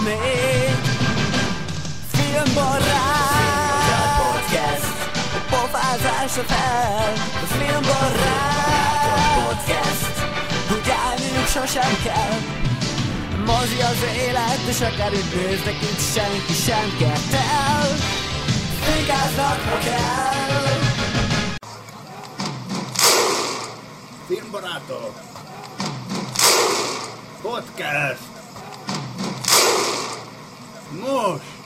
négy Filmbarát. Podcast. Pofázásra fel. A filmbarát. Podcast. Úgy állniuk sosem kell. Mozi az élet, és akár itt néznek, itt senki sem kettel Fikáznak, ha kell. Filmbarátok! Podcast! Most!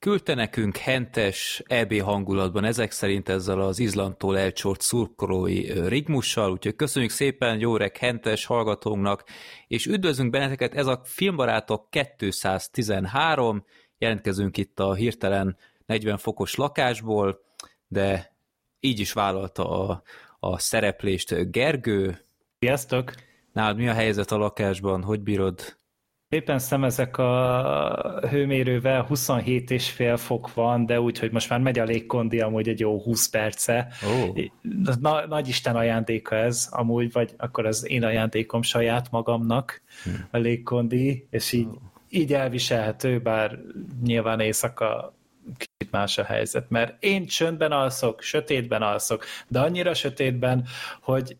Küldte nekünk hentes EB hangulatban, ezek szerint ezzel az Izlandtól elcsort szurkolói rigmussal, úgyhogy köszönjük szépen Jórek hentes hallgatónknak, és üdvözlünk benneteket, ez a Filmbarátok 213, jelentkezünk itt a hirtelen 40 fokos lakásból, de így is vállalta a, a szereplést Gergő. Sziasztok! Nálad mi a helyzet a lakásban? Hogy bírod? Éppen szemezek a hőmérővel, 27,5 fok van, de úgy, hogy most már megy a légkondi amúgy egy jó 20 perce. Ó. Na, nagy Isten ajándéka ez amúgy, vagy akkor az én ajándékom saját magamnak a légkondi, és így, így elviselhető, bár nyilván éjszaka kicsit más a helyzet, mert én csöndben alszok, sötétben alszok, de annyira sötétben, hogy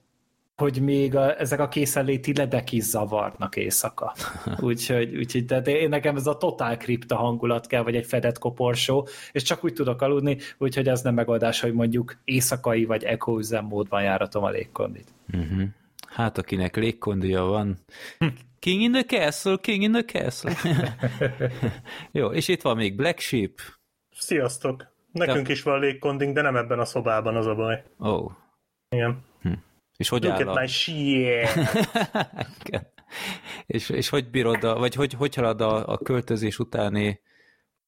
hogy még a, ezek a készenléti ledek is zavarnak éjszaka. Úgyhogy, úgyhogy tehát én nekem ez a totál kripta hangulat kell, vagy egy fedett koporsó, és csak úgy tudok aludni, úgyhogy az nem megoldás, hogy mondjuk éjszakai vagy eco üzemmódban járatom a légkondit. Uh-huh. Hát akinek légkondia van. King in the castle, king in the castle. Jó, és itt van még Black Sheep. Sziasztok! Nekünk Te- is van légkonding, de nem ebben a szobában az a baj. Ó, oh. Igen. és hogy Look áll a... my shit! Igen. és, és hogy bírod, a, vagy hogy, hogy halad a, a költözés utáni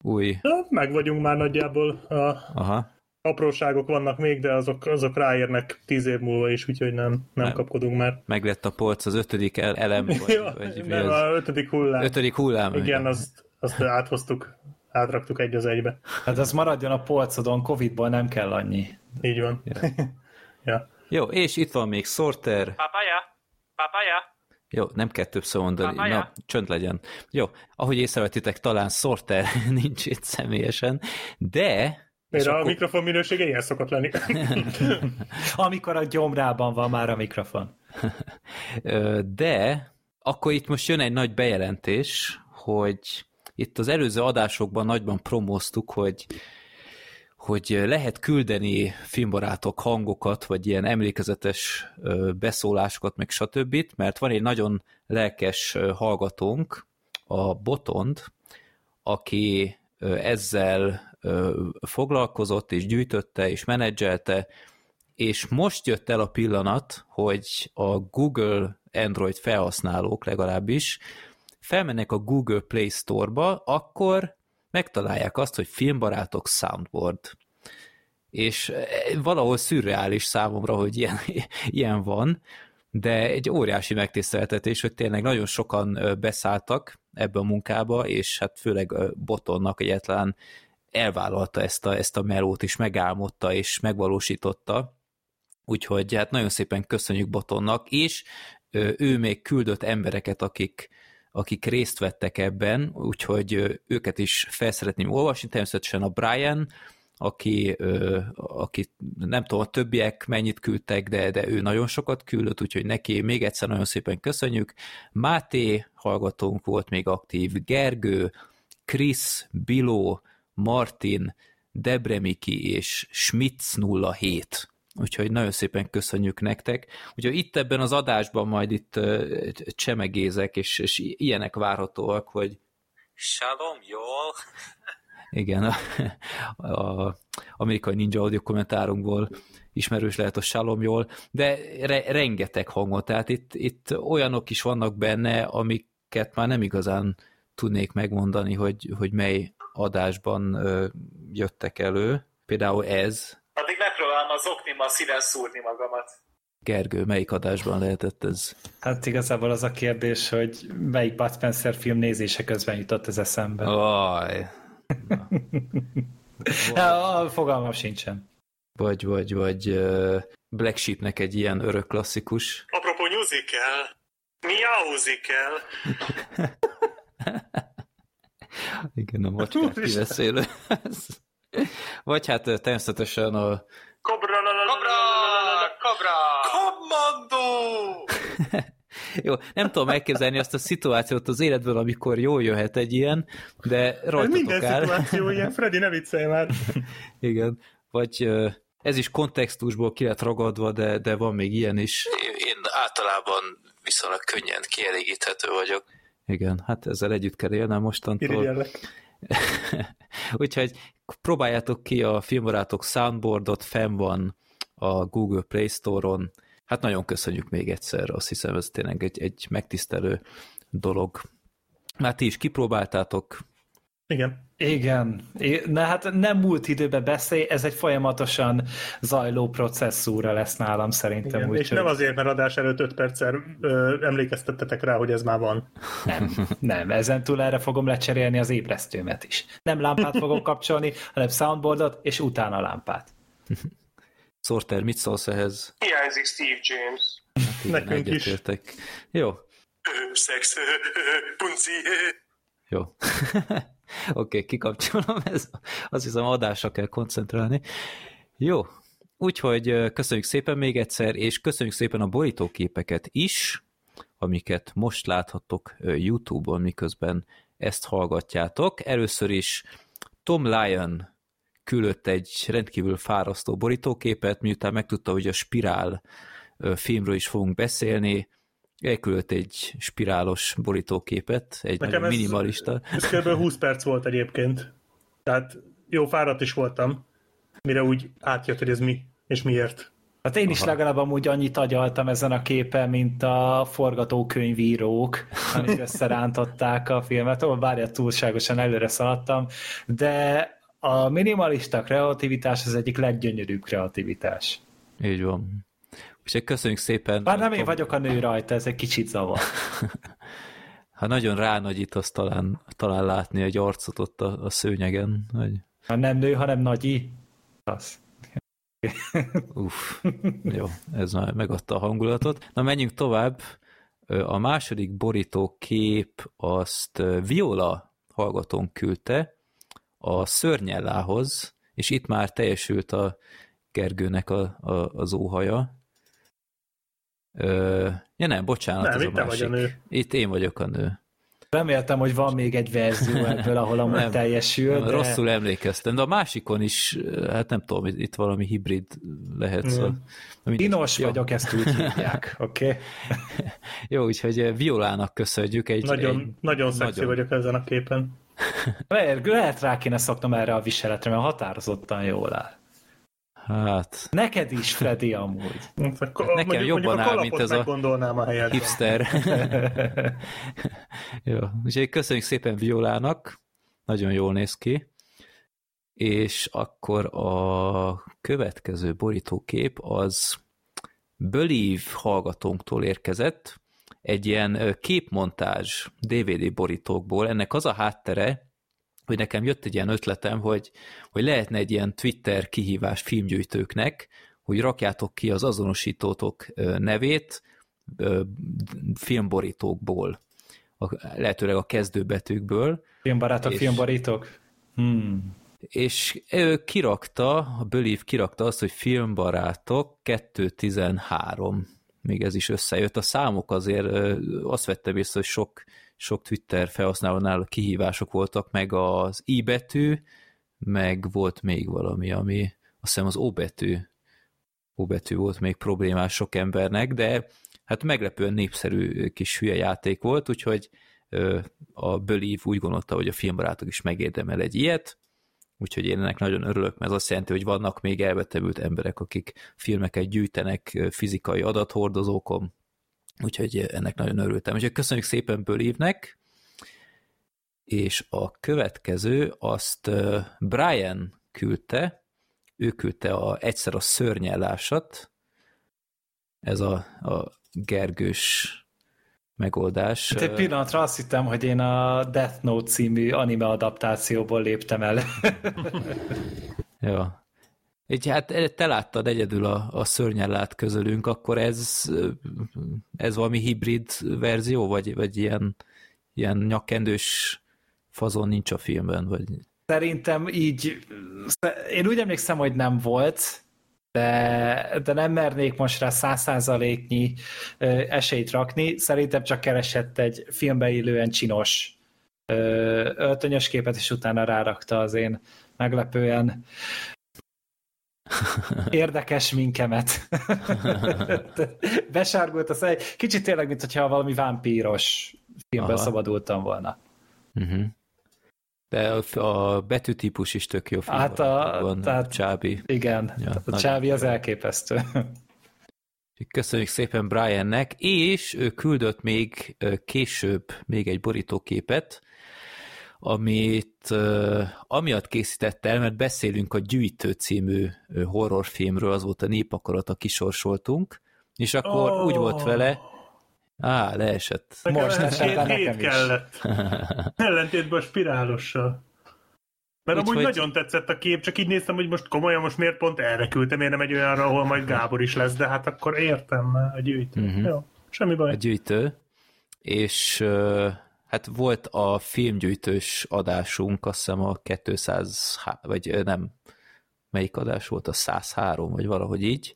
új... Na, meg vagyunk már nagyjából. A Aha. apróságok vannak még, de azok, azok ráérnek tíz év múlva is, úgyhogy nem, nem, Nem. kapkodunk már. Meglett a polc az ötödik el- elem, vagy, Ja, vagy nem, az? a ötödik hullám. Ötödik hullám. Igen, azt, azt áthoztuk, átraktuk egy az egybe. Hát az maradjon a polcodon, Covid-ból nem kell annyi. Így van. Ja. ja. Jó, és itt van még Sorter. Papaya, papaya. Jó, nem kell többször mondani. Papaya. Na, csönd legyen. Jó, ahogy észrevettétek, talán Sorter nincs itt személyesen, de... és Miért a akkor- mikrofon minősége ilyen szokott lenni? Amikor a gyomrában van már a mikrofon. De akkor itt most jön egy nagy bejelentés, hogy itt az előző adásokban nagyban promóztuk, hogy hogy lehet küldeni filmbarátok hangokat, vagy ilyen emlékezetes beszólásokat, meg stb., mert van egy nagyon lelkes hallgatónk, a Botond, aki ezzel foglalkozott, és gyűjtötte, és menedzselte, és most jött el a pillanat, hogy a Google Android felhasználók legalábbis felmennek a Google Play Store-ba, akkor megtalálják azt, hogy filmbarátok soundboard. És eh, valahol szürreális számomra, hogy ilyen, ilyen van, de egy óriási megtiszteltetés, hogy tényleg nagyon sokan beszálltak ebbe a munkába, és hát főleg Botonnak egyetlen elvállalta ezt a, ezt a melót, és megálmodta, és megvalósította. Úgyhogy hát nagyon szépen köszönjük Botonnak, és ő még küldött embereket, akik, akik részt vettek ebben, úgyhogy őket is fel szeretném olvasni, természetesen a Brian, aki, aki nem tudom, a többiek mennyit küldtek, de, de ő nagyon sokat küldött, úgyhogy neki még egyszer nagyon szépen köszönjük. Máté hallgatónk volt még aktív, Gergő, Krisz, Biló, Martin, Debremiki és Schmitz 07. Úgyhogy nagyon szépen köszönjük nektek. Úgyhogy itt ebben az adásban majd itt csemegézek, és, és ilyenek várhatóak, hogy Shalom, jól. igen, a, a amerikai ninja audio kommentárunkból ismerős lehet a Shalom jól, de re, rengeteg hangot, tehát itt, itt olyanok is vannak benne, amiket már nem igazán tudnék megmondani, hogy, hogy mely adásban ö, jöttek elő. Például ez. Az oknimmal szíven szúrni magamat. Gergő, melyik adásban lehetett ez? Hát igazából az a kérdés, hogy melyik Bud Spencer film nézése közben jutott ez eszembe. Aj. Fogalmam sincsen. Vagy, vagy, vagy Black Sheepnek egy ilyen örök klasszikus. Apropó musical, miauzical. Igen, a macskát kiveszélő. vagy hát természetesen a Kobra, Kobra! Kobra! Kommandó! Jó, nem tudom elképzelni azt a szituációt az életből, amikor jól jöhet egy ilyen, de Ez rajtatok minden áll. szituáció ilyen, Freddy, ne viccelj már. Igen. Vagy ez is kontextusból ki lett ragadva, de, de van még ilyen is. Én általában viszonylag könnyen kielégíthető vagyok. Igen, hát ezzel együtt kell élnem mostantól. Irigyellek. Úgyhogy próbáljátok ki a filmbarátok soundboardot, fenn van a Google Play Store-on. Hát nagyon köszönjük még egyszer, azt hiszem ez tényleg egy, egy megtisztelő dolog. Már ti is kipróbáltátok, Igen. Igen, na hát nem múlt időben beszélj, ez egy folyamatosan zajló processzúra lesz nálam szerintem. Igen. úgy, És nem azért, mert adás előtt 5 perccel ö, emlékeztettetek rá, hogy ez már van. Nem, nem, ezen túl erre fogom lecserélni az ébresztőmet is. Nem lámpát fogok kapcsolni, hanem soundboardot, és utána lámpát. Sorter, mit szólsz ehhez? Hiányzik Steve James. Hát igen, Nekünk is. Jó, Ö, Szex, ö, ö, punci. Jó. Oké, okay, kikapcsolom, ez, azt hiszem adásra kell koncentrálni. Jó, úgyhogy köszönjük szépen még egyszer, és köszönjük szépen a borítóképeket is, amiket most láthattok YouTube-on, miközben ezt hallgatjátok. Először is Tom Lyon küldött egy rendkívül fárasztó borítóképet, miután megtudta, hogy a Spirál filmről is fogunk beszélni, elküldött egy spirálos borítóképet, egy Nekem nagyon ez- minimalista. Ez kb. 20 perc volt egyébként. Tehát jó fáradt is voltam, mire úgy átjött, hogy ez mi, és miért. Hát én is Aha. legalább amúgy annyit agyaltam ezen a képen, mint a forgatókönyvírók, amik összerántották a filmet. Ó, várja, túlságosan előre szaladtam, de a minimalista kreativitás az egyik leggyönyörűbb kreativitás. Így van. Úgyhogy köszönjük szépen. Bár nem én vagyok a nő rajta, ez egy kicsit zavar. Ha nagyon ránagyítasz, talán, talán látni egy arcot ott a, a szőnyegen. Hogy, Ha nem nő, hanem nagyi, az. uff, jó, ez már megadta a hangulatot. Na, menjünk tovább. A második borító kép azt Viola hallgatón küldte a szörnyellához, és itt már teljesült a Gergőnek a, a, az óhaja. Ö, ja nem, bocsánat, Nem, ez a itt te vagy másik. a nő. Itt én vagyok a nő. Reméltem, hogy van még egy verzió ebből, ahol amúgy Nem, teljesül, Nem, de Rosszul emlékeztem, de a másikon is, hát nem tudom, itt valami hibrid lehet. Szóval, mindegy. Dinos Jó. vagyok, ezt úgy hívják, oké? Okay? Jó, úgyhogy Violának köszönjük. Egy, Nagyon, egy, nagyon szexi nagyon. vagyok ezen a képen. Lehet, lehet rá kéne szoknom erre a viseletre, mert határozottan jól áll. Hát, Neked is, Freddy, amúgy. Akkor, Hát nekem jobban áll, mint ez a Gondolnám a helyet. hipster. Jó, úgyhogy köszönjük szépen Violának, nagyon jól néz ki. És akkor a következő borítókép az Believe hallgatónktól érkezett, egy ilyen képmontázs DVD borítókból. Ennek az a háttere, hogy nekem jött egy ilyen ötletem, hogy, hogy lehetne egy ilyen Twitter kihívás filmgyűjtőknek, hogy rakjátok ki az azonosítótok nevét filmborítókból, a, lehetőleg a kezdőbetűkből, Filmbarátok, És- filmborítók? Hmm. és ő kirakta, a Believe kirakta azt, hogy filmbarátok 213. Még ez is összejött. A számok azért azt vettem észre, hogy sok, sok Twitter felhasználónál kihívások voltak, meg az I betű, meg volt még valami, ami azt hiszem az O betű, O betű volt még problémás sok embernek, de hát meglepően népszerű kis hülye játék volt, úgyhogy a Believe úgy gondolta, hogy a filmbarátok is megérdemel egy ilyet, úgyhogy én ennek nagyon örülök, mert ez azt jelenti, hogy vannak még elvetemült emberek, akik filmeket gyűjtenek fizikai adathordozókon, úgyhogy ennek nagyon örültem. Úgyhogy köszönjük szépen Believe-nek, és a következő azt ö, Brian küldte, ő küldte a, egyszer a szörnyellásat, ez a, a Gergős megoldás. Hát egy pillanatra azt hittem, hogy én a Death Note című anime adaptációból léptem el. Ja. Így hát te láttad egyedül a, a szörnyellát közülünk, akkor ez, ez valami hibrid verzió, vagy, vagy ilyen, ilyen nyakkendős fazon nincs a filmben, vagy... Szerintem így, én úgy emlékszem, hogy nem volt, de, de nem mernék most rá száz százaléknyi esélyt rakni. Szerintem csak keresett egy filmbe illően csinos öltönyös képet, és utána rárakta az én meglepően érdekes minkemet. Besárgult a szej. Kicsit tényleg, mint hogyha valami vámpíros filmben Aha. szabadultam volna. Uh-huh. De a, a betűtípus is tök jó film. Hát a- van, tehát- Csábi. Igen, Ja, a Csávi az elképesztő. Köszönjük szépen Briannek, és ő küldött még később még egy borítóképet, amit ö, amiatt készített el, mert beszélünk a Gyűjtő című horrorfilmről, az volt a népakarata, kisorsoltunk, és akkor Ó. úgy volt vele, á, leesett. Nekem Most hét, nekem hét is. kellett. Ellentétben a spirálossal. Mert Úgyhogy- amúgy nagyon tetszett a kép, csak így néztem, hogy most komolyan, most miért pont erre küldtem, miért nem egy olyanra, ahol majd Gábor is lesz, de hát akkor értem a gyűjtő. Mhm. Jó, semmi a baj. gyűjtő, és hát volt a filmgyűjtős adásunk, azt hiszem a 200, há- vagy nem, melyik adás volt, a 103, vagy valahogy így.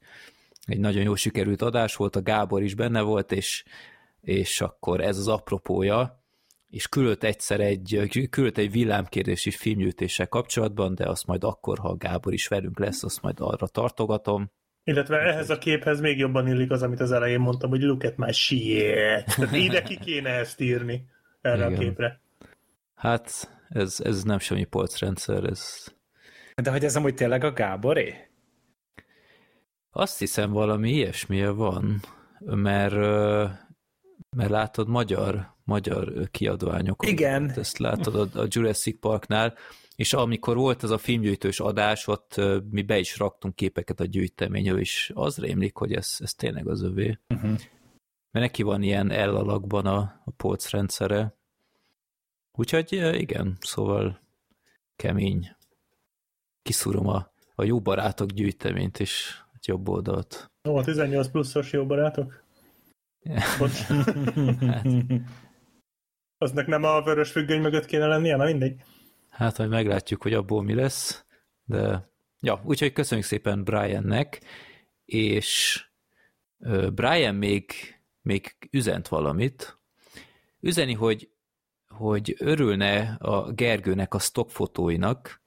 Egy nagyon jó sikerült adás volt, a Gábor is benne volt, és, és akkor ez az apropója, és küldött egyszer egy, küldött egy villámkérdés is filmgyűjtéssel kapcsolatban, de azt majd akkor, ha a Gábor is velünk lesz, azt majd arra tartogatom. Illetve ehhez a képhez még jobban illik az, amit az elején mondtam, hogy look at my shit. Tehát ide ki kéne ezt írni erre Igen. a képre. Hát ez, ez nem semmi polcrendszer, ez De hogy ez amúgy tényleg a Gáboré? Azt hiszem valami ilyesmije van, mert, mert látod magyar, magyar kiadványokon. Igen. Ezt látod a, a Jurassic Parknál, és amikor volt ez a filmgyűjtős adás, ott mi be is raktunk képeket a gyűjteményről, és az rémlik, hogy ez, ez tényleg az övé. Uh-huh. Mert neki van ilyen L-alakban a, a polcrendszere. Úgyhogy ö, igen, szóval kemény. Kiszúrom a, a jó barátok gyűjteményt is, a jobb oldalt. Ó, a 18 pluszos jó barátok? Bocs. Aznak nem a vörös függöny mögött kéne lennie? Na mindegy. Hát majd meglátjuk, hogy abból mi lesz, de ja, úgyhogy köszönjük szépen Briannek, és Brian még, még üzent valamit. Üzeni, hogy, hogy örülne a Gergőnek a stockfotóinak,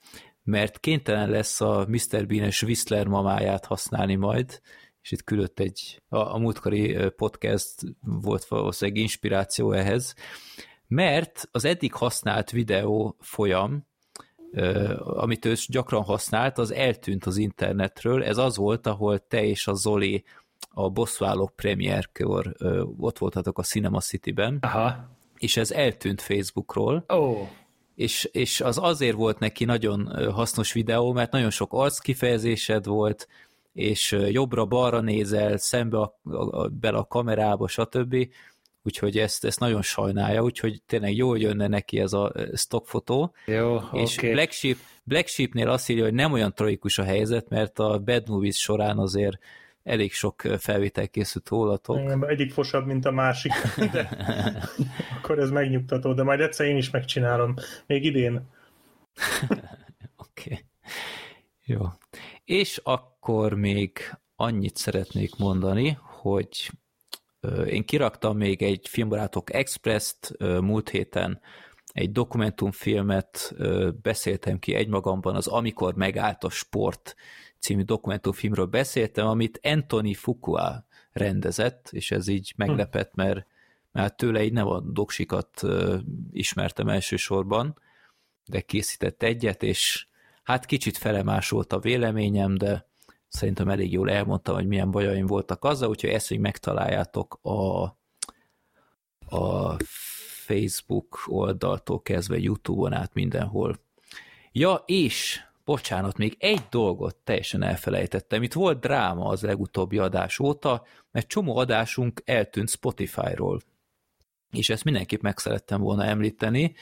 mert kénytelen lesz a Mr. Bean-es Whistler mamáját használni majd, és itt küldött egy, a, a múltkori podcast volt valószínűleg inspiráció ehhez, mert az eddig használt videó folyam, amit ő gyakran használt, az eltűnt az internetről. Ez az volt, ahol te és a Zoli a Bosszúállók premierkor ott voltatok a Cinema City-ben, Aha. és ez eltűnt Facebookról, Ó, és, és az azért volt neki nagyon hasznos videó, mert nagyon sok arckifejezésed volt, és jobbra-balra nézel, szembe a, a, a, bele a kamerába, stb. Úgyhogy ezt, ezt nagyon sajnálja, úgyhogy tényleg jól jönne neki ez a stockfotó. jó, És oké. Black, Sheep, Black Sheepnél azt írja, hogy nem olyan tragikus a helyzet, mert a Bad Movies során azért elég sok felvétel készült rólatok. Igen, egyik fosabb, mint a másik. De akkor ez megnyugtató, de majd egyszer én is megcsinálom. Még idén. Oké. Okay. Jó. És akkor még annyit szeretnék mondani, hogy én kiraktam még egy Filmbarátok Express-t múlt héten, egy dokumentumfilmet beszéltem ki egymagamban, az Amikor megállt a sport című dokumentumfilmről beszéltem, amit Anthony Fuqua rendezett, és ez így meglepett, mert, mert tőle így nem a doksikat ismertem elsősorban, de készített egyet, és hát kicsit felemásolt a véleményem, de szerintem elég jól elmondtam, hogy milyen bajaim voltak azzal, úgyhogy ezt még megtaláljátok a, a Facebook oldaltól kezdve Youtube-on át mindenhol. Ja, és bocsánat, még egy dolgot teljesen elfelejtettem. Itt volt dráma az legutóbbi adás óta, mert csomó adásunk eltűnt Spotify-ról. És ezt mindenképp meg szerettem volna említeni,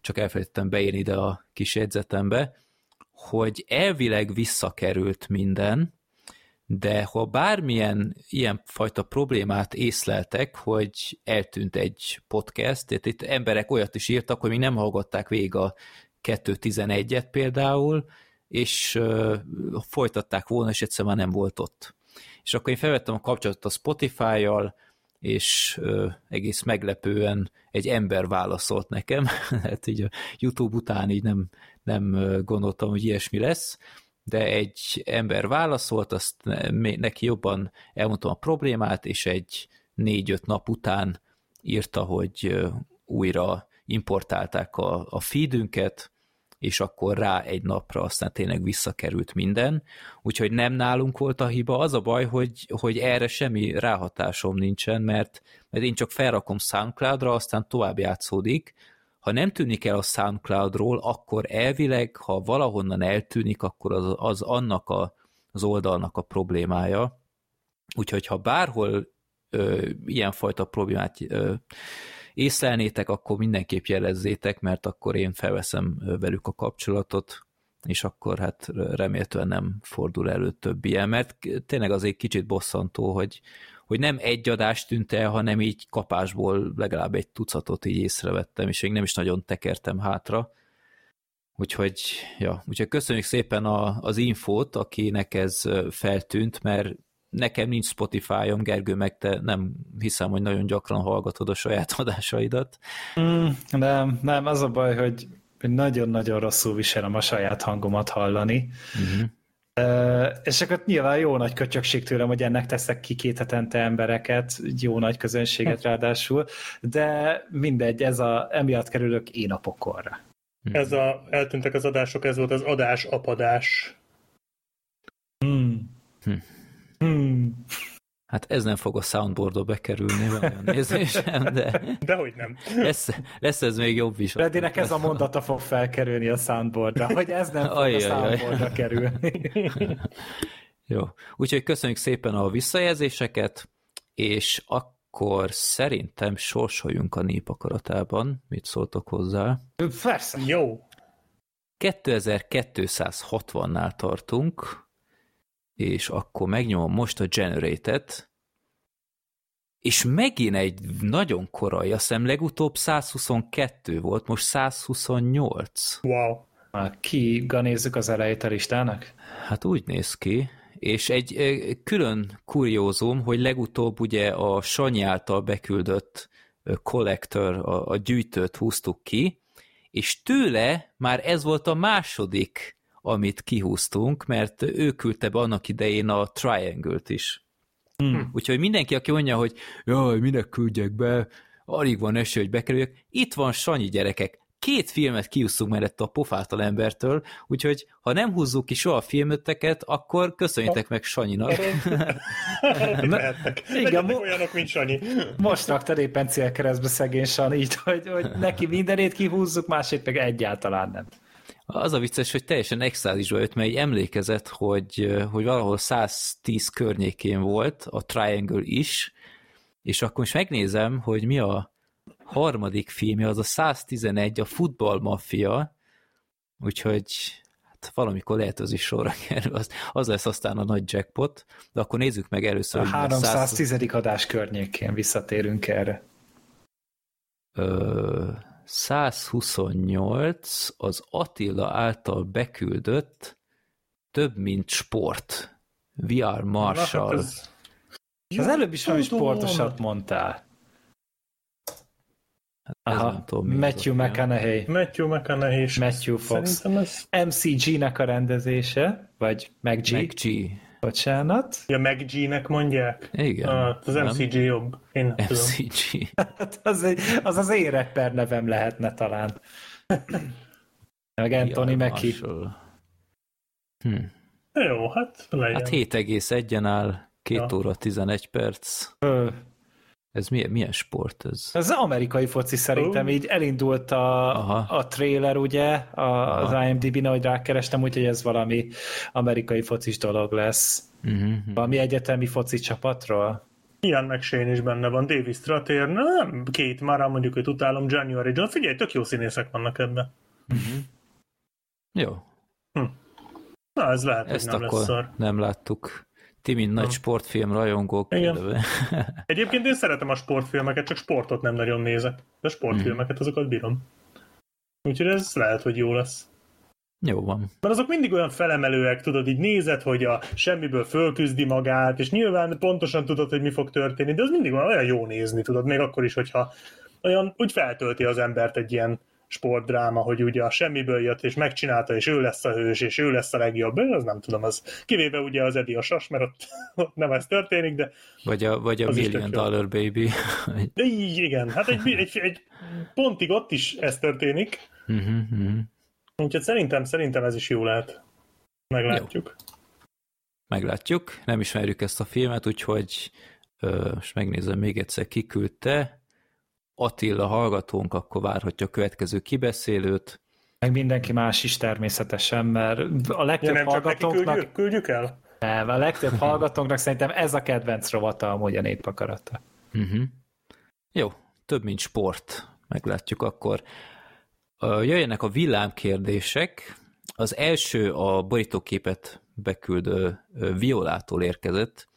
csak elfelejtettem beírni ide a kis jegyzetembe, hogy elvileg visszakerült minden, de ha bármilyen ilyen fajta problémát észleltek, hogy eltűnt egy podcast, tehát itt emberek olyat is írtak, hogy még nem hallgatták végig a 2.11-et például, és folytatták volna, és egyszer már nem volt ott. És akkor én felvettem a kapcsolatot a Spotify-jal, és egész meglepően egy ember válaszolt nekem, hát így a YouTube után így nem, nem gondoltam, hogy ilyesmi lesz, de egy ember válaszolt, azt neki jobban elmondtam a problémát, és egy négy-öt nap után írta, hogy újra importálták a, a feedünket, és akkor rá egy napra aztán tényleg visszakerült minden. Úgyhogy nem nálunk volt a hiba. Az a baj, hogy, hogy erre semmi ráhatásom nincsen, mert, mert én csak felrakom SoundCloud-ra, aztán tovább játszódik. Ha nem tűnik el a SoundCloud-ról, akkor elvileg, ha valahonnan eltűnik, akkor az, az annak a, az oldalnak a problémája. Úgyhogy ha bárhol ö, ilyenfajta problémát ö, észlelnétek, akkor mindenképp jelezzétek, mert akkor én felveszem velük a kapcsolatot, és akkor hát remélhetően nem fordul elő több ilyen, mert tényleg az egy kicsit bosszantó, hogy, hogy nem egy adást tűnt el, hanem így kapásból legalább egy tucatot így észrevettem, és még nem is nagyon tekertem hátra. Úgyhogy, ja, úgyhogy köszönjük szépen a, az infót, akinek ez feltűnt, mert nekem nincs Spotify-om, Gergő, meg te nem hiszem, hogy nagyon gyakran hallgatod a saját adásaidat. Mm, nem, nem, az a baj, hogy nagyon-nagyon rosszul viselem a saját hangomat hallani. Uh-huh. Uh, és akkor nyilván jó nagy köcsökség tőlem, hogy ennek teszek ki két hetente embereket, jó nagy közönséget ráadásul, de mindegy, ez a, emiatt kerülök én a pokorra. Ez a, eltűntek az adások, ez volt az adás apadás. Hmm. Hm. Hmm. Hát ez nem fog a soundboardba bekerülni, olyan nézésem, de... Dehogy nem. Lesz, lesz ez még jobb is. Fredinek ez a mondata fog felkerülni a soundboardra, hogy ez nem fog ajj, a soundboardra ajj. kerülni. Jó. Úgyhogy köszönjük szépen a visszajelzéseket, és akkor szerintem sorsoljunk a népakaratában. Mit szóltok hozzá? Persze. Jó. 2260-nál tartunk, és akkor megnyomom most a Generated, és megint egy nagyon korai, azt hiszem legutóbb 122 volt, most 128. Wow. Már ki nézzük az elejét a listának? Hát úgy néz ki, és egy külön kuriózum, hogy legutóbb ugye a Sanyi által beküldött collector, a, a gyűjtőt húztuk ki, és tőle már ez volt a második amit kihúztunk, mert ő küldte be annak idején a Triangle-t is. Hmm. Úgyhogy mindenki, aki mondja, hogy jaj, minek küldjek be, alig van esély, hogy bekerüljek, itt van Sanyi gyerekek, két filmet kiúszunk mellett a pofától embertől, úgyhogy ha nem húzzuk ki soha a filmeteket, akkor köszönjétek meg Sanyinak. Igen, mo- olyanok, mint Sanyi. Most rakta éppen célkeresztbe szegény Sanyi, így, hogy, hogy neki mindenét kihúzzuk, másét meg egyáltalán nem. Az a vicces, hogy teljesen extázisba jött, mert egy emlékezett, hogy, hogy valahol 110 környékén volt a Triangle is, és akkor is megnézem, hogy mi a harmadik filmje, az a 111, a Football Mafia, úgyhogy hát valamikor lehet az is sorra kerül, az, az lesz aztán a nagy jackpot, de akkor nézzük meg először. A 310. 100... adás környékén visszatérünk erre. Ö, 128 az Attila által beküldött több, mint sport. VR Marshall. Na, hát ez... Az előbb is valami sportosat mondtál. Hát Aha, tudom, Matthew McConaughey. Matthew McConaughey. Matthew Fox. Ez... MCG-nek a rendezése, vagy McG. McG. Bocsánat. Ja, McG-nek mondják? Igen. Ah, az nem? MCG jobb. Én nem MCG. tudom. Hát az, egy, az az én rapper nevem lehetne talán. Meg Anthony Mackie. Hm. Jó, hát legyen. Hát 7,1-en áll, 2 ja. óra 11 perc. Ö, Ez milyen, milyen sport ez? Ez az amerikai foci szerintem, Ó. így elindult a, Aha. a trailer, ugye, a, az IMDb-n, ahogy rákerestem, úgyhogy ez valami amerikai focis dolog lesz. Uh-huh. Valami egyetemi foci csapatról. Ian McShane is benne van, David Strater, nem, két már mondjuk őt utálom, January John, figyelj, tök jó színészek vannak ebben. Jó, Na, ez lehet, hogy ezt nem akkor lesz szar. nem láttuk. Ti, mint nagy sportfilm rajongók. Igen. Egyébként én szeretem a sportfilmeket, csak sportot nem nagyon nézek. De sportfilmeket, azokat bírom. Úgyhogy ez lehet, hogy jó lesz. Jó van. Mert azok mindig olyan felemelőek, tudod, így nézed, hogy a semmiből fölküzdi magát, és nyilván pontosan tudod, hogy mi fog történni, de az mindig olyan, olyan jó nézni, tudod, még akkor is, hogyha olyan úgy feltölti az embert egy ilyen sportdráma, hogy ugye a semmiből jött, és megcsinálta, és ő lesz a hős, és ő lesz a legjobb, az nem tudom, az kivéve ugye az Eddie a sas, mert ott, ott nem ez történik, de, Vagy a, vagy a Million jó. Dollar Baby. de így, igen, hát egy, egy, egy pontig ott is ez történik, uh-huh, uh-huh. úgyhogy szerintem, szerintem ez is jó lehet. Meglátjuk. Meglátjuk. Nem ismerjük ezt a filmet, úgyhogy most megnézem még egyszer, ki küldte. Attila hallgatónk, akkor várhatja a következő kibeszélőt. Meg mindenki más is természetesen, mert a Ja, legtöbb nem csak neki hallgatónknak, küldjük, küldjük el? nem, a legtöbb hallgatónknak szerintem ez a kedvenc rovata amúgy a népakarata. Uh-huh. Jó, több mint sport. Meglátjuk akkor. Jöjjenek a villámkérdések. Az első a borítóképet beküldő Violától érkezett.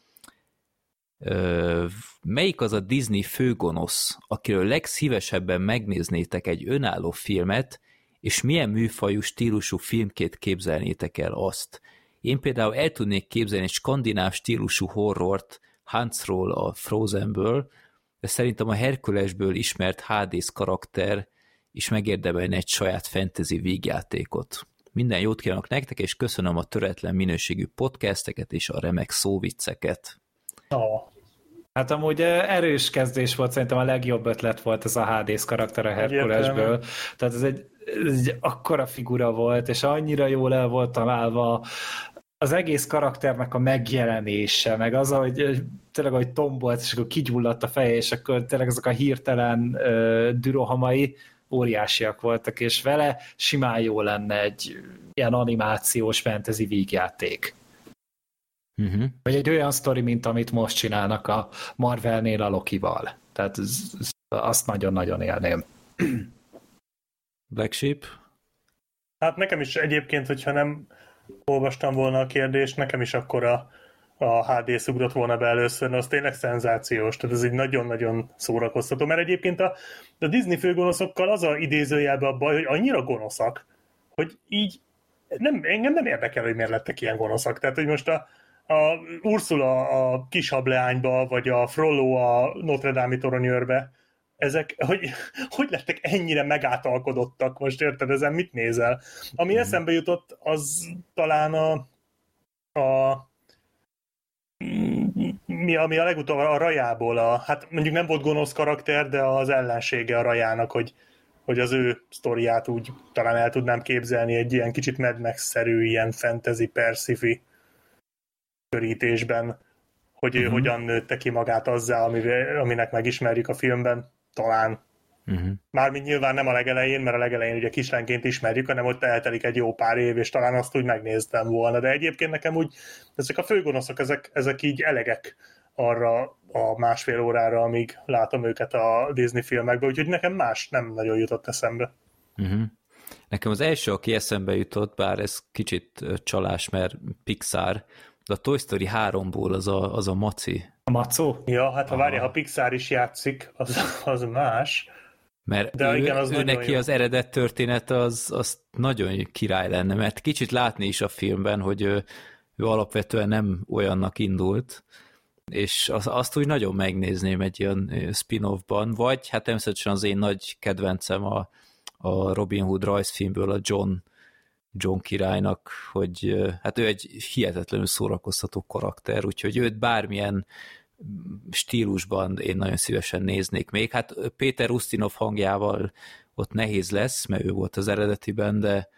Melyik az a Disney főgonosz, akiről legszívesebben megnéznétek egy önálló filmet, és milyen műfajú, stílusú filmként képzelnétek el azt? Én például el tudnék képzelni egy skandináv stílusú horrort Hansról a Frozenből, de szerintem a Herkulesből ismert Hades karakter is megérdemelne egy saját fantasy vígjátékot. Minden jót kívánok nektek, és köszönöm a töretlen minőségű podcasteket és a remek szóvicceket. Oh. Hát amúgy erős kezdés volt, szerintem a legjobb ötlet volt ez a Hades karakter a Herkulesből. Tehát ez egy, ez egy akkora figura volt, és annyira jól el volt találva az egész karakternek a megjelenése, meg az, hogy tényleg, hogy tombolt, és akkor kigyulladt a feje, és akkor tényleg ezek a hirtelen uh, dürohamai óriásiak voltak, és vele simán jó lenne egy ilyen animációs fantasy vígjáték. Uh-huh. Vagy egy olyan sztori, mint amit most csinálnak a Marvelnél a Lokival. Tehát ez, ez, azt nagyon-nagyon élném. Black Sheep? Hát nekem is egyébként, hogyha nem olvastam volna a kérdést, nekem is akkor a, a HD ugrott volna be először, az tényleg szenzációs, tehát ez egy nagyon-nagyon szórakoztató, mert egyébként a, a Disney főgonoszokkal az a idézőjelben a baj, hogy annyira gonoszak, hogy így nem, engem nem érdekel, hogy miért lettek ilyen gonoszak. Tehát, hogy most a, a Ursula a kis hableányba, vagy a Frollo a Notre Dame toronyőrbe, ezek, hogy, hogy lettek ennyire megátalkodottak, most érted, ezen mit nézel? Ami mm. eszembe jutott, az talán a, a mi, ami a legutóbb a rajából, a, hát mondjuk nem volt gonosz karakter, de az ellensége a rajának, hogy, hogy az ő sztoriát úgy talán el tudnám képzelni egy ilyen kicsit Mad Max-szerű, ilyen fantasy perszifi körítésben, hogy ő Mhm. hogyan nőtte ki magát azzá, amivel, aminek megismerjük a filmben, talán. Uh-huh. Mármint nyilván nem a legelején, mert a legelején ugye kislányként ismerjük, hanem ott eltelik egy jó pár év, és talán azt úgy megnéztem volna. De egyébként nekem úgy, ezek a főgonoszok, ezek, ezek így elegek arra a másfél órára, amíg látom őket a Disney filmekben, úgyhogy nekem más nem nagyon jutott eszembe. Uh-huh. Nekem az első, aki eszembe jutott, bár ez kicsit csalás, mert Pixar, de a Toy Story 3-ból az a, az a maci. A Macó? Ja, hát ha Aha. várja, ha Pixar is játszik, az, az más. Mert De ő, igen, az ő neki jó. az eredet történet az, az nagyon király lenne, mert kicsit látni is a filmben, hogy ő, ő alapvetően nem olyannak indult, és az, azt úgy nagyon megnézném egy ilyen spin-offban, vagy hát természetesen az én nagy kedvencem a, a Robin Hood rajzfilmből a John, John királynak, hogy hát ő egy hihetetlenül szórakoztató karakter, úgyhogy őt bármilyen stílusban én nagyon szívesen néznék még. Hát Péter Ustinov hangjával ott nehéz lesz, mert ő volt az eredetiben, de,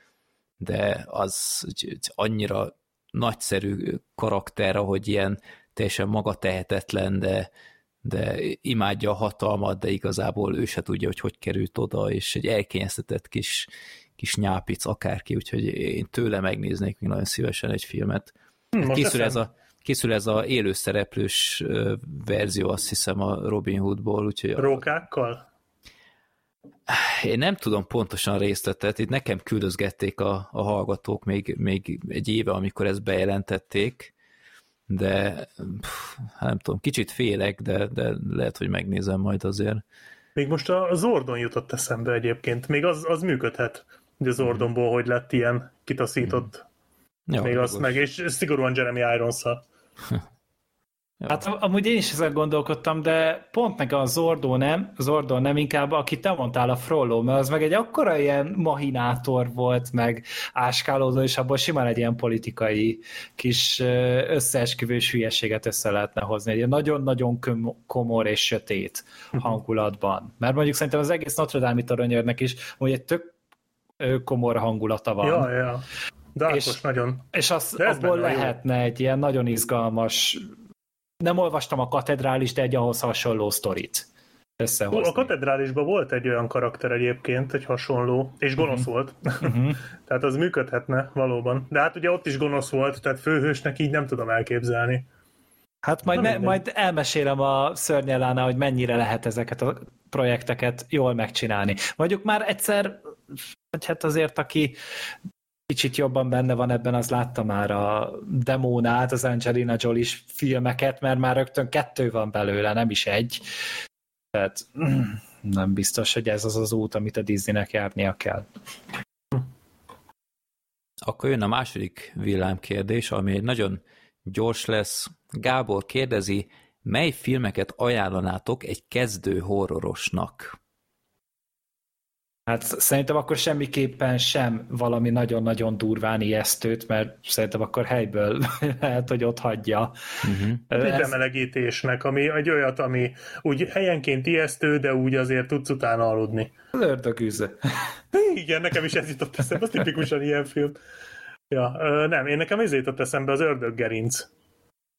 de az egy annyira nagyszerű karakter, hogy ilyen teljesen magatehetetlen, de, de imádja a hatalmat, de igazából ő se tudja, hogy hogy került oda, és egy elkényeztetett kis, kis nyápic akárki, úgyhogy én tőle megnéznék még nagyon szívesen egy filmet. Hm, most készül, ez a, készül ez a élőszereplős verzió, azt hiszem, a Robin Hoodból, úgyhogy Rókákkal? én nem tudom pontosan részletet, itt nekem küldözgették a, a hallgatók még, még egy éve, amikor ezt bejelentették, de pff, hát nem tudom, kicsit félek, de, de lehet, hogy megnézem majd azért. Még most a Zordon jutott eszembe egyébként. Még az, az működhet, hogy a Zordonból hogy lett ilyen kitaszított. Ja, Még azt meg, és szigorúan Jeremy irons. Hát am- amúgy én is ezen gondolkodtam, de pont meg a Zordó nem, Zordó nem inkább, aki te mondtál a Frollo, mert az meg egy akkora ilyen mahinátor volt, meg áskálódó, és abból simán egy ilyen politikai kis összeesküvős hülyeséget össze lehetne hozni. Egy ilyen nagyon-nagyon komor és sötét hangulatban. Mert mondjuk szerintem az egész Notre Dame-i toronyőrnek is hogy egy tök komor hangulata van. Ja, ja. Darkos És- nagyon. És az, De abból a jó. lehetne egy ilyen nagyon izgalmas, nem olvastam a katedrális, de egy ahhoz hasonló sztorit összehozni. A katedrálisban volt egy olyan karakter egyébként, egy hasonló, és gonosz volt. Uh-huh. tehát az működhetne valóban. De hát ugye ott is gonosz volt, tehát főhősnek így nem tudom elképzelni. Hát majd, me, majd elmesélem a szörnyelánál, hogy mennyire lehet ezeket a projekteket jól megcsinálni. Mondjuk már egyszer, vagy hát azért, aki kicsit jobban benne van ebben, az látta már a demónát, az Angelina jolie filmeket, mert már rögtön kettő van belőle, nem is egy. Tehát nem biztos, hogy ez az az út, amit a Disneynek járnia kell. Akkor jön a második villámkérdés, ami egy nagyon gyors lesz. Gábor kérdezi, mely filmeket ajánlanátok egy kezdő horrorosnak? Hát szerintem akkor semmiképpen sem valami nagyon-nagyon durván ijesztőt, mert szerintem akkor helyből lehet, hogy ott hagyja. Uh-huh. Egy Ez, bemelegítésnek, ami egy olyat, ami úgy helyenként ijesztő, de úgy azért tudsz utána aludni. az ördögűző. Igen, nekem is ez jutott eszembe, az tipikusan ilyen film. Ja, nem, én nekem ez jutott eszembe az Ördöggerinc.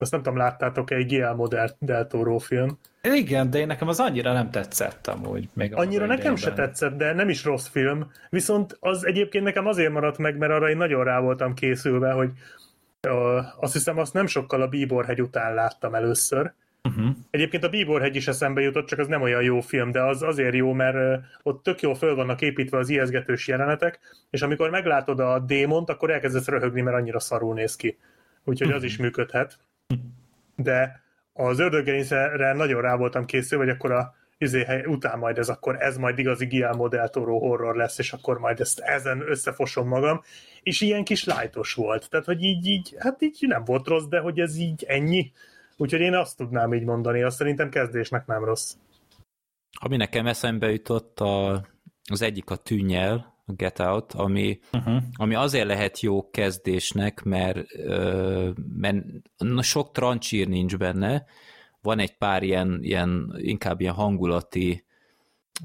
Azt nem tudom, láttátok-e egy Guillermo del, Toro film. Igen, de én nekem az annyira nem tetszett amúgy. Még Annyira nekem se tetszett, de nem is rossz film. Viszont az egyébként nekem azért maradt meg, mert arra én nagyon rá voltam készülve, hogy ö, azt hiszem azt nem sokkal a Bíborhegy után láttam először. Uh-huh. Egyébként a Bíborhegy is eszembe jutott, csak az nem olyan jó film, de az azért jó, mert ott tök jól föl vannak építve az ijeszgetős jelenetek, és amikor meglátod a démont, akkor elkezdesz röhögni, mert annyira szarul néz ki. Úgyhogy az is működhet. De az ördöggerincre nagyon rá voltam készülve, hogy akkor a izé, után majd ez akkor ez majd igazi Guillermo del Toro horror lesz, és akkor majd ezt ezen összefosom magam, és ilyen kis lájtos volt. Tehát, hogy így, így, hát így nem volt rossz, de hogy ez így ennyi. Úgyhogy én azt tudnám így mondani, azt szerintem kezdésnek nem rossz. Ami nekem eszembe jutott, a, az egyik a tűnyel, a Get Out, ami, Uh-huh. ami azért lehet jó kezdésnek, mert, mert na, sok trancsír nincs benne, van egy pár ilyen, ilyen inkább ilyen hangulati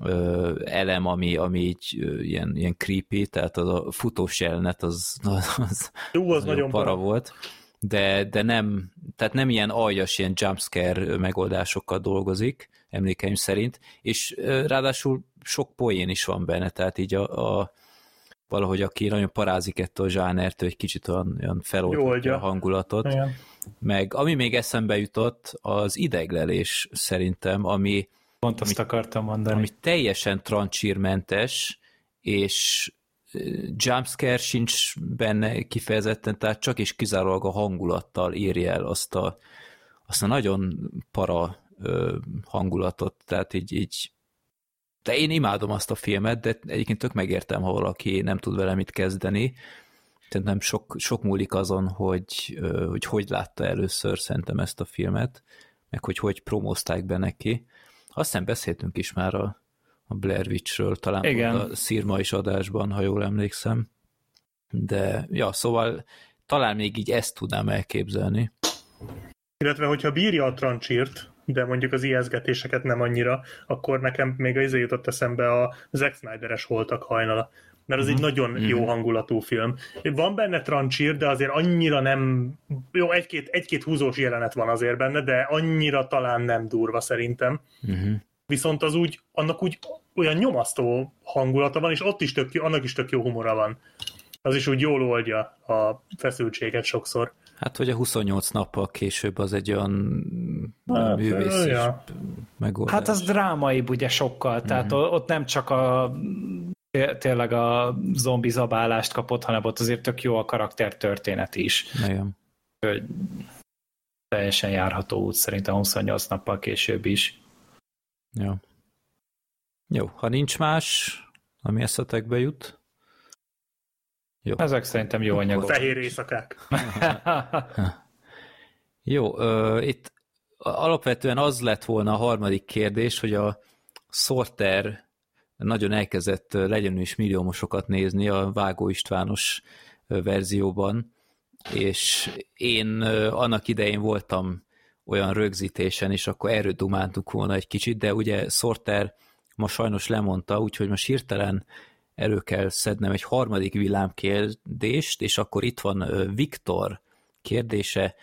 ö, elem, ami, ami így ö, ilyen, ilyen creepy, tehát az a futós jelenet az, az, Jó, az nagyon para para. volt, de, de nem, tehát nem ilyen aljas, ilyen jumpscare megoldásokkal dolgozik, emlékeim szerint, és ö, ráadásul sok poén is van benne, tehát így a, a valahogy aki nagyon parázik ettől a zsánertől, egy kicsit olyan, olyan feloldja oldja. a hangulatot. Igen. Meg ami még eszembe jutott, az ideglelés szerintem, ami, Pont azt akartam mondani. ami teljesen trancsírmentes, és jumpscare sincs benne kifejezetten, tehát csak és kizárólag a hangulattal írja el azt a, azt a nagyon para hangulatot, tehát így, így de én imádom azt a filmet, de egyébként tök megértem, ha valaki nem tud vele mit kezdeni. Nem sok, sok múlik azon, hogy, hogy hogy látta először szerintem ezt a filmet, meg hogy hogy promózták be neki. Aztán beszéltünk is már a, a Blair Witchről, talán Igen. a Szirma is adásban, ha jól emlékszem. De ja, szóval talán még így ezt tudnám elképzelni. Illetve, hogyha bírja a trancsírt, de mondjuk az ijeszgetéseket nem annyira, akkor nekem még az jutott eszembe a Zack Snyder-es voltak hajnala. mert az egy nagyon jó hangulatú film. Van benne trancsír, de azért annyira nem... Jó, egy-két, egy-két húzós jelenet van azért benne, de annyira talán nem durva szerintem. Uh-huh. Viszont az úgy, annak úgy olyan nyomasztó hangulata van, és ott is tök, annak is tök jó humora van. Az is úgy jól oldja a feszültséget sokszor. Hát, hogy a 28 nappal később az egy olyan Hát, művész ja. megoldás. Hát az drámai ugye sokkal, tehát Mhm. mm-hmm. ott nem csak a té- tényleg a zombi zabálást kapott, hanem ott azért tök jó a karakter történet is. Igen. Hogy teljesen járható út szerintem 28 nappal később is. Jó. Jó, ha nincs más, ami eszetekbe jut. Jó. Ezek szerintem jó anyagok. Fehér éjszakák. Jó, ö, itt alapvetően az lett volna a harmadik kérdés, hogy a Sorter nagyon elkezdett legyen is milliómosokat nézni a Vágó Istvános verzióban, és én annak idején voltam olyan rögzítésen, és akkor erről dumáltuk volna egy kicsit, de ugye Sorter ma sajnos lemondta, úgyhogy most hirtelen elő kell szednem egy harmadik villámkérdést, és akkor itt van Viktor kérdése,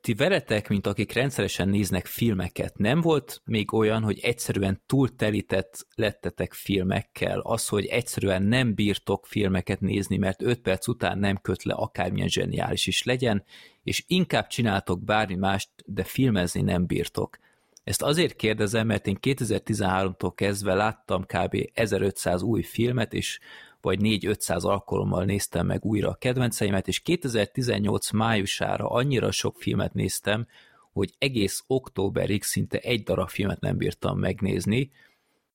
ti veletek, mint akik rendszeresen néznek filmeket, nem volt még olyan, hogy egyszerűen túl telített lettetek filmekkel, az, hogy egyszerűen nem bírtok filmeket nézni, mert 5 perc után nem köt le akármilyen zseniális is legyen, és inkább csináltok bármi mást, de filmezni nem bírtok. Ezt azért kérdezem, mert én 2013-tól kezdve láttam kb. 1500 új filmet, és vagy 4-500 alkalommal néztem meg újra a kedvenceimet, és 2018 májusára annyira sok filmet néztem, hogy egész októberig szinte egy darab filmet nem bírtam megnézni,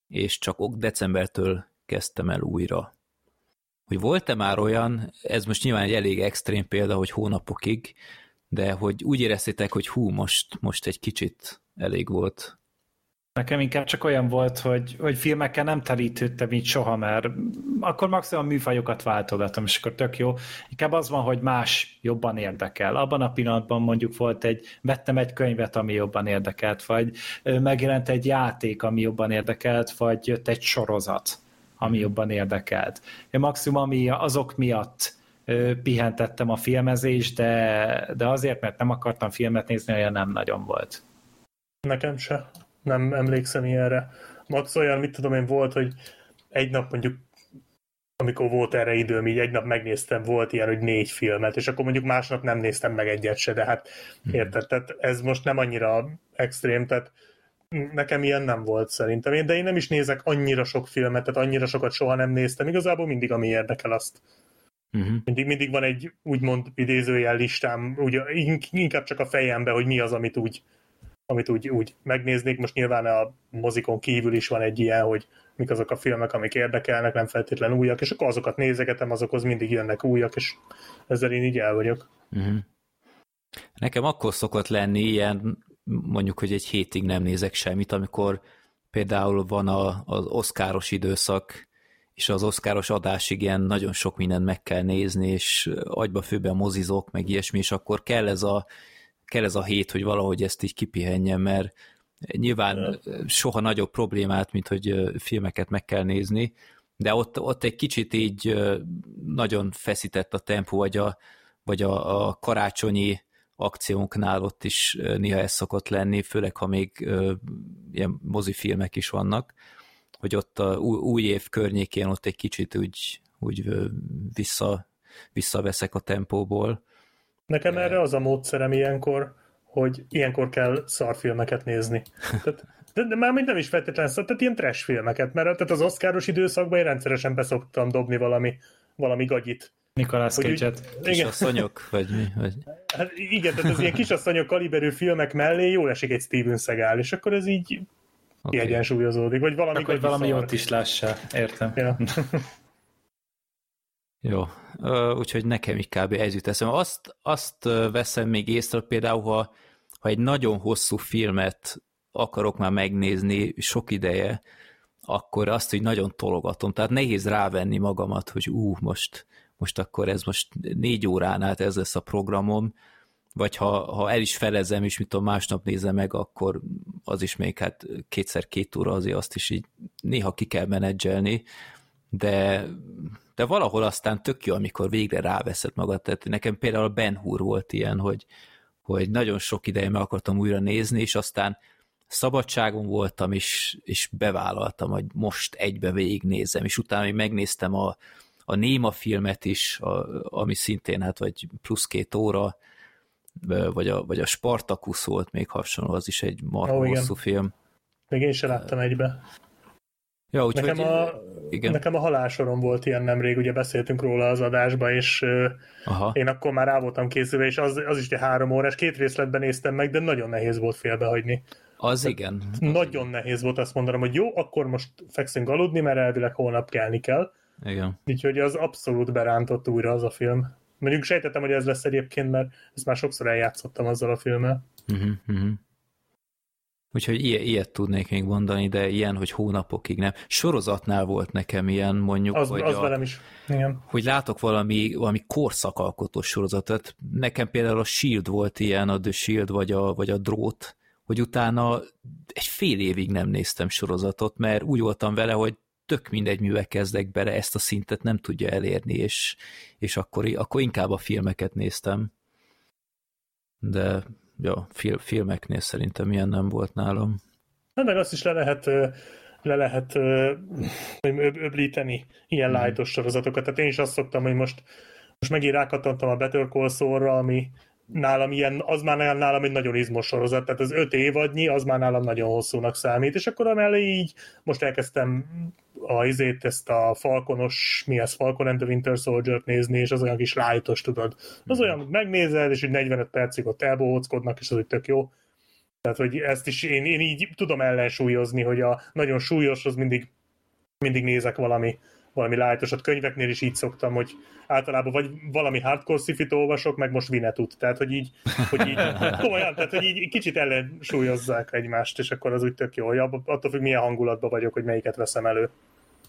és csak decembertől kezdtem el újra. Hogy volt-e már olyan, ez most nyilván egy elég extrém példa, hogy hónapokig, de hogy úgy éreztétek, hogy hú, most, most egy kicsit elég volt. Nekem inkább csak olyan volt, hogy, hogy filmekkel nem telítődtem így soha, mert akkor maximum műfajokat váltogatom, és akkor tök jó. Inkább az van, hogy más jobban érdekel. Abban a pillanatban mondjuk volt egy, vettem egy könyvet, ami jobban érdekelt, vagy megjelent egy játék, ami jobban érdekelt, vagy jött egy sorozat, ami jobban érdekelt. Én maximum ami azok miatt pihentettem a filmezést, de, de azért, mert nem akartam filmet nézni, olyan nem nagyon volt. Nekem se. Nem emlékszem ilyenre. Max olyan, mit tudom én, volt, hogy egy nap mondjuk amikor volt erre időm, így egy nap megnéztem, volt ilyen, hogy négy filmet, és akkor mondjuk másnap nem néztem meg egyet se, de hát érted, tehát ez most nem annyira extrém, tehát nekem ilyen nem volt szerintem. Én, de én nem is nézek annyira sok filmet, tehát annyira sokat soha nem néztem. Igazából mindig, ami érdekel, azt Uh-huh. mindig, mindig van egy úgymond idézőjel listám, úgy, inkább csak a fejembe, hogy mi az, amit úgy, amit úgy, úgy megnéznék. Most nyilván a mozikon kívül is van egy ilyen, hogy mik azok a filmek, amik érdekelnek, nem feltétlen újak, és akkor azokat nézegetem, azokhoz mindig jönnek újak, és ezzel én így el vagyok. Uh-huh. Nekem akkor szokott lenni ilyen, mondjuk, hogy egy hétig nem nézek semmit, amikor például van a, az oszkáros időszak, és az oszkáros adásig ilyen nagyon sok mindent meg kell nézni, és agyba főben mozizok, meg ilyesmi, és akkor kell ez a, kell ez a hét, hogy valahogy ezt így kipihenjem, mert nyilván soha nagyobb problémát, mint hogy filmeket meg kell nézni, de ott, ott egy kicsit így nagyon feszített a tempó, vagy a, vagy a, a karácsonyi akciónknál ott is néha ez szokott lenni, főleg ha még ilyen mozifilmek is vannak, hogy ott a új év környékén ott egy kicsit úgy, úgy vissza, visszaveszek a tempóból. Nekem de... erre az a módszerem ilyenkor, hogy ilyenkor kell szarfilmeket nézni. Tehát, de, de már nem is feltétlenül szar, tehát ilyen trash filmeket, mert tehát az oszkáros időszakban én rendszeresen beszoktam dobni valami, valami gagyit. Nikolás Cage-et. Kisasszonyok, vagy mi? Vagy... Hát igen, tehát az ilyen kisasszonyok kaliberű filmek mellé jól esik egy Steven Seagal, és akkor ez így okay. kiegyensúlyozódik, vagy valami, Akkor valami szar. ott is lássa, értem. Ja. Jó, úgyhogy nekem így kb. ez jut eszem. Azt, azt veszem még észre, például, ha, ha egy nagyon hosszú filmet akarok már megnézni sok ideje, akkor azt, hogy nagyon tologatom. Tehát nehéz rávenni magamat, hogy ú, most, most akkor ez most négy órán át ez lesz a programom, vagy ha, ha el is felezem, és mit tudom, másnap nézem meg, akkor az is még hát kétszer két óra azért azt is így néha ki kell menedzselni, de, de valahol aztán tök jó, amikor végre ráveszed magad. Tehát nekem például a Ben Hur volt ilyen, hogy, hogy nagyon sok ideje meg akartam újra nézni, és aztán szabadságon voltam, és, és bevállaltam, hogy most egybe végignézem, és utána még megnéztem a, a Néma filmet is, a, ami szintén hát vagy plusz két óra, vagy a, vagy a Spartacus volt még hasonló, az is egy marha igen. hosszú film. Még én sem láttam egybe. Ja, úgyhogy, Nekem a, igen. nekem a halálsorom volt ilyen nemrég, ugye beszéltünk róla az adásba, és Aha. én akkor már rá voltam készülve, és az, az is egy három órás, két részletben néztem meg, de nagyon nehéz volt félbehagyni. Az igen. Nagyon nehéz volt azt mondanom, hogy jó, akkor most fekszünk aludni, mert elvileg holnap kelni kell. Igen. Úgyhogy az abszolút berántott újra az a film. Mondjuk sejtettem, hogy ez lesz egyébként, mert ezt már sokszor eljátszottam azzal a filmmel. Uh-huh, uh-huh. Úgyhogy ilyet, ilyet tudnék még mondani, de ilyen, hogy hónapokig nem. Sorozatnál volt nekem ilyen, mondjuk, Az, hogy, az a, velem is. Igen. hogy látok valami, valami korszakalkotó sorozatot. Nekem például a Shield volt ilyen, a The Shield, vagy a, vagy a Drót, hogy utána egy fél évig nem néztem sorozatot, mert úgy voltam vele, hogy tök mindegy művel kezdek bele, ezt a szintet nem tudja elérni, és, és akkor, akkor inkább a filmeket néztem. De ja, fil, filmeknél szerintem ilyen nem volt nálam. Hát meg azt is le lehet, le lehet öb- öblíteni ilyen Mhm. lightos sorozatokat. Tehát én is azt szoktam, hogy most, most megint rákattantam a Better Call Saul-ra, ami nálam ilyen, az már nálam egy nagyon izmos sorozat, tehát az öt évadnyi, az már nálam nagyon hosszúnak számít, és akkor amellé így most elkezdtem a izét, ezt a Falconos, mi ez, Falcon and the Winter Soldier-t nézni, és az olyan kis lightos, tudod. Az olyan, hogy megnézed, és így 45 percig ott elbohóckodnak, és az úgy tök jó. Tehát, hogy ezt is én, én így tudom ellensúlyozni, hogy a nagyon súlyoshoz mindig, mindig nézek valami, valami lájtosat. Könyveknél is így szoktam, hogy általában vagy valami hardcore szifit olvasok, meg most Vinetut. Tehát, hogy így, hogy így komolyan, tehát, hogy így kicsit ellensúlyozzák egymást, és akkor az úgy tök jó, hogy attól függ, milyen hangulatban vagyok, hogy melyiket veszem elő.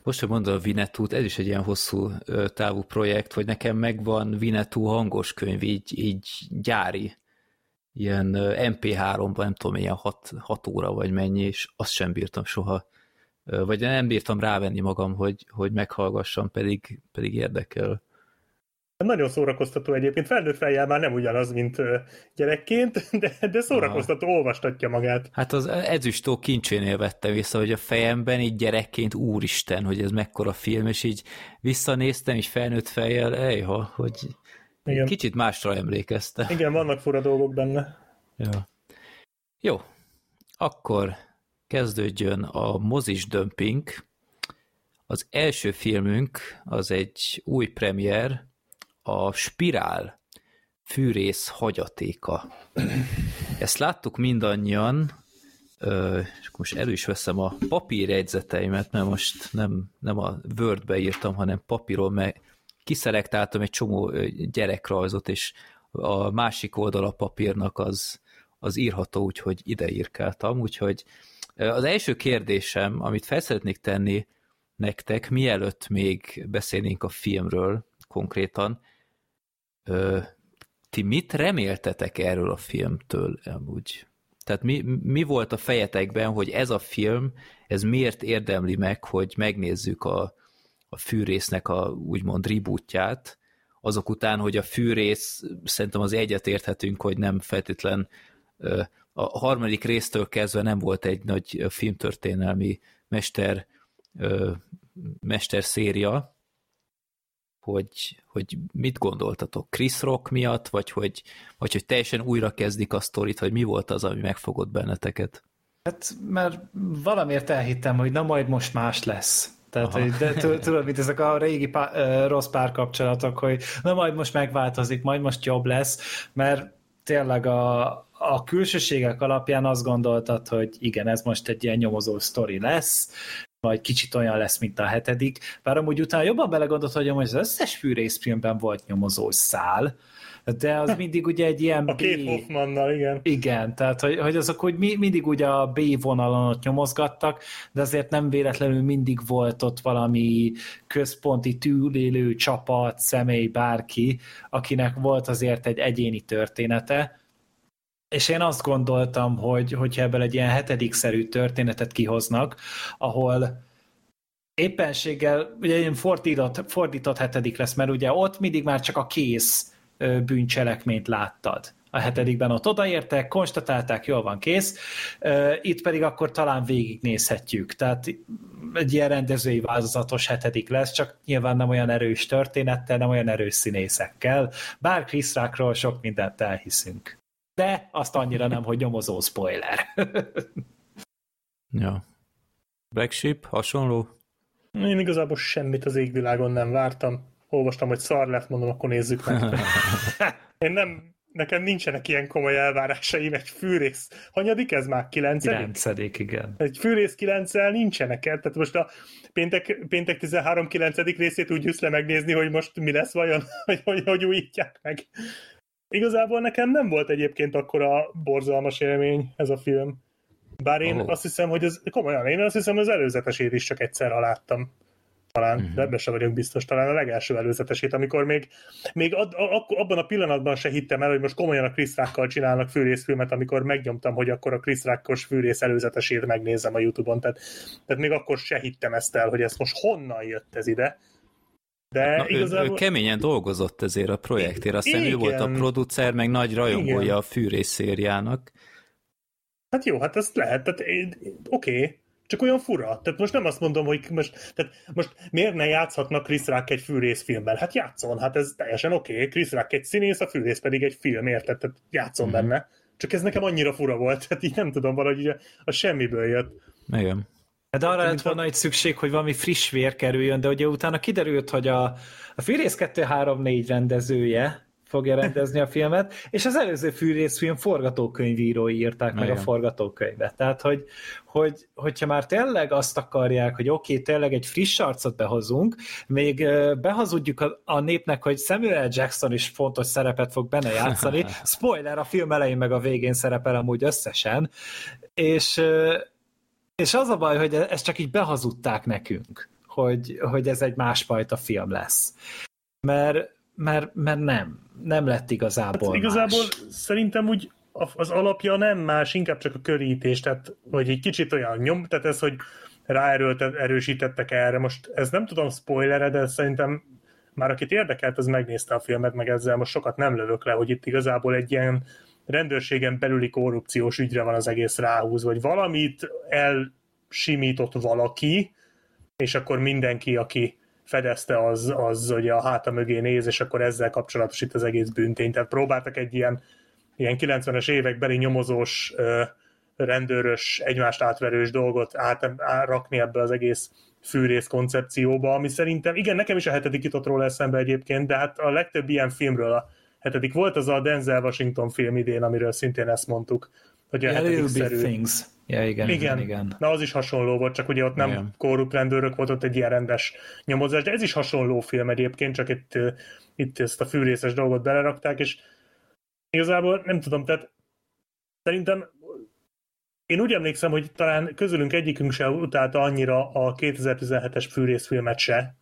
Most, hogy mondod a Vinetút, ez is egy ilyen hosszú távú projekt, hogy nekem megvan Vinetú hangos könyv, így, így gyári, ilyen ö, MP3-ban, nem tudom, ilyen 6 óra vagy mennyi, és azt sem bírtam soha. Vagy nem bírtam rávenni magam, hogy, hogy meghallgassam, pedig, pedig érdekel. Nagyon szórakoztató egyébként, felnőtt fejjel már nem ugyanaz, mint gyerekként, de, de szórakoztató, olvastatja magát. Hát az ezüstó kincsénél vettem vissza, hogy a fejemben így gyerekként úristen, hogy ez mekkora film, és így visszanéztem, így felnőtt fejjel, ejha, hogy Igen. kicsit másra emlékeztem. Igen, vannak fura dolgok benne. Ja. Jó, akkor kezdődjön a mozis dömping. Az első filmünk az egy új premier, a Spirál fűrész hagyatéka. Ezt láttuk mindannyian, és most elő is veszem a papírjegyzeteimet, mert most nem, nem a Wordbe írtam, hanem papíron, mert kiszelektáltam egy csomó gyerekrajzot, és a másik oldal a papírnak az, az írható, úgyhogy ide írkáltam, úgyhogy az első kérdésem, amit fel szeretnék tenni nektek, mielőtt még beszélnénk a filmről konkrétan, ti mit reméltetek erről a filmtől amúgy? Tehát mi, mi volt a fejetekben, hogy ez a film, ez miért érdemli meg, hogy megnézzük a, a fűrésznek a úgymond rebootját, azok után, hogy a fűrész, szerintem az egyet érthetünk, hogy nem feltétlen a harmadik résztől kezdve nem volt egy nagy filmtörténelmi mester, ö, mester széria, hogy, hogy mit gondoltatok Chris Rock miatt, vagy hogy, vagy hogy teljesen újra kezdik a sztorit, vagy mi volt az, ami megfogott benneteket? Hát, mert valamiért elhittem, hogy na majd most más lesz. Tehát, hogy, de tu- tudod, mint ezek a régi pá- rossz párkapcsolatok, hogy na majd most megváltozik, majd most jobb lesz, mert tényleg a, a külsőségek alapján azt gondoltad, hogy igen, ez most egy ilyen nyomozó sztori lesz, vagy kicsit olyan lesz, mint a hetedik, bár amúgy utána jobban belegondolt, hogy az összes fűrészfilmben volt nyomozós szál, de az mindig ugye egy ilyen A B... két Hoffmannal, igen. Igen, tehát hogy, hogy azok úgy mi, mindig ugye a B vonalon ott nyomozgattak, de azért nem véletlenül mindig volt ott valami központi túlélő csapat, személy, bárki, akinek volt azért egy egyéni története, és én azt gondoltam, hogy hogyha ebből egy ilyen hetedik-szerű történetet kihoznak, ahol éppenséggel ugye ilyen fordított, fordított hetedik lesz, mert ugye ott mindig már csak a kész bűncselekményt láttad. A hetedikben ott odaértek, konstatálták, jól van, kész. Itt pedig akkor talán végignézhetjük. Tehát egy ilyen rendezői változatos hetedik lesz, csak nyilván nem olyan erős történettel, nem olyan erős színészekkel. Bár Chris Rockról sok mindent elhiszünk. De azt annyira nem, hogy nyomozó spoiler. Ja. Black Sheep, hasonló? Én igazából semmit az égvilágon nem vártam. Olvastam, hogy szar lett, mondom, akkor nézzük meg. Én nem, nekem nincsenek ilyen komoly elvárásaim, egy fűrész. Hanyadik ez már? Kilencedik? Kilencedik, igen. Egy fűrész kilenccel nincsenek el, tehát most a péntek, péntek 13 9. részét úgy jössz le megnézni, hogy most mi lesz vajon, hogy, hogy, hogy újítják meg. Igazából nekem nem volt egyébként akkora borzalmas élmény ez a film. Bár én oh. azt hiszem, hogy ez komolyan, én azt hiszem, az előzetesét is csak egyszer láttam. Talán, uh-huh. de ebben sem vagyok biztos, talán a legelső előzetesét, amikor még, még ad, a, abban a pillanatban se hittem el, hogy most komolyan a Chris Rockkal csinálnak fűrészfilmet, amikor megnyomtam, hogy akkor a Chris Rockos fűrész előzetesét megnézem a Youtube-on, tehát, tehát még akkor se hittem ezt el, hogy ez most honnan jött ez ide. De Na, ő, ő igazából... keményen dolgozott ezért a projektért, aztán ő Igen. volt a producer, meg nagy rajongója Igen. a fűrész szériának. Hát jó, hát ezt lehet, tehát oké, okay. csak olyan fura. Tehát most nem azt mondom, hogy most, tehát most miért ne játszhatnak Chris Rock egy fűrészfilmben? Hát játszon, hát ez teljesen oké. Okay. Chris Rock egy színész, a fűrész pedig egy film, érted? Tehát játszon mm-hmm. benne. Csak ez nekem annyira fura volt, tehát így nem tudom, valahogy a, a semmiből jött. Igen. De arra lett volna egy szükség, hogy valami friss vér kerüljön, de ugye utána kiderült, hogy a, a Fűrész 2-3-4 rendezője fogja rendezni a filmet, és az előző fűrészfilm forgatókönyvírói írták meg a Igen. forgatókönyvet. Tehát, hogy, hogy, hogyha már tényleg azt akarják, hogy oké, okay, tényleg egy friss arcot behozunk, még behazudjuk a, a népnek, hogy Samuel. Jackson is fontos szerepet fog benne játszani. Spoiler, a film elején meg a végén szerepel amúgy összesen. És és az a baj, hogy ezt csak így behazudták nekünk, hogy, hogy ez egy másfajta film lesz. Mert, mert, mert nem. Nem lett igazából Hát igazából más. szerintem úgy az alapja nem más, inkább csak a körítés, tehát hogy egy kicsit olyan nyom, tehát ez, hogy ráerőlt, erősítettek erre. Most ez nem tudom spoilere, de szerintem már akit érdekelt, az megnézte a filmet, meg ezzel most sokat nem lövök le, hogy itt igazából egy ilyen rendőrségen belüli korrupciós ügyre van az egész ráhúz, vagy valamit elsimított valaki, és akkor mindenki, aki fedezte, az, az hogy a háta mögé néz, és akkor ezzel kapcsolatos itt az egész bűntény. Tehát próbáltak egy ilyen, ilyen 90-es évekbeli nyomozós, rendőrös, egymást átverős dolgot át, rakni ebbe az egész fűrész koncepcióba, ami szerintem, igen, nekem is a hetedik jutott róla eszembe egyébként, de hát a legtöbb ilyen filmről a hetedik volt az a Denzel Washington film idén, amiről szintén ezt mondtuk, hogy a Yeah, hetedik little big szerű. things. Ja, igen, Igen, igen, na az is hasonló volt, csak ugye ott nem Igen. korrupt rendőrök volt, ott egy ilyen rendes nyomozás, de ez is hasonló film egyébként, csak itt, itt ezt a fűrészes dolgot belerakták, és igazából nem tudom, tehát szerintem én úgy emlékszem, hogy talán közülünk egyikünk se utálta annyira a 2017-es fűrészfilmet se.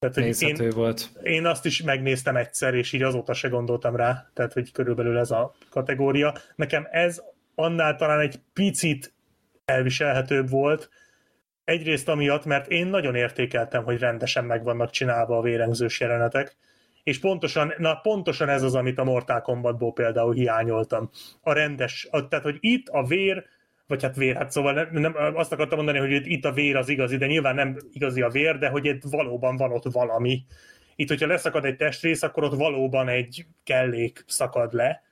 Tehát, hogy én, volt. én azt is megnéztem egyszer, és így azóta se gondoltam rá, tehát hogy körülbelül ez a kategória. Nekem ez annál talán egy picit elviselhetőbb volt, egyrészt amiatt, mert én nagyon értékeltem, hogy rendesen meg vannak csinálva a vérengzős jelenetek, és pontosan, na pontosan ez az, amit a Mortal Kombatból például hiányoltam. A rendes, a, tehát hogy itt a vér, vagy hát vér, hát szóval nem, nem, azt akartam mondani, hogy itt- a vér az igazi, de nyilván nem igazi a vér, de hogy itt valóban van ott valami. Itt, hogyha leszakad egy testrész, akkor ott valóban egy kellék szakad le,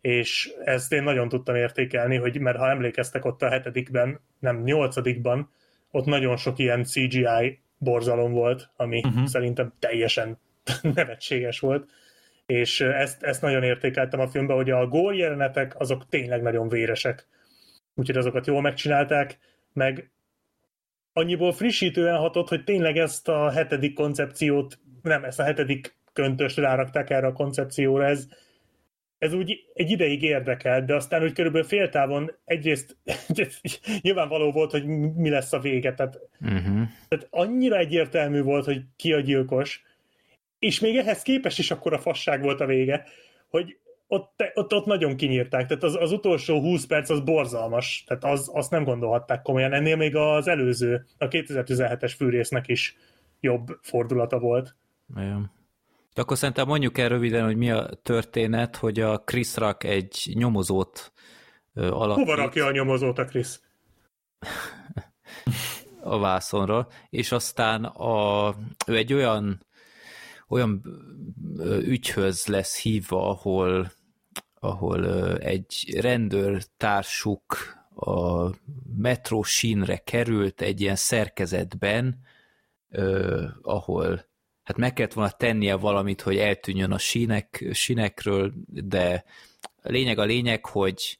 és ezt én nagyon tudtam értékelni, hogy mert ha emlékeztek ott a hetedikben, nem nyolcadikban, ott nagyon sok ilyen CGI borzalom volt, ami uh-huh. szerintem teljesen nevetséges volt, és ezt, ezt nagyon értékeltem a filmben, hogy a gól jelenetek azok tényleg nagyon véresek, úgyhogy azokat jól megcsinálták, meg annyiból frissítően hatott, hogy tényleg ezt a hetedik koncepciót, nem, ezt a hetedik köntöst rárakták erre a koncepcióra, ez, ez úgy egy ideig érdekelt, de aztán úgy körülbelül féltávon egyrészt nyilvánvaló volt, hogy mi lesz a vége, tehát, Uh-huh. tehát annyira egyértelmű volt, hogy ki a gyilkos, és még ehhez képest is akkor a fasság volt a vége, hogy ott, ott, ott nagyon kinyírták, tehát az, az utolsó 20 perc az borzalmas, tehát az, azt nem gondolhatták komolyan. Ennél még az előző, a 2017-es fűrésznek is jobb fordulata volt. Igen. De akkor szerintem mondjuk el röviden, hogy mi a történet, hogy a Chris Rock egy nyomozót alakít Hova rakja a nyomozót a Krisz? a vászonra, és aztán a, ő egy olyan olyan ügyhöz lesz hívva, ahol, ahol egy rendőrtársuk a metró sínre került egy ilyen szerkezetben, ahol hát meg kellett volna tennie valamit, hogy eltűnjön a sínek, sínekről, de a lényeg a lényeg, hogy,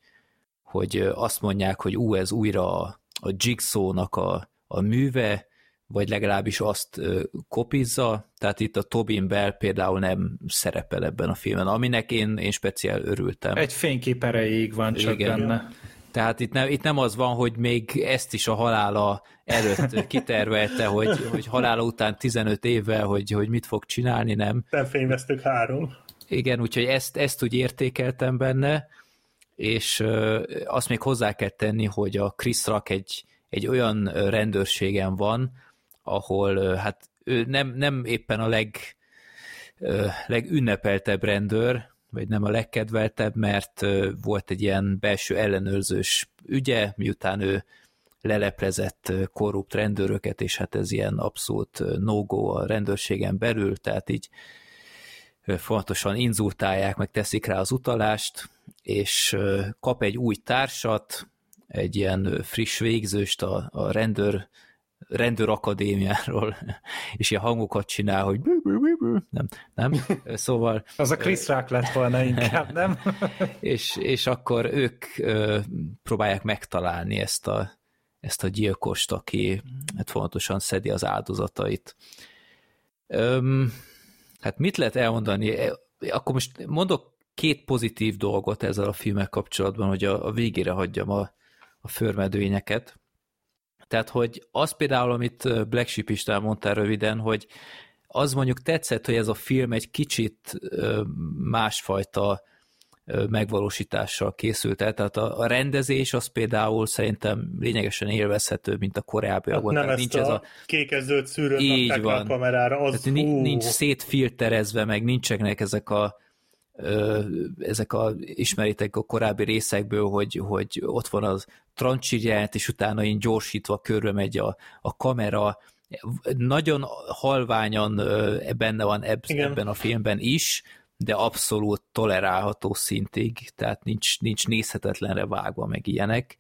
hogy azt mondják, hogy ú, ez újra a, a Jigsaw-nak a, a műve, vagy legalábbis azt kopizza, tehát itt a Tobin Bell például nem szerepel ebben a filmben, aminek én, én speciál örültem. Egy fénykép erejéig van csak Igen. benne. Tehát itt nem, itt nem az van, hogy még ezt is a halála előtt kitervelte, hogy, hogy halála után 15 évvel, hogy, hogy mit fog csinálni, nem. Nem fényvesztők három. Igen, úgyhogy ezt, ezt úgy értékeltem benne, és azt még hozzá kell tenni, hogy a Chris Rock egy, egy olyan rendőrségen van, ahol hát ő nem, nem éppen a leg, legünnepeltebb rendőr, vagy nem a legkedveltebb, mert volt egy ilyen belső ellenőrzős ügye, miután ő leleplezett korrupt rendőröket, és hát ez ilyen abszolút no-go a rendőrségen belül, tehát így fontosan inzultálják, meg teszik rá az utalást, és kap egy új társat, egy ilyen friss végzőst a, a rendőr rendőrakadémiáról, és ilyen hangokat csinál, hogy bü- bü- bü- bü. nem, nem, szóval Az a Chris Rock lett volna inkább, nem? és, és akkor ők próbálják megtalálni ezt a, ezt a gyilkost, aki hát fontosan szedi az áldozatait. Öm, hát mit lehet elmondani? E, Akkor most mondok két pozitív dolgot ezzel a filmmel kapcsolatban, hogy a, a végére hagyjam a, a förmedvényeket. Tehát, hogy az például, amit Black Sheep is mondtál röviden, hogy az mondjuk tetszett, hogy ez a film egy kicsit másfajta megvalósítással készült el. Tehát a, a rendezés az például szerintem lényegesen élvezhető, mint a korábbiakban. Hát nem Tehát ezt a, a kékezőt szűrőt Így a kamerára, az tehát hú, nincs szétfilterezve, meg nincsenek ezek a ezek a, ismeritek a korábbi részekből, hogy, hogy ott van az trancsirját, és utána én gyorsítva körbe megy a, a kamera, nagyon halványan benne van eb, Igen. ebben a filmben is, de abszolút tolerálható szintig, tehát nincs, nincs nézhetetlenre vágva meg ilyenek.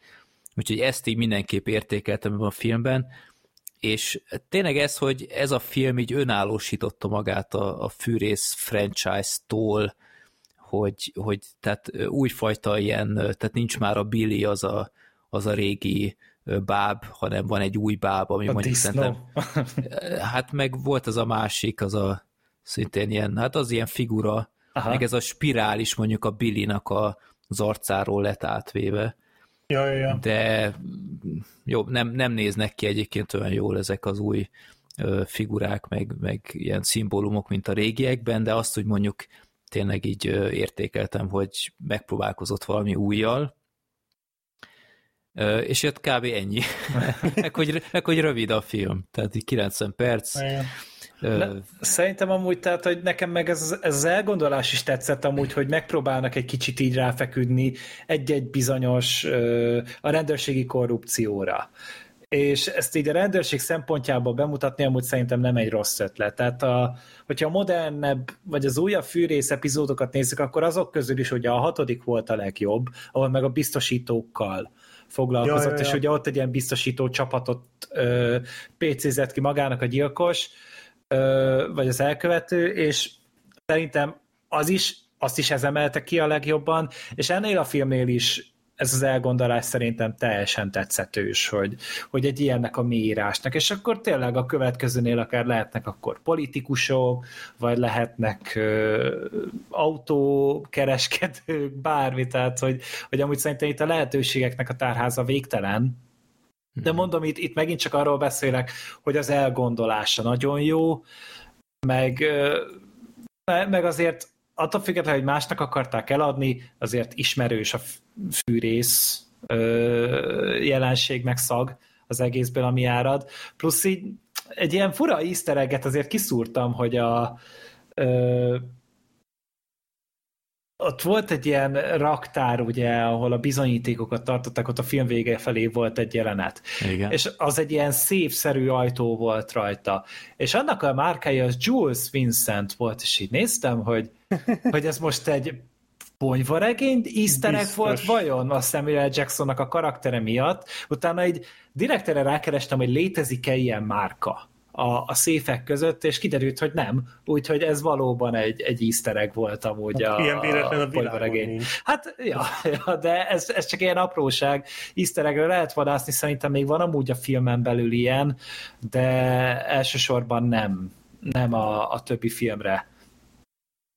Úgyhogy ezt így mindenképp értékeltem ebben a filmben, és tényleg ez, hogy ez a film így önállósította magát a, a fűrész franchise-tól, hogy, hogy tehát újfajta ilyen, tehát nincs már a Billy az a, az a régi báb, hanem van egy új báb, ami A mondjuk disznó. szerintem Hát meg volt az a másik, az a szintén ilyen, hát az ilyen figura, Aha. meg ez a spirál is mondjuk a Billy-nak a, az arcáról lett átvéve, ja, ja, ja. de jó, nem, nem néznek ki egyébként olyan jól ezek az új figurák, meg, meg ilyen szimbólumok, mint a régiekben, de azt, hogy mondjuk tényleg így értékeltem, hogy megpróbálkozott valami újjal, és jött kb. ennyi. meg, hogy, meg, hogy rövid a film, tehát így 90 perc. Ne, szerintem amúgy, tehát, hogy nekem meg ez, ez az elgondolás is tetszett amúgy, hogy megpróbálnak egy kicsit így ráfeküdni egy-egy bizonyos a rendőrségi korrupcióra. És ezt így a rendőrség szempontjából bemutatni amúgy szerintem nem egy rossz ötlet. Tehát a, hogyha a modernebb, vagy az újabb fűrész epizódokat nézzük, akkor azok közül is ugye a hatodik volt a legjobb, ahol meg a biztosítókkal foglalkozott, Ja, ja, ja. és ugye ott egy ilyen biztosító csapatot ö, PC-zett ki magának a gyilkos, ö, vagy az elkövető, és szerintem az is, azt is ez emelte ki a legjobban, és ennél a filmnél is ez az elgondolás szerintem teljesen tetszetős, hogy, hogy egy ilyennek a mélyírásnak, és akkor tényleg a következőnél akár lehetnek akkor politikusok, vagy lehetnek ö, autókereskedők, bármi, tehát hogy, hogy amúgy szerintem itt a lehetőségeknek a tárháza végtelen, de mondom, itt, itt megint csak arról beszélek, hogy az elgondolása nagyon jó, meg, meg azért attól függetlenül, hogy másnak akarták eladni, azért ismerős a fűrész ö, jelenség, meg szag az egészből, ami árad. Plusz így egy ilyen fura easter azért kiszúrtam, hogy a ö, ott volt egy ilyen raktár, ugye, ahol a bizonyítékokat tartották, ott a film vége felé volt egy jelenet. Igen. És az egy ilyen szép-szerű ajtó volt rajta. És annak a márkája az Jules Vincent volt, és így néztem, hogy, hogy ez most egy ponyvaregény easter volt vajon a Samuel Jacksonnak a karaktere miatt. Utána egy direkt erre rákerestem, hogy létezik-e ilyen márka a, a széfek között, és kiderült, hogy nem. Úgyhogy ez valóban egy, egy easter egg volt amúgy a, Ilyen véletlen a világon ponyvaregény. nincs. Hát, ja, ja de ez, ez csak ilyen apróság. Easter eggről lehet vadászni, szerintem még van amúgy a filmen belül ilyen, de elsősorban nem, nem a, a többi filmre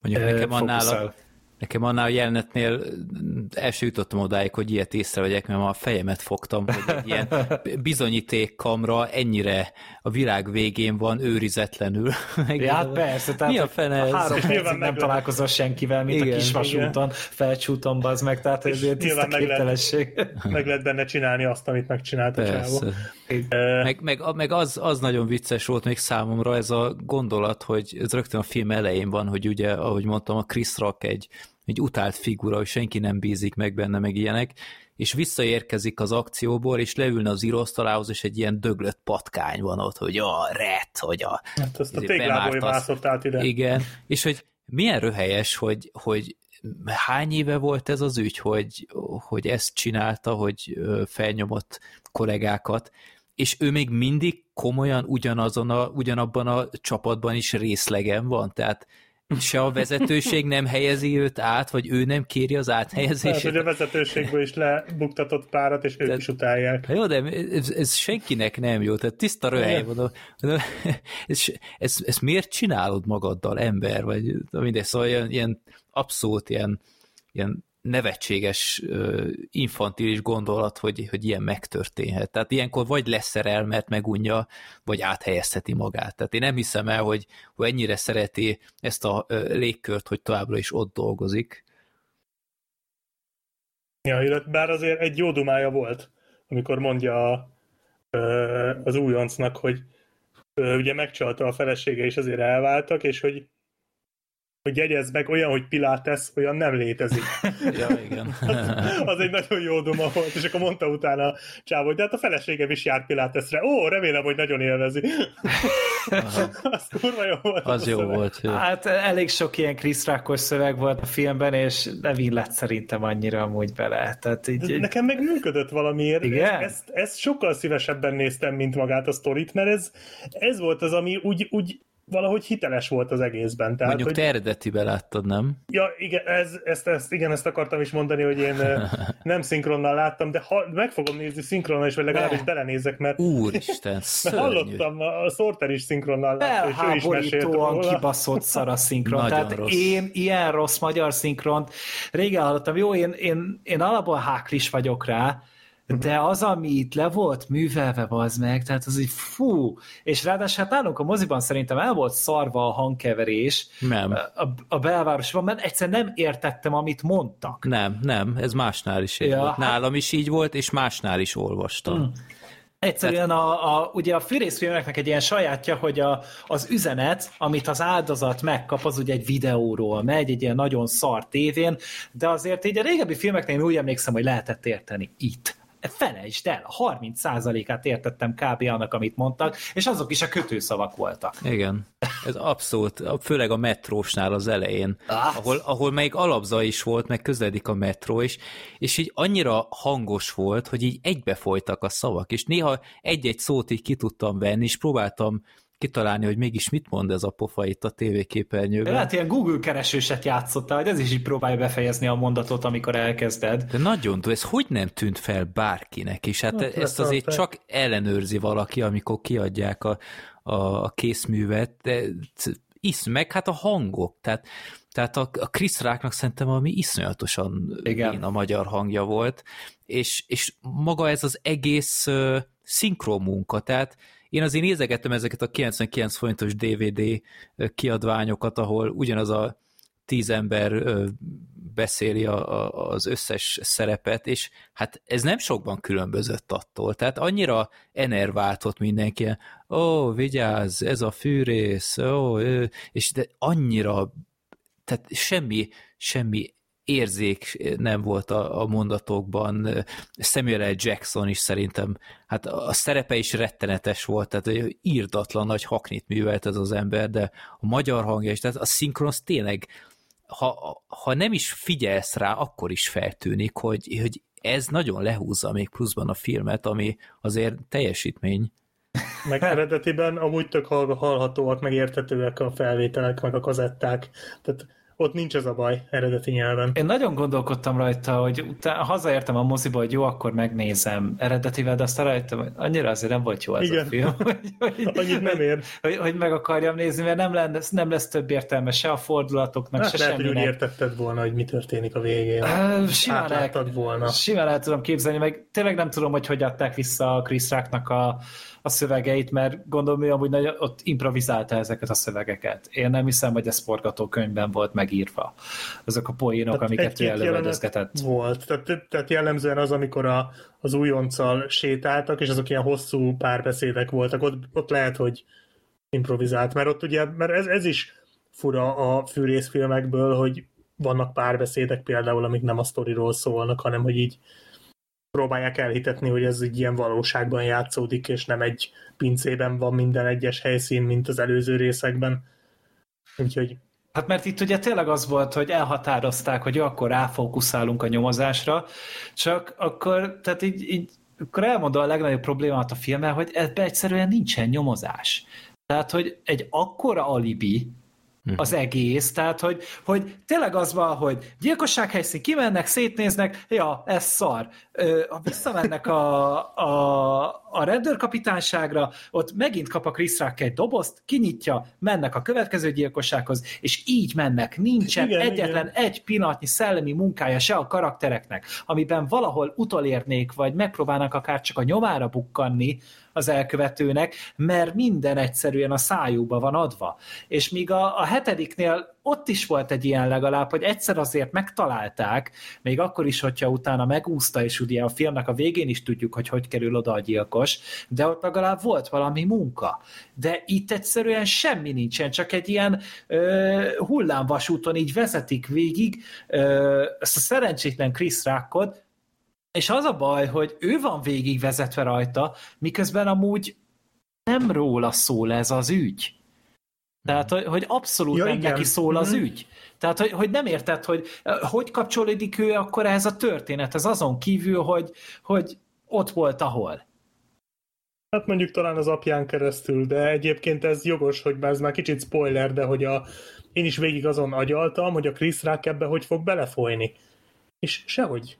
Mondjuk nekem annál, a. nekem annál a jelenetnél első jutottam odáig, hogy ilyet észrevegyek, mert ma a fejemet fogtam, hogy egy ilyen bizonyítékkamra ennyire a világ végén van őrizetlenül. Ja, hát persze, tehát Mi a hogy fene ez? három percig nem találkozol senkivel, mint Igen, a kisvasúton, felcsúton, az meg, tehát ez ilyen tiszta meg lehet-. Meg lehet benne csinálni azt, amit megcsinált a csávó. Meg, meg, meg az, az nagyon vicces volt még számomra ez a gondolat, hogy ez rögtön a film elején van, hogy ugye, ahogy mondtam, a Chris Rock egy, egy utált figura, hogy senki nem bízik meg benne, meg ilyenek, és visszaérkezik az akcióból, és leülne az íróasztalához, és egy ilyen döglött patkány van ott, hogy a ret, hogy a... Hát azt a izé, téglából mászott át ide. Igen, és hogy milyen röhelyes, hogy, hogy hány éve volt ez az ügy, hogy, hogy ezt csinálta, hogy felnyomott kollégákat, és ő még mindig komolyan ugyanazon a, ugyanabban a csapatban is részlegen van, tehát se a vezetőség nem helyezi őt át, vagy ő nem kéri az Tehát, hogy áthelyezését. a vezetőségből is lebuktatott párat, és ők Tehát- is utálják. Jó, de ez, ez senkinek nem jó, tehát tiszta röhely van. Ez, ez, ez miért csinálod magaddal, ember? Vagy mindegy, szóval ilyen, ilyen abszolút ilyen, ilyen nevetséges, infantilis gondolat, hogy, hogy ilyen megtörténhet. Tehát ilyenkor vagy leszerel, mert megunja, vagy áthelyezheti magát. Tehát én nem hiszem el, hogy, hogy ennyire szereti ezt a légkört, hogy továbbra is ott dolgozik. Ja, illetve bár azért egy jó dumája volt, amikor mondja a, az újoncnak, hogy ugye megcsalta a felesége, és azért elváltak, és hogy hogy jegyezd meg, olyan, hogy Pilates, olyan nem létezik. Ja, igen. Az egy nagyon jó duma volt, és akkor mondta utána a csávó, hogy de hát a feleségem is jár Pilatesre. Ó, remélem, hogy nagyon élvezi. az kurva jó volt. Az a jó szöveg. volt. Jó. Hát elég sok ilyen Chris Rockos szöveg volt a filmben, és nem illett szerintem annyira amúgy bele. Tehát így, De Nekem meg működött valamiért. Igen? Ezt, ezt sokkal szívesebben néztem, mint magát a sztorit, mert ez, ez volt az, ami úgy, úgy valahogy hiteles volt az egészben. Tehát, Mondjuk hogy, te eredetibe láttad, nem? Ja, igen, ez, ezt, ezt, igen, ezt akartam is mondani, hogy én nem szinkronnal láttam, de ha, meg fogom nézni szinkronnal is, vagy legalábbis Ne. belenézek, mert, Úristen, mert hallottam, a Sorter is szinkronnal látta, és ő is mesélt róla. kibaszott szar a szinkron. Nagyon Tehát rossz. én ilyen rossz magyar szinkront régen hallottam. Jó, én, én, én alapból háklis vagyok rá, de az, ami itt le volt művelve, az meg, tehát az így fú, és ráadásul hát nálunk a moziban szerintem el volt szarva a hangkeverés Nem. a, a belvárosban, mert egyszerűen nem értettem, amit mondtak. Nem, nem, ez másnál is Ja, volt. hát- Nálam is így volt, és másnál is olvastam. Egyszerűen a, a, ugye a fűrészfilmeknek egy ilyen sajátja, hogy a, az üzenet, amit az áldozat megkap, az ugye egy videóról megy, egy ilyen nagyon szar tévén, de azért így a régebbi filmeknél én úgy emlékszem, hogy lehetett érteni itt. Felejtsd el, 30%-át értettem kb. annak, amit mondtak, és azok is a kötőszavak voltak. Igen. Ez abszolút, főleg a metrósnál az elején, Ah. ahol, ahol még alapza is volt, meg közeledik a metró is, és így annyira hangos volt, hogy így egybefolytak a szavak, és néha egy-egy szót így ki tudtam venni, és próbáltam kitalálni, hogy mégis mit mond ez a pofa itt a tévéképernyőben. Lehet ilyen Google keresőset játszottál, hogy ez is így próbálja befejezni a mondatot, amikor elkezded. De nagyon, ez hogy nem tűnt fel bárkinek, és hát Hát ezt azért letartják. csak ellenőrzi valaki, amikor kiadják a, a, a készművet, de isz, meg hát a hangok, tehát, tehát a, a Chris Ráknak szerintem valami iszonyatosan Igen. a magyar hangja volt, és, és maga ez az egész uh, szinkron munka, tehát én azért nézegettem ezeket a 99 forintos DVD kiadványokat, ahol ugyanaz a tíz ember beszéli a, a, az összes szerepet, és hát ez nem sokban különbözött attól, tehát annyira enerváltott mindenki, ó, vigyázz, ez a fűrész, ó, ö, és de annyira, tehát semmi, semmi érzék nem volt a, a mondatokban. Samuel L. Jackson is szerintem, hát a szerepe is rettenetes volt, tehát írdatlan nagy haknit művelt ez az ember, de a magyar hangja is, tehát a szinkron az tényleg, ha, ha nem is figyelsz rá, akkor is feltűnik, hogy, hogy ez nagyon lehúzza még pluszban a filmet, ami azért teljesítmény. Meg eredetiben amúgy tök hall- hallhatóak, meg értetőek a felvételek, meg a kazetták. Tehát ott nincs ez a baj eredeti nyelven. Én nagyon gondolkodtam rajta, hogy utána hazaértem a moziba, hogy jó, akkor megnézem eredetivel, de aztán rájöttem, hogy annyira azért nem volt jó ez Igen. a film, hogy, hogy, Annyit nem ér. hogy, hogy meg akarjam nézni, mert nem lesz, nem lesz több értelme se a fordulatoknak, Hát se lehet, hogy úgy semminek. értetted volna, hogy mi történik a végén. Ö, Simán el, volna. simán el tudom képzelni, meg tényleg nem tudom, hogy hogy adták vissza a Chris Rocknak a, a szövegeit, mert gondolom, ő amúgy nagyon, ott improvizálta ezeket a szövegeket. Én nem hiszem, hogy ez forgatókönyvben volt megírva. Azok a poénok, Tehát amiket ő előredezgetett. Volt. Tehát, tehát jellemzően az, amikor a, az újonccal sétáltak, és azok ilyen hosszú párbeszédek voltak, ott, ott lehet, hogy improvizált, mert ott ugye, mert ez, ez is fura a fűrészfilmekből, hogy vannak párbeszédek például, amik nem a sztoriról szólnak, hanem hogy így próbálják elhitetni, hogy ez így ilyen valóságban játszódik, és nem egy pincében van minden egyes helyszín, mint az előző részekben. Úgyhogy Hát mert itt ugye tényleg az volt, hogy elhatározták, hogy akkor ráfókuszálunk a nyomozásra, csak akkor, tehát így, így akkor elmondom a legnagyobb problémát a filmmel, hogy ebben egyszerűen nincsen nyomozás. Tehát, hogy egy akkora alibi az egész, tehát, hogy, hogy tényleg az van, hogy gyilkossághelyszín kimennek, szétnéznek, ja, ez szar. Ö, visszamennek a, a, a rendőrkapitányságra, ott megint kap a Chris Rock egy dobozt, kinyitja, mennek a következő gyilkossághoz, és így mennek. Nincsen igen, egyetlen igen. egy pillanatnyi szellemi munkája se a karaktereknek, amiben valahol utolérnék, vagy megpróbálnak akár csak a nyomára bukkanni az elkövetőnek, mert minden egyszerűen a szájúba van adva. És míg a, a hetediknél ott is volt egy ilyen legalább, hogy egyszer azért megtalálták, még akkor is, hogyha utána megúszta, és ugye a filmnek a végén is tudjuk, hogy hogy kerül oda a gyilkos, de ott legalább volt valami munka. De itt egyszerűen semmi nincsen, csak egy ilyen ö, hullámvasúton így vezetik végig ö, a szerencsétlen Chris Rockot, és az a baj, hogy ő van végigvezetve rajta, miközben amúgy nem róla szól ez az ügy. Tehát, hogy, hogy abszolút Ja, nem igen. neki szól az Mhm. ügy. Tehát, hogy, hogy nem érted, hogy eh, hogy kapcsolódik ő akkor ehhez a történethez, azon kívül, hogy, hogy ott volt, ahol. Hát mondjuk talán az apján keresztül, de egyébként ez jogos, hogy ez már kicsit spoiler, de hogy a, én is végig azon agyaltam, hogy a Chris Rock ebbe hogy fog belefolyni. És sehogy.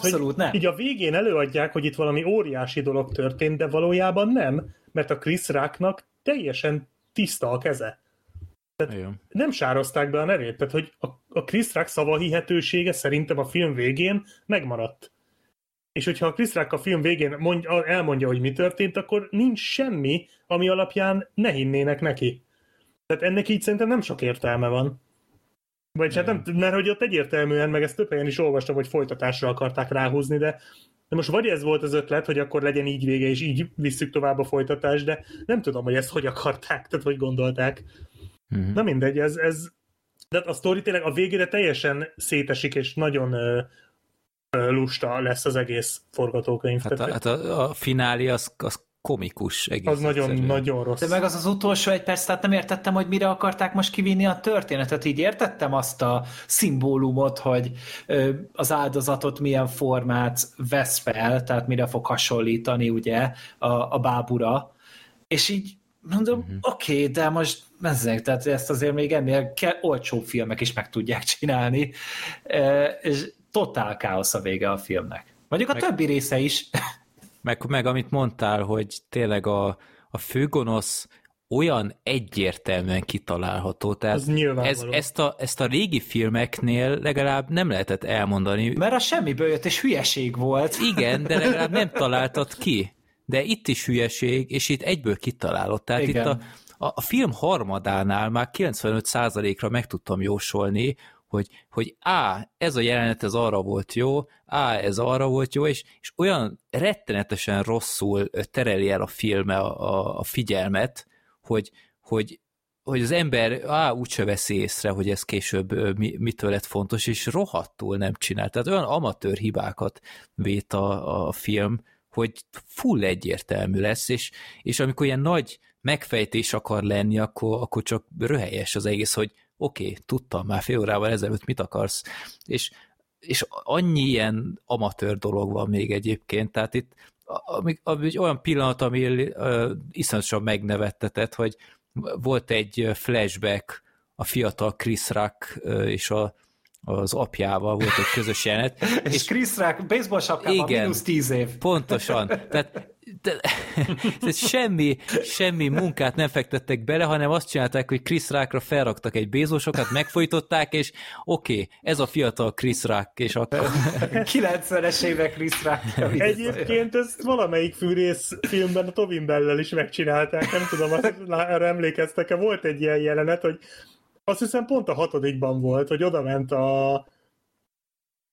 Tehát, Abszolút nem. Így a végén előadják, hogy itt valami óriási dolog történt, de valójában nem, mert a Chris Rocknak teljesen tiszta a keze. Igen. Nem sározták be a nevét, tehát hogy a, a Chris Rock szavahihetősége szerintem a film végén megmaradt. És hogyha a Chris Rock a film végén mond, elmondja, hogy mi történt, akkor nincs semmi, ami alapján ne hinnének neki. Tehát ennek így szerintem nem sok értelme van. Vagy hát nem, mert hogy ott egyértelműen, meg ezt több helyen is olvastam, hogy folytatásra akarták ráhúzni, de, de most vagy ez volt az ötlet, hogy akkor legyen így vége, és így visszük tovább a folytatást, de nem tudom, hogy ezt hogy akarták, tehát hogy gondolták. Mhm. Na mindegy, ez, ez de a sztori tényleg a végére teljesen szétesik, és nagyon ö, ö, lusta lesz az egész forgatókönyv. Hát a, hát a, a finálé az, az komikus egész az nagyon, egyszerűen. nagyon rossz. De meg az az utolsó egy perc, tehát nem értettem, hogy mire akarták most kivinni a történetet. Így értettem azt a szimbólumot, hogy az áldozatot milyen formát vesz fel, tehát mire fog hasonlítani ugye a, a bábura. És így mondom, uh-huh. oké, okay, de most ezek, tehát ezt azért még ennél kell, olcsó filmek is meg tudják csinálni. E, és totál káosz a vége a filmnek. Mondjuk a Meg- többi része is. Meg, meg amit mondtál, hogy tényleg a, a főgonosz olyan egyértelműen kitalálható. Tehát nyilvánvaló. ez, ezt, a, ezt a régi filmeknél legalább nem lehetett elmondani. Mert a semmiből jött, és hülyeség volt. Igen, de legalább nem találtad ki. De itt is hülyeség, és itt egyből kitalálod. Tehát Igen. itt a, a, a film harmadánál már 95%-ra meg tudtam jósolni, hogy, hogy á, ez a jelenet ez arra volt jó, á, ez arra volt jó, és, és olyan rettenetesen rosszul tereli el a filme a, a, figyelmet, hogy, hogy, hogy az ember á, úgyse veszi észre, hogy ez később mi, mitől lett fontos, és rohadtul nem csinál. Tehát olyan amatőr hibákat vét a, a film, hogy full egyértelmű lesz, és, és amikor ilyen nagy megfejtés akar lenni, akkor, akkor csak röhelyes az egész, hogy oké, okay, tudtam már fél órával ezelőtt, mit akarsz. És, és annyi ilyen amatőr dolog van még egyébként, tehát itt ami, ami olyan pillanat, ami uh, iszonyatosan megnevettetett, hogy volt egy flashback a fiatal Chris Rock uh, és a, az apjával volt egy közös jelenet. és, és Chris Rock baseball sapkában Igen. mínusz tíz év. Pontosan. Tehát de, de semmi, semmi munkát nem fektettek bele, hanem azt csinálták, hogy Chris Rockra felraktak egy bézósokat, megfojtották, és oké, okay, ez a fiatal Chris Rock, és akkor... 90-es évek Chris Rock. Egyébként ezt valamelyik fűrész filmben a Tovin Bellel is megcsinálták, nem tudom, erre emlékeztek-e, volt egy ilyen jelenet, hogy azt hiszem pont a hatodikban volt, hogy oda ment a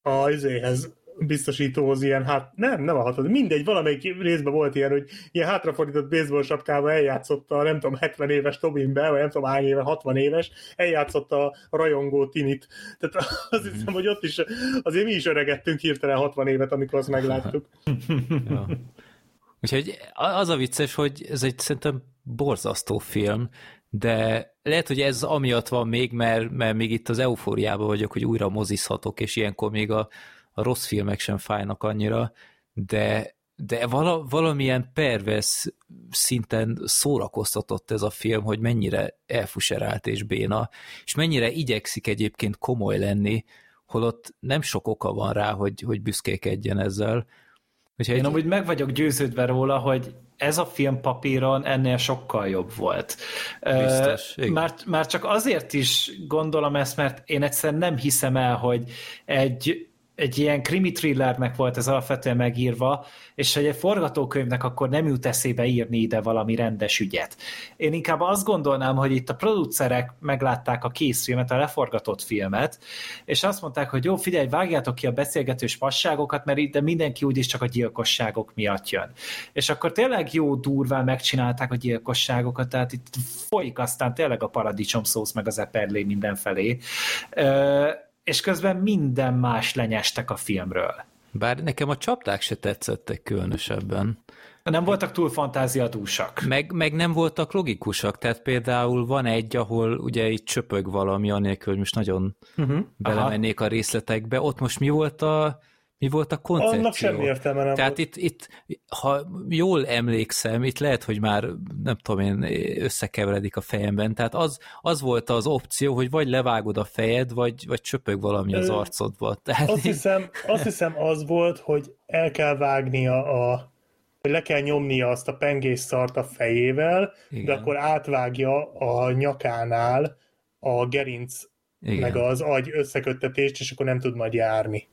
a izéhez, biztosítóhoz ilyen, hát nem, nem a hatod, mindegy, valamelyik részben volt ilyen, hogy ilyen hátrafordított baseball sapkával eljátszotta nem tudom, 70 éves Tobin Bell, vagy nem tudom hány éve, 60 éves, eljátszotta a rajongó Tinit. Tehát azt hiszem, hogy ott is azért mi is öregettünk hirtelen 60 évet, amikor azt megláttuk. Ja. Úgyhogy az a vicces, hogy ez egy szerintem borzasztó film, de lehet, hogy ez amiatt van még, mert, mert még itt az eufóriában vagyok, hogy újra mozizhatok, és ilyenkor még a, a rossz filmek sem fájnak annyira, de, de vala, valamilyen pervers szinten szórakoztatott ez a film, hogy mennyire elfuserált és béna, és mennyire igyekszik egyébként komoly lenni, holott nem sok oka van rá, hogy, hogy büszkékedjen ezzel. Úgyhogy Én amúgy meg vagyok győződve róla, hogy ez a film papíron ennél sokkal jobb volt. Biztos, uh, már, már csak azért is gondolom ezt, mert én egyszerűen nem hiszem el, hogy egy egy ilyen krimi thrillernek volt ez alapvetően megírva, és hogy egy forgatókönyvnek akkor nem jut eszébe írni ide valami rendes ügyet. Én inkább azt gondolnám, hogy itt a producerek meglátták a készfilmet, a leforgatott filmet, és azt mondták, hogy jó, figyelj, vágjátok ki a beszélgetős passágokat, mert itt mindenki úgyis csak a gyilkosságok miatt jön. És akkor tényleg jó durván megcsinálták a gyilkosságokat, tehát itt folyik aztán tényleg a paradicsom szósz meg az eperlé mindenfelé. Ö- és közben minden más lenyestek a filmről. Bár nekem a csapdák se tetszettek különösebben. Nem voltak túl fantáziadúsak. Meg, meg nem voltak logikusak, tehát például van egy, ahol ugye itt csöpög valami, anélkül, hogy most nagyon uh-huh. belemennék Aha. a részletekbe. Ott most mi volt a mi volt a koncepció? Annak semmi értelme nem Tehát volt. itt, itt, ha jól emlékszem, itt lehet, hogy már nem tudom én, összekeveredik a fejemben, tehát az, az volt az opció, hogy vagy levágod a fejed, vagy, vagy csöpög valami az arcodba. Tehát azt, hiszem, azt hiszem az volt, hogy el kell vágnia a hogy le kell nyomnia azt a pengés szart a fejével, Igen. de akkor átvágja a nyakánál a gerinc Igen. meg az agy összeköttetést, és akkor nem tud majd járni.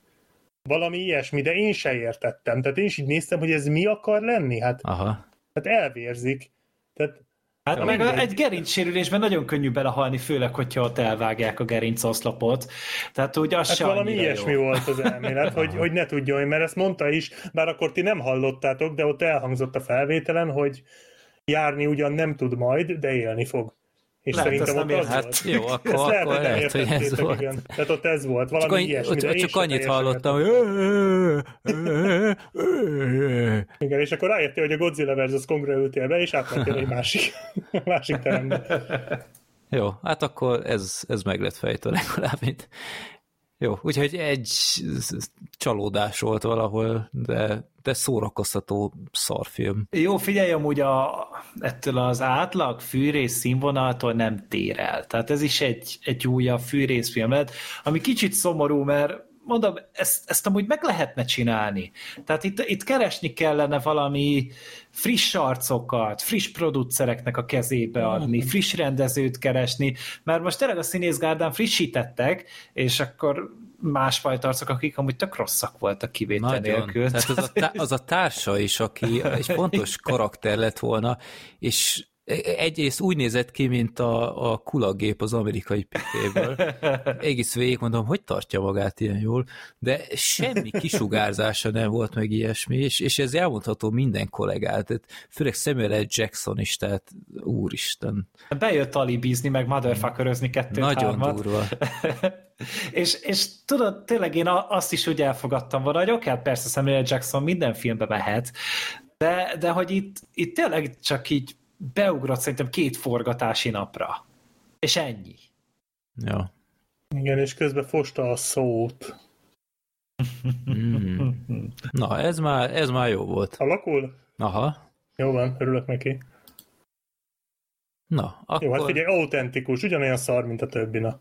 Valami ilyesmi, de én se értettem. Tehát én is így néztem, hogy ez mi akar lenni. Hát, Aha. hát elvérzik. Tehát Hát meg a, egy gerincsérülésben nagyon könnyű belehalni, főleg, hogyha ott elvágják a gerincoszlopot. Tehát úgy az hát se valami ilyesmi jó. volt az elmélet, hogy, hogy ne tudjon, mert ezt mondta is, bár akkor ti nem hallottátok, de ott elhangzott a felvételen, hogy járni ugyan nem tud majd, de élni fog. És Lehet, szerintem ezt nem ott az Hát volt. jó, akkor, Ezt lehet, akkor hogy nem lehet, hogy ez volt. igen. Tehát ott ez volt, valami Csak, annyi, ilyesmi. ott, csak sem annyit hallottam, hogy Igen, és akkor rájöttél, hogy a Godzilla versus Kongra ültél be, és átmentél egy másik, másik terembe. Jó, hát akkor ez, ez meg lett fejtő legalább, mint jó, úgyhogy egy csalódás volt valahol, de, de szórakoztató szarfilm. Jó, figyelj, amúgy a, ettől az átlag fűrész színvonaltól nem tér el. Tehát ez is egy, egy újabb fűrészfilm lett, ami kicsit szomorú, mert mondom, ezt, ezt amúgy meg lehetne csinálni. Tehát itt, itt keresni kellene valami friss arcokat, friss producereknek a kezébe adni, friss rendezőt keresni, mert most tényleg a színészgárdán frissítettek, és akkor másfajta arcok, akik amúgy tök rosszak voltak kivétel Nagyon. nélkül. Tehát az a, tá- az a társa is, aki egy fontos karakter lett volna, és egyrészt úgy nézett ki, mint a, a kulagép az amerikai pitéből. Egész végig mondom, hogy tartja magát ilyen jól, de semmi kisugárzása nem volt meg ilyesmi, és, és ez elmondható minden kollégát, tehát főleg Samuel L. Jackson is, tehát úristen. Bejött alibizni, meg motherfuckerözni kettőt, Nagyon hármat. durva. és, és tudod, tényleg én azt is úgy elfogadtam volna, hogy oké, hát persze Samuel L. Jackson minden filmbe mehet, de, de hogy itt, itt tényleg csak így beugrott szerintem két forgatási napra. És ennyi. Ja. Igen, és közben fosta a szót. Mm. Na, ez már, ez már jó volt. Alakul? Aha. Jó van, örülök neki. Na, akkor... Jó, hát figyelj, autentikus, ugyanolyan szar, mint a többi, na.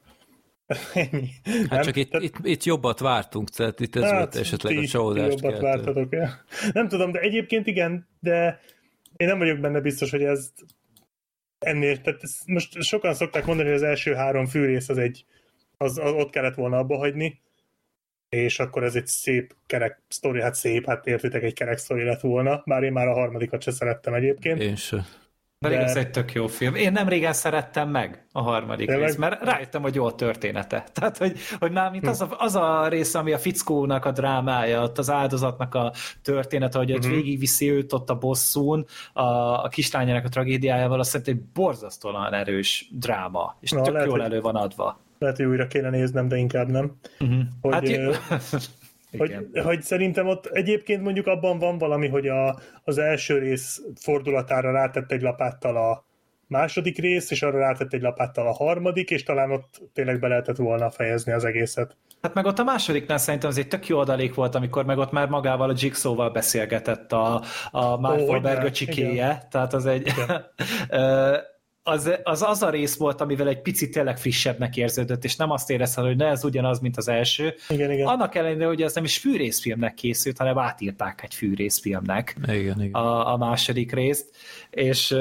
Ennyi. Hát Nem? csak itt, Tehát- itt, itt jobbat vártunk, tehát itt ez hát, volt esetleg ti a csalódást jobbat keltő. vártatok el. Nem tudom, de egyébként igen, de én nem vagyok benne biztos, hogy ez ennél, tehát most sokan szokták mondani, hogy az első három fűrész az egy, az, az ott kellett volna abba hagyni, és akkor ez egy szép kerek sztori, hát szép, hát értitek, egy kerek sztori lett volna, bár én már a harmadikat se szerettem egyébként. Én se. Pedig ez egy tök jó film. Én nem régen szerettem meg a harmadik Tényleg? részt, mert rájöttem, hogy jó a története. Tehát, hogy, hogy már mint az a, az a rész, ami a fickónak a drámája, ott az áldozatnak a története, hogy ott Mhm. végigviszi őt ott a bosszún, a, a kislányának a tragédiájával, azt szerintem egy borzasztóan erős dráma, és Na, tök lehet, jól elő van adva. Lehet, hogy újra kéne néznem, de inkább nem. Uh-huh. Hogy, hát, ö, igen. hogy szerintem ott egyébként mondjuk abban van valami, hogy a, az első rész fordulatára rátett egy lapáttal a második rész, és arra rátett egy lapáttal a harmadik, és talán ott tényleg be lehetett volna fejezni az egészet. Hát meg ott a másodiknál szerintem az egy tök jó adalék volt, amikor meg ott már magával a Jigsaw-val beszélgetett a, a Mark Wahlberg hogyne, öcsikéje, tehát az egy... Az, az az a rész volt, amivel egy picit tényleg frissebbnek érződött, és nem azt érezted, hogy ne, ez ugyanaz, mint az első. Igen, igen. Annak ellenére, hogy ez nem is fűrészfilmnek készült, hanem átírták egy fűrészfilmnek Igen, igen. a, a második részt, és,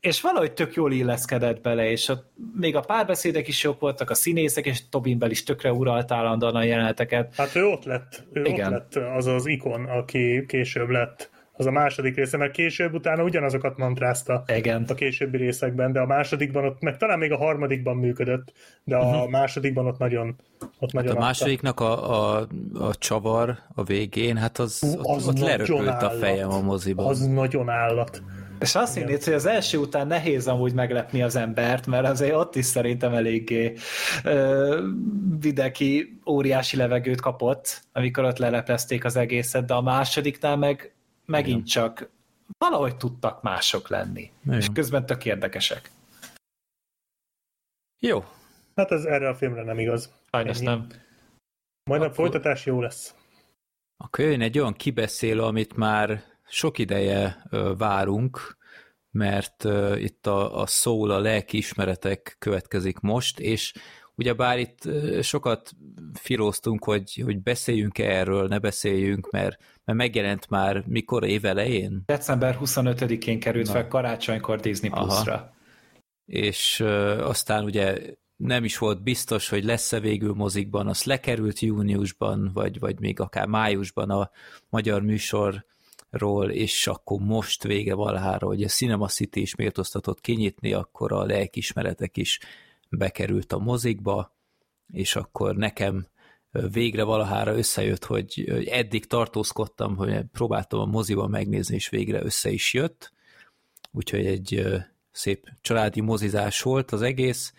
és valahogy tök jól illeszkedett bele, és ott még a párbeszédek is jók voltak, a színészek, és Tobinbel is tökre uralt állandóan a jeleneteket. Hát ő ott lett, ő Igen. ott lett az az ikon, aki később lett. Az a második része, mert később utána ugyanazokat mantrázta Igen. a későbbi részekben, de a másodikban ott, meg talán még a harmadikban működött, de a Mhm. másodikban ott nagyon ott nagyon A másodiknak a, a, a csavar a végén, hát az, ott, az ott leröpült a állat. fejem a moziban. Az nagyon állat. És azt hinnéd, hogy az első után nehéz amúgy meglepni az embert, mert azért ott is szerintem eléggé ö, videki óriási levegőt kapott, amikor ott leleplezték az egészet, de a másodiknál meg megint csak valahogy tudtak mások lenni. Igen. És közben tök érdekesek. Jó, Hát ez erre a filmre nem igaz. Sajnos Ennyi. nem. Majd a folytatás jó lesz. akkor jön egy olyan kibeszélő, amit már sok ideje várunk, mert itt a, a szól, a lelkiismeretek következik most, és ugyebár itt sokat filóztunk, hogy, hogy beszéljünk -e erről, ne beszéljünk, mert, mert megjelent már mikor év elején, December 25-én került Na. fel karácsonykor Disney. Plus-ra. és ö, aztán ugye nem is volt biztos, hogy lesz-e végül mozikban, az lekerült júniusban, vagy, vagy még akár májusban a magyar műsorról, és akkor most vége valahára, hogy a Cinema City is méltóztatott kinyitni, akkor a lelkismeretek is bekerült a mozikba, és akkor nekem végre valahára összejött, hogy eddig tartózkodtam, hogy próbáltam a moziban megnézni, és végre össze is jött, úgyhogy egy szép családi mozizás volt az egész,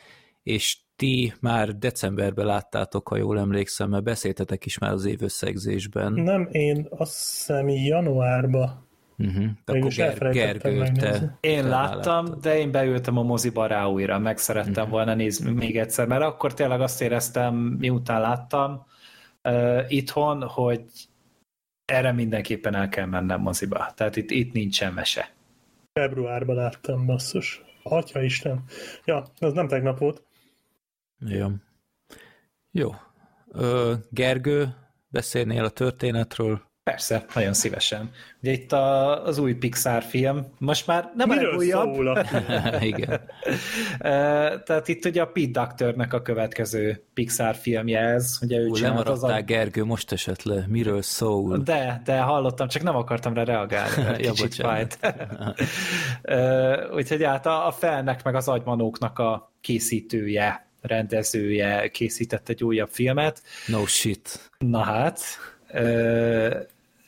és ti már decemberben láttátok, ha jól emlékszem, mert beszéltetek is már az évösszegzésben. Nem, én azt hiszem januárba. Uh-huh. Akkor Ger- Gergő, te. Én te láttam, láttad. de én beültem a moziba rá újra, meg szerettem Mhm. volna nézni még egyszer, mert akkor tényleg azt éreztem, miután láttam uh, itthon, hogy erre mindenképpen el kell mennem moziba. Tehát itt, itt nincsen mese. Februárban láttam, basszus. Atya Isten. Ja, az nem tegnap volt. Jó. Jó. Ö, Gergő, beszélnél a történetről? Persze, nagyon szívesen. Ugye itt a, az új Pixar film, most már nem a Miről legújabb, szól a Igen. Tehát itt ugye a Pete Doctornek a következő Pixar filmje ez, ugye ő Ú, csinált az a... Gergő, most esett le. Miről szól? De, de hallottam, csak nem akartam rá reagálni, Ja, kicsit bocsánat. fájt. Úgyhogy hát a, a felnek meg az agymanóknak a készítője, rendezője készített egy újabb filmet. No shit. Na hát,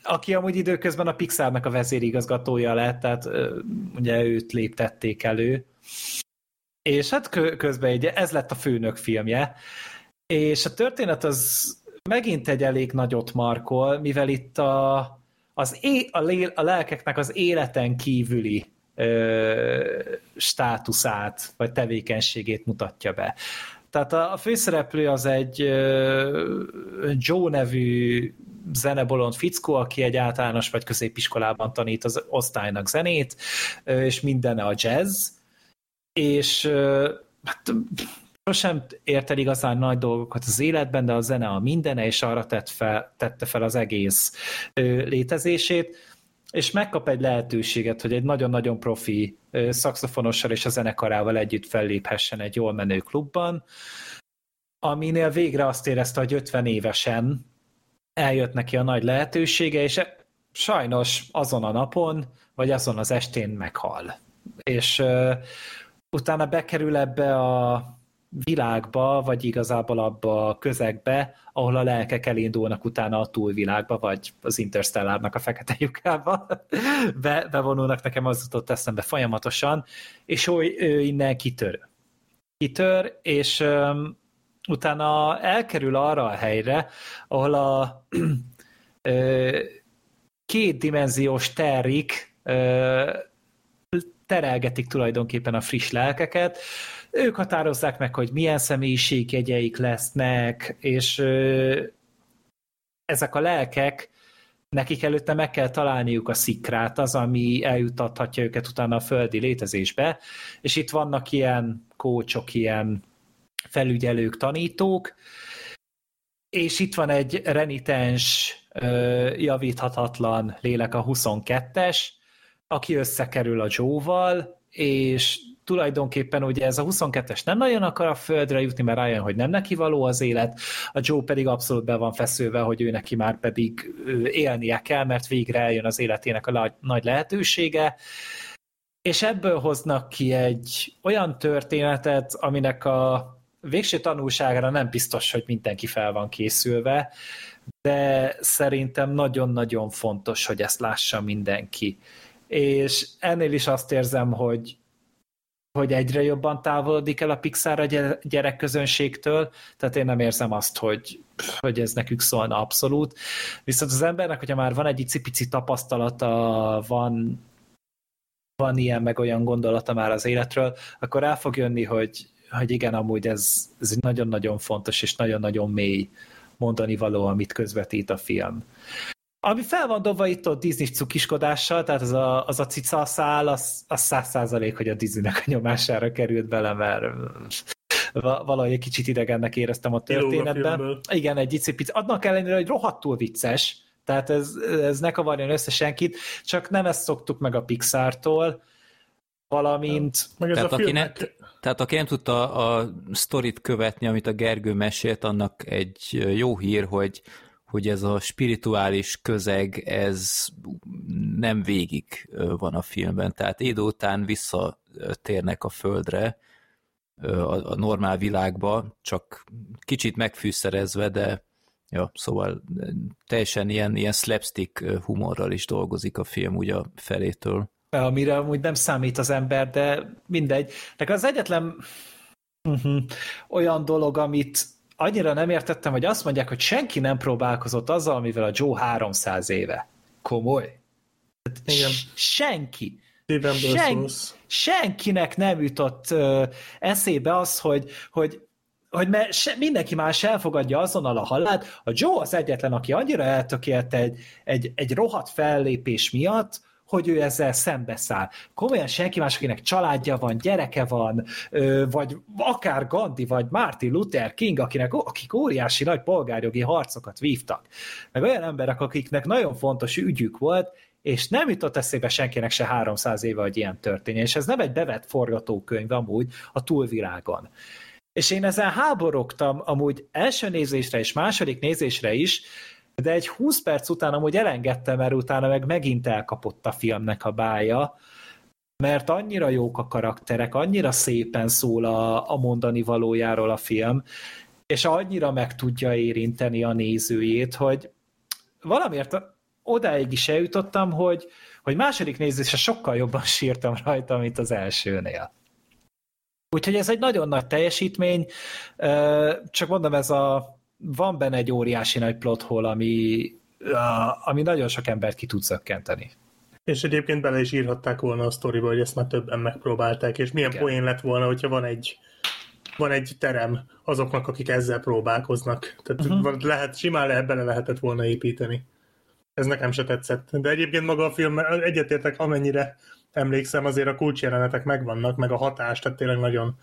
aki amúgy időközben a Pixarnak a vezérigazgatója lett, tehát ugye őt léptették elő. És hát kö- közben egy, ez lett a főnök filmje. És a történet az megint egy elég nagyot markol, mivel itt a, az é, a, lél, a lelkeknek az életen kívüli ö, státuszát, vagy tevékenységét mutatja be. Tehát a, főszereplő az egy Joe nevű zenebolond fickó, aki egy általános vagy középiskolában tanít az osztálynak zenét, és mindene a jazz, és hát, sosem ért el igazán nagy dolgokat az életben, de a zene a mindene, és arra tett fel, tette fel az egész létezését, és megkap egy lehetőséget, hogy egy nagyon-nagyon profi ö, szaxofonossal és a zenekarával együtt felléphessen egy jól menő klubban, aminél végre azt érezte, hogy 50 évesen eljött neki a nagy lehetősége, és sajnos azon a napon, vagy azon az estén meghal. És ö, utána bekerül ebbe a világba, vagy igazából abba a közegbe, ahol a lelkek elindulnak utána a túlvilágba, vagy az Interstellárnak a fekete lyukába. Be, bevonulnak nekem az jutott eszembe folyamatosan, és ő, ő innen kitör. Kitör, és um, utána elkerül arra a helyre, ahol a ö, kétdimenziós terrik ö, terelgetik tulajdonképpen a friss lelkeket. Ők határozzák meg, hogy milyen személyiségjegyeik lesznek, és ezek a lelkek, nekik előtte meg kell találniuk a szikrát, az, ami eljutathatja őket utána a földi létezésbe, és itt vannak ilyen kócsok, ilyen felügyelők, tanítók, és itt van egy renitens, javíthatatlan lélek a 22-es, aki összekerül a Joe-val, és tulajdonképpen ugye ez a 22-es nem nagyon akar a földre jutni, mert rájön, hogy nem neki való az élet, a Joe pedig abszolút be van feszülve, hogy ő neki már pedig élnie kell, mert végre eljön az életének a nagy, lehetősége, és ebből hoznak ki egy olyan történetet, aminek a végső tanulságára nem biztos, hogy mindenki fel van készülve, de szerintem nagyon-nagyon fontos, hogy ezt lássa mindenki. És ennél is azt érzem, hogy hogy egyre jobban távolodik el a Pixar a gyere- gyerekközönségtől, tehát én nem érzem azt, hogy, hogy ez nekük szólna abszolút. Viszont az embernek, hogyha már van egy icipici tapasztalata, van, van ilyen meg olyan gondolata már az életről, akkor el fog jönni, hogy, hogy igen, amúgy ez, ez nagyon-nagyon fontos és nagyon-nagyon mély mondani való, amit közvetít a film. Ami fel van dobva itt a Disney cukiskodással, tehát az a, az a cica szál, az, az száz százalék, hogy a Disneynek a nyomására került bele, mert va- valahogy egy kicsit idegennek éreztem a a történetben. Igen, egy icipici. Annak ellenére, hogy rohadtul vicces, tehát ez, ez ne kavarjon össze senkit, csak nem ezt szoktuk meg a Pixar-tól, valamint Meg ez Tehát a aki, film... ne, tehát aki nem tudta a sztorit követni, amit a Gergő mesélt, annak egy jó hír, hogy, hogy ez a spirituális közeg, ez nem végig van a filmben. Tehát idő után visszatérnek a földre, a, normál világba, csak kicsit megfűszerezve, de ja, szóval teljesen ilyen, ilyen slapstick humorral is dolgozik a film ugye a felétől. amire amúgy nem számít az ember, de mindegy. Nekem az egyetlen uh-huh, olyan dolog, amit annyira nem értettem, hogy azt mondják, hogy senki nem próbálkozott azzal, amivel a Joe 300 éve. Komoly. Igen. Senki. Sen, senkinek nem jutott ö, eszébe az, hogy, hogy hogy me, se, mindenki más elfogadja azonnal a halált. A Joe az egyetlen, aki annyira eltökélt egy, egy, egy rohadt fellépés miatt, hogy ő ezzel szembeszáll. Komolyan senki más, akinek családja van, gyereke van, vagy akár Gandhi, vagy Martin Luther King, akinek, akik óriási nagy polgárjogi harcokat vívtak. Meg olyan emberek, akiknek nagyon fontos ügyük volt, és nem jutott eszébe senkinek se 300 éve, hogy ilyen történjen. És ez nem egy bevett forgatókönyv amúgy a túlvilágon. És én ezen háborogtam amúgy első nézésre és második nézésre is, de egy 20 perc után amúgy elengedtem, mert utána meg megint elkapott a filmnek a bája, mert annyira jók a karakterek, annyira szépen szól a, a mondani valójáról a film, és annyira meg tudja érinteni a nézőjét, hogy valamiért odáig is eljutottam, hogy, hogy második nézésre sokkal jobban sírtam rajta, mint az elsőnél. Úgyhogy ez egy nagyon nagy teljesítmény, csak mondom, ez a van benne egy óriási nagy plot hole, ami, ami nagyon sok embert ki tud szökkenteni. És egyébként bele is írhatták volna a sztoriba, hogy ezt már többen megpróbálták, és milyen Igen. poén lett volna, hogyha van egy van egy terem azoknak, akik ezzel próbálkoznak. Tehát uh-huh. lehet, simán lehet, bele lehetett volna építeni. Ez nekem se tetszett. De egyébként maga a film, egyetértek, amennyire emlékszem, azért a kulcsjelenetek megvannak, meg a hatás, tehát tényleg nagyon...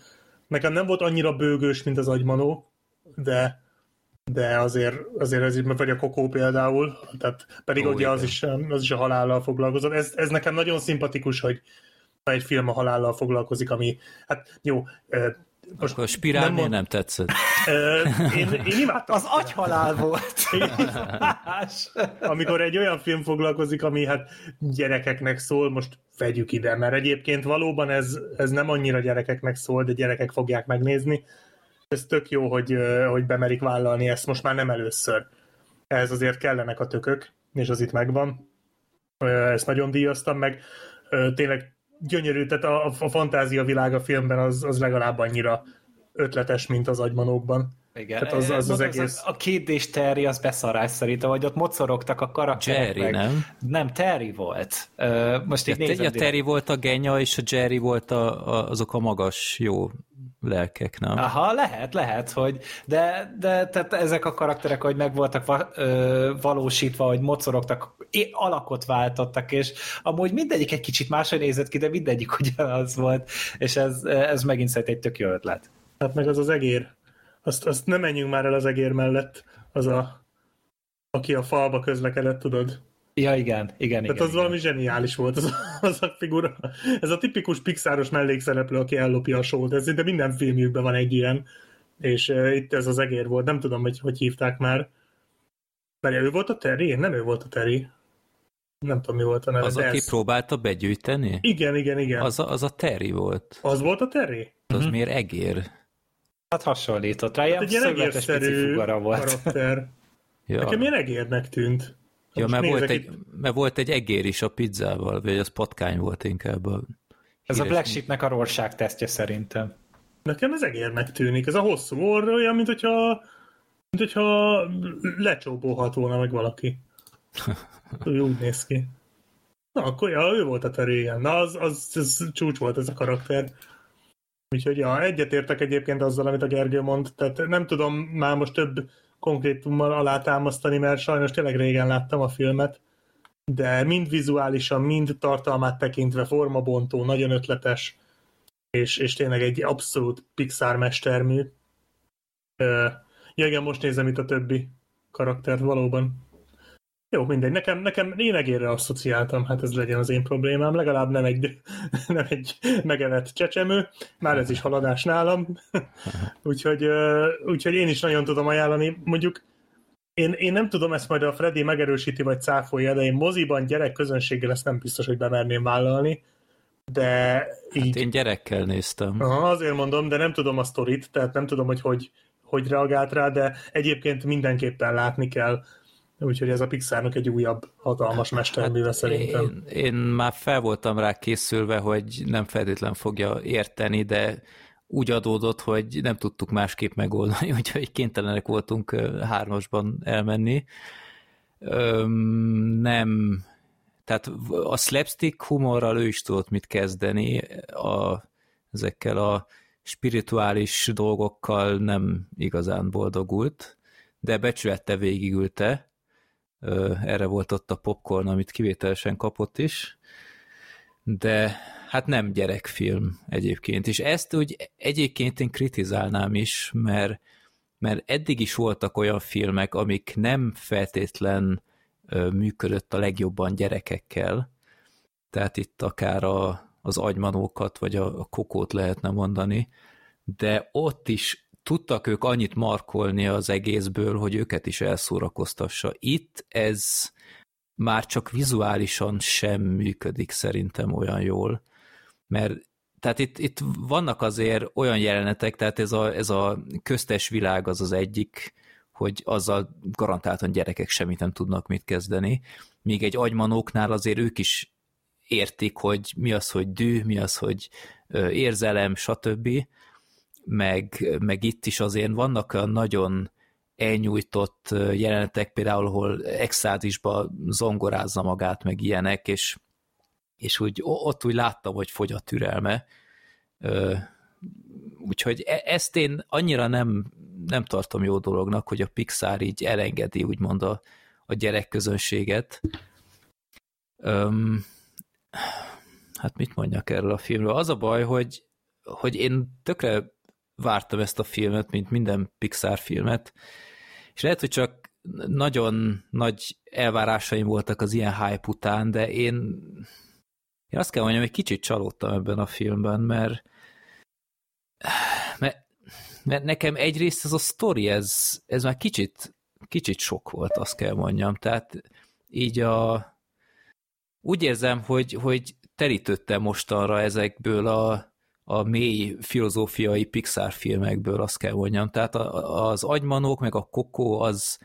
Nekem nem volt annyira bőgős, mint az agymanó, de de azért, azért ez így, vagy a Kokó például, tehát pedig Ó, ugye az is, az is a halállal foglalkozott. Ez, ez nekem nagyon szimpatikus, hogy egy film a halállal foglalkozik, ami, hát jó, most Akkor a spirál nem, mond... nem tetszett? én, én imádtam. Az agyhalál volt. Amikor egy olyan film foglalkozik, ami hát gyerekeknek szól, most vegyük ide, mert egyébként valóban ez, ez nem annyira gyerekeknek szól, de gyerekek fogják megnézni. Ez tök jó, hogy, hogy bemerik vállalni ezt most már nem először. Ez azért kellenek a tökök, és az itt megvan. Ezt nagyon díjaztam meg. Tényleg gyönyörű, tehát a, a fantázia világa filmben az, az legalább annyira ötletes, mint az agymanókban. Igen, tehát az, az, az, az egész... A Kid és Terry az beszarás szerintem, vagy ott mocorogtak a karakterek. Jerry, meg. nem? Nem, Terry volt. Most így ja, nézem. Ja, Terry volt a genya, és a Jerry volt a, a, azok a magas, jó lelkek, nem? Aha, lehet, lehet, hogy de, de tehát ezek a karakterek, hogy meg voltak va, ö, valósítva, hogy mocorogtak, alakot váltottak, és amúgy mindegyik egy kicsit máshogy nézett ki, de mindegyik ugyanaz volt, és ez, ez megint szerintem egy tök jó ötlet. Hát meg az az egér. Azt, azt nem menjünk már el az egér mellett, az a aki a falba közlekedett, tudod? Ja, igen, igen, Tehát igen, az igen. valami zseniális volt az a, az a figura. Ez a tipikus Pixaros mellékszereplő, aki ellopja a sót. Ez de minden filmjükben van egy ilyen. És uh, itt ez az egér volt. Nem tudom, hogy hogy hívták már. Mert ő volt a Terry? Nem ő volt a Terry. Nem tudom, mi volt a neve. Az, aki ez... próbálta begyűjteni? Igen, igen, igen. Az a, az a Terry volt. Az volt a Terry? Az uh-huh. miért egér? Hát hasonlított rá, hát ilyen egy ilyen egérszerű volt. karakter. ja. Nekem ilyen egérnek tűnt. Ja, mert volt, egy, mert volt egy egér is a pizzával, vagy az patkány volt inkább a Ez a Black Sheepnek a rorság tesztje szerintem. Nekem ez egérnek tűnik. Ez a hosszú orr olyan, mint hogyha, mint hogyha lecsóbolhat volna meg valaki. Úgy néz ki. Na, akkor ja, ő volt a teréjen. Na, az, az, az csúcs volt ez a karakter. Úgyhogy ja, egyetértek egyébként azzal, amit a Gergő mond. Tehát nem tudom már most több konkrétummal alátámasztani, mert sajnos tényleg régen láttam a filmet, de mind vizuálisan, mind tartalmát tekintve formabontó, nagyon ötletes, és, és tényleg egy abszolút Pixar mestermű. ja, igen, most nézem itt a többi karaktert valóban. Jó, mindegy. Nekem, nekem én egérre asszociáltam, hát ez legyen az én problémám. Legalább nem egy, nem egy megevett csecsemő. Már ez is haladás nálam. úgyhogy, úgyhogy én is nagyon tudom ajánlani. Mondjuk én, én nem tudom, ezt majd a Freddy megerősíti, vagy cáfolja, de én moziban gyerek közönséggel ezt nem biztos, hogy bemerném vállalni. De hát így... Hát én gyerekkel néztem. Aha, azért mondom, de nem tudom a sztorit, tehát nem tudom, hogy hogy, hogy reagált rá, de egyébként mindenképpen látni kell Úgyhogy ez a Pixarnak egy újabb hatalmas mesterműve hát szerintem. Én, én már fel voltam rá készülve, hogy nem feltétlen fogja érteni, de úgy adódott, hogy nem tudtuk másképp megoldani, úgyhogy kénytelenek voltunk hármasban elmenni. Öm, nem, tehát a slapstick humorral ő is tudott mit kezdeni, a, ezekkel a spirituális dolgokkal nem igazán boldogult, de becsülette végigülte, erre volt ott a popcorn, amit kivételesen kapott is, de hát nem gyerekfilm egyébként, és ezt úgy egyébként én kritizálnám is, mert, mert eddig is voltak olyan filmek, amik nem feltétlen működött a legjobban gyerekekkel, tehát itt akár a, az agymanókat, vagy a, a kokót lehetne mondani, de ott is tudtak ők annyit markolni az egészből, hogy őket is elszórakoztassa. Itt ez már csak vizuálisan sem működik szerintem olyan jól, mert tehát itt, itt vannak azért olyan jelenetek, tehát ez a, ez a köztes világ az az egyik, hogy azzal garantáltan gyerekek semmit nem tudnak mit kezdeni, míg egy agymanóknál azért ők is értik, hogy mi az, hogy dű, mi az, hogy érzelem, stb. Meg, meg itt is azért vannak olyan nagyon elnyújtott jelenetek, például, ahol extázisba zongorázza magát, meg ilyenek, és, és úgy ott úgy láttam, hogy fogy a türelme. Úgyhogy e- ezt én annyira nem, nem tartom jó dolognak, hogy a Pixar így elengedi úgymond a, a gyerekközönséget. Öm, hát mit mondjak erről a filmről? Az a baj, hogy, hogy én tökre vártam ezt a filmet, mint minden Pixar filmet, és lehet, hogy csak nagyon nagy elvárásaim voltak az ilyen hype után, de én, én azt kell mondjam, hogy kicsit csalódtam ebben a filmben, mert, mert, mert nekem egyrészt ez a sztori, ez, ez már kicsit, kicsit sok volt, azt kell mondjam. Tehát így a, úgy érzem, hogy, hogy terítődtem mostanra ezekből a, a mély filozófiai Pixar filmekből, azt kell mondjam. Tehát az agymanók, meg a kokó az,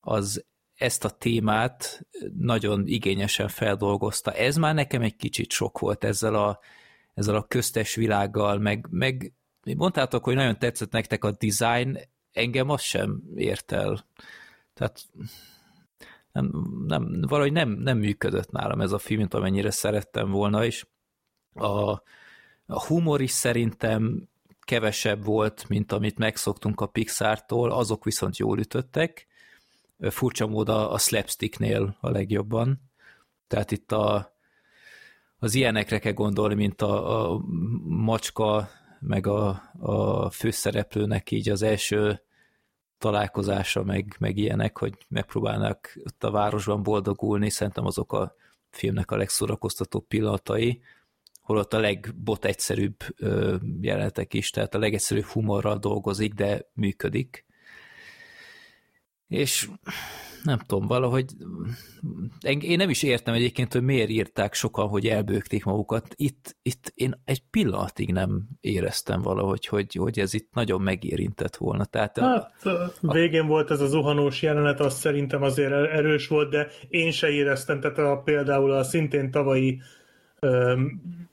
az ezt a témát nagyon igényesen feldolgozta. Ez már nekem egy kicsit sok volt ezzel a, ezzel a köztes világgal, meg, meg mondtátok, hogy nagyon tetszett nektek a design, engem az sem ért el. Tehát nem, nem, valahogy nem, nem működött nálam ez a film, mint amennyire szerettem volna, és a, a humor is szerintem kevesebb volt, mint amit megszoktunk a Pixar-tól, azok viszont jól ütöttek. Furcsa mód a, a slapsticknél a legjobban. Tehát itt a, az ilyenekre kell gondolni, mint a, a macska, meg a, a főszereplőnek így az első találkozása, meg, meg ilyenek, hogy megpróbálnak ott a városban boldogulni, szerintem azok a filmnek a legszórakoztatóbb pillanatai, holott a legbot egyszerűbb jelenetek is, tehát a legegyszerűbb humorral dolgozik, de működik. És nem tudom, valahogy én nem is értem egyébként, hogy miért írták sokan, hogy elbőgték magukat. Itt, itt én egy pillanatig nem éreztem valahogy, hogy, hogy ez itt nagyon megérintett volna. Tehát a, Hát a végén volt ez a zuhanós jelenet, az szerintem azért erős volt, de én se éreztem, tehát a, például a szintén tavalyi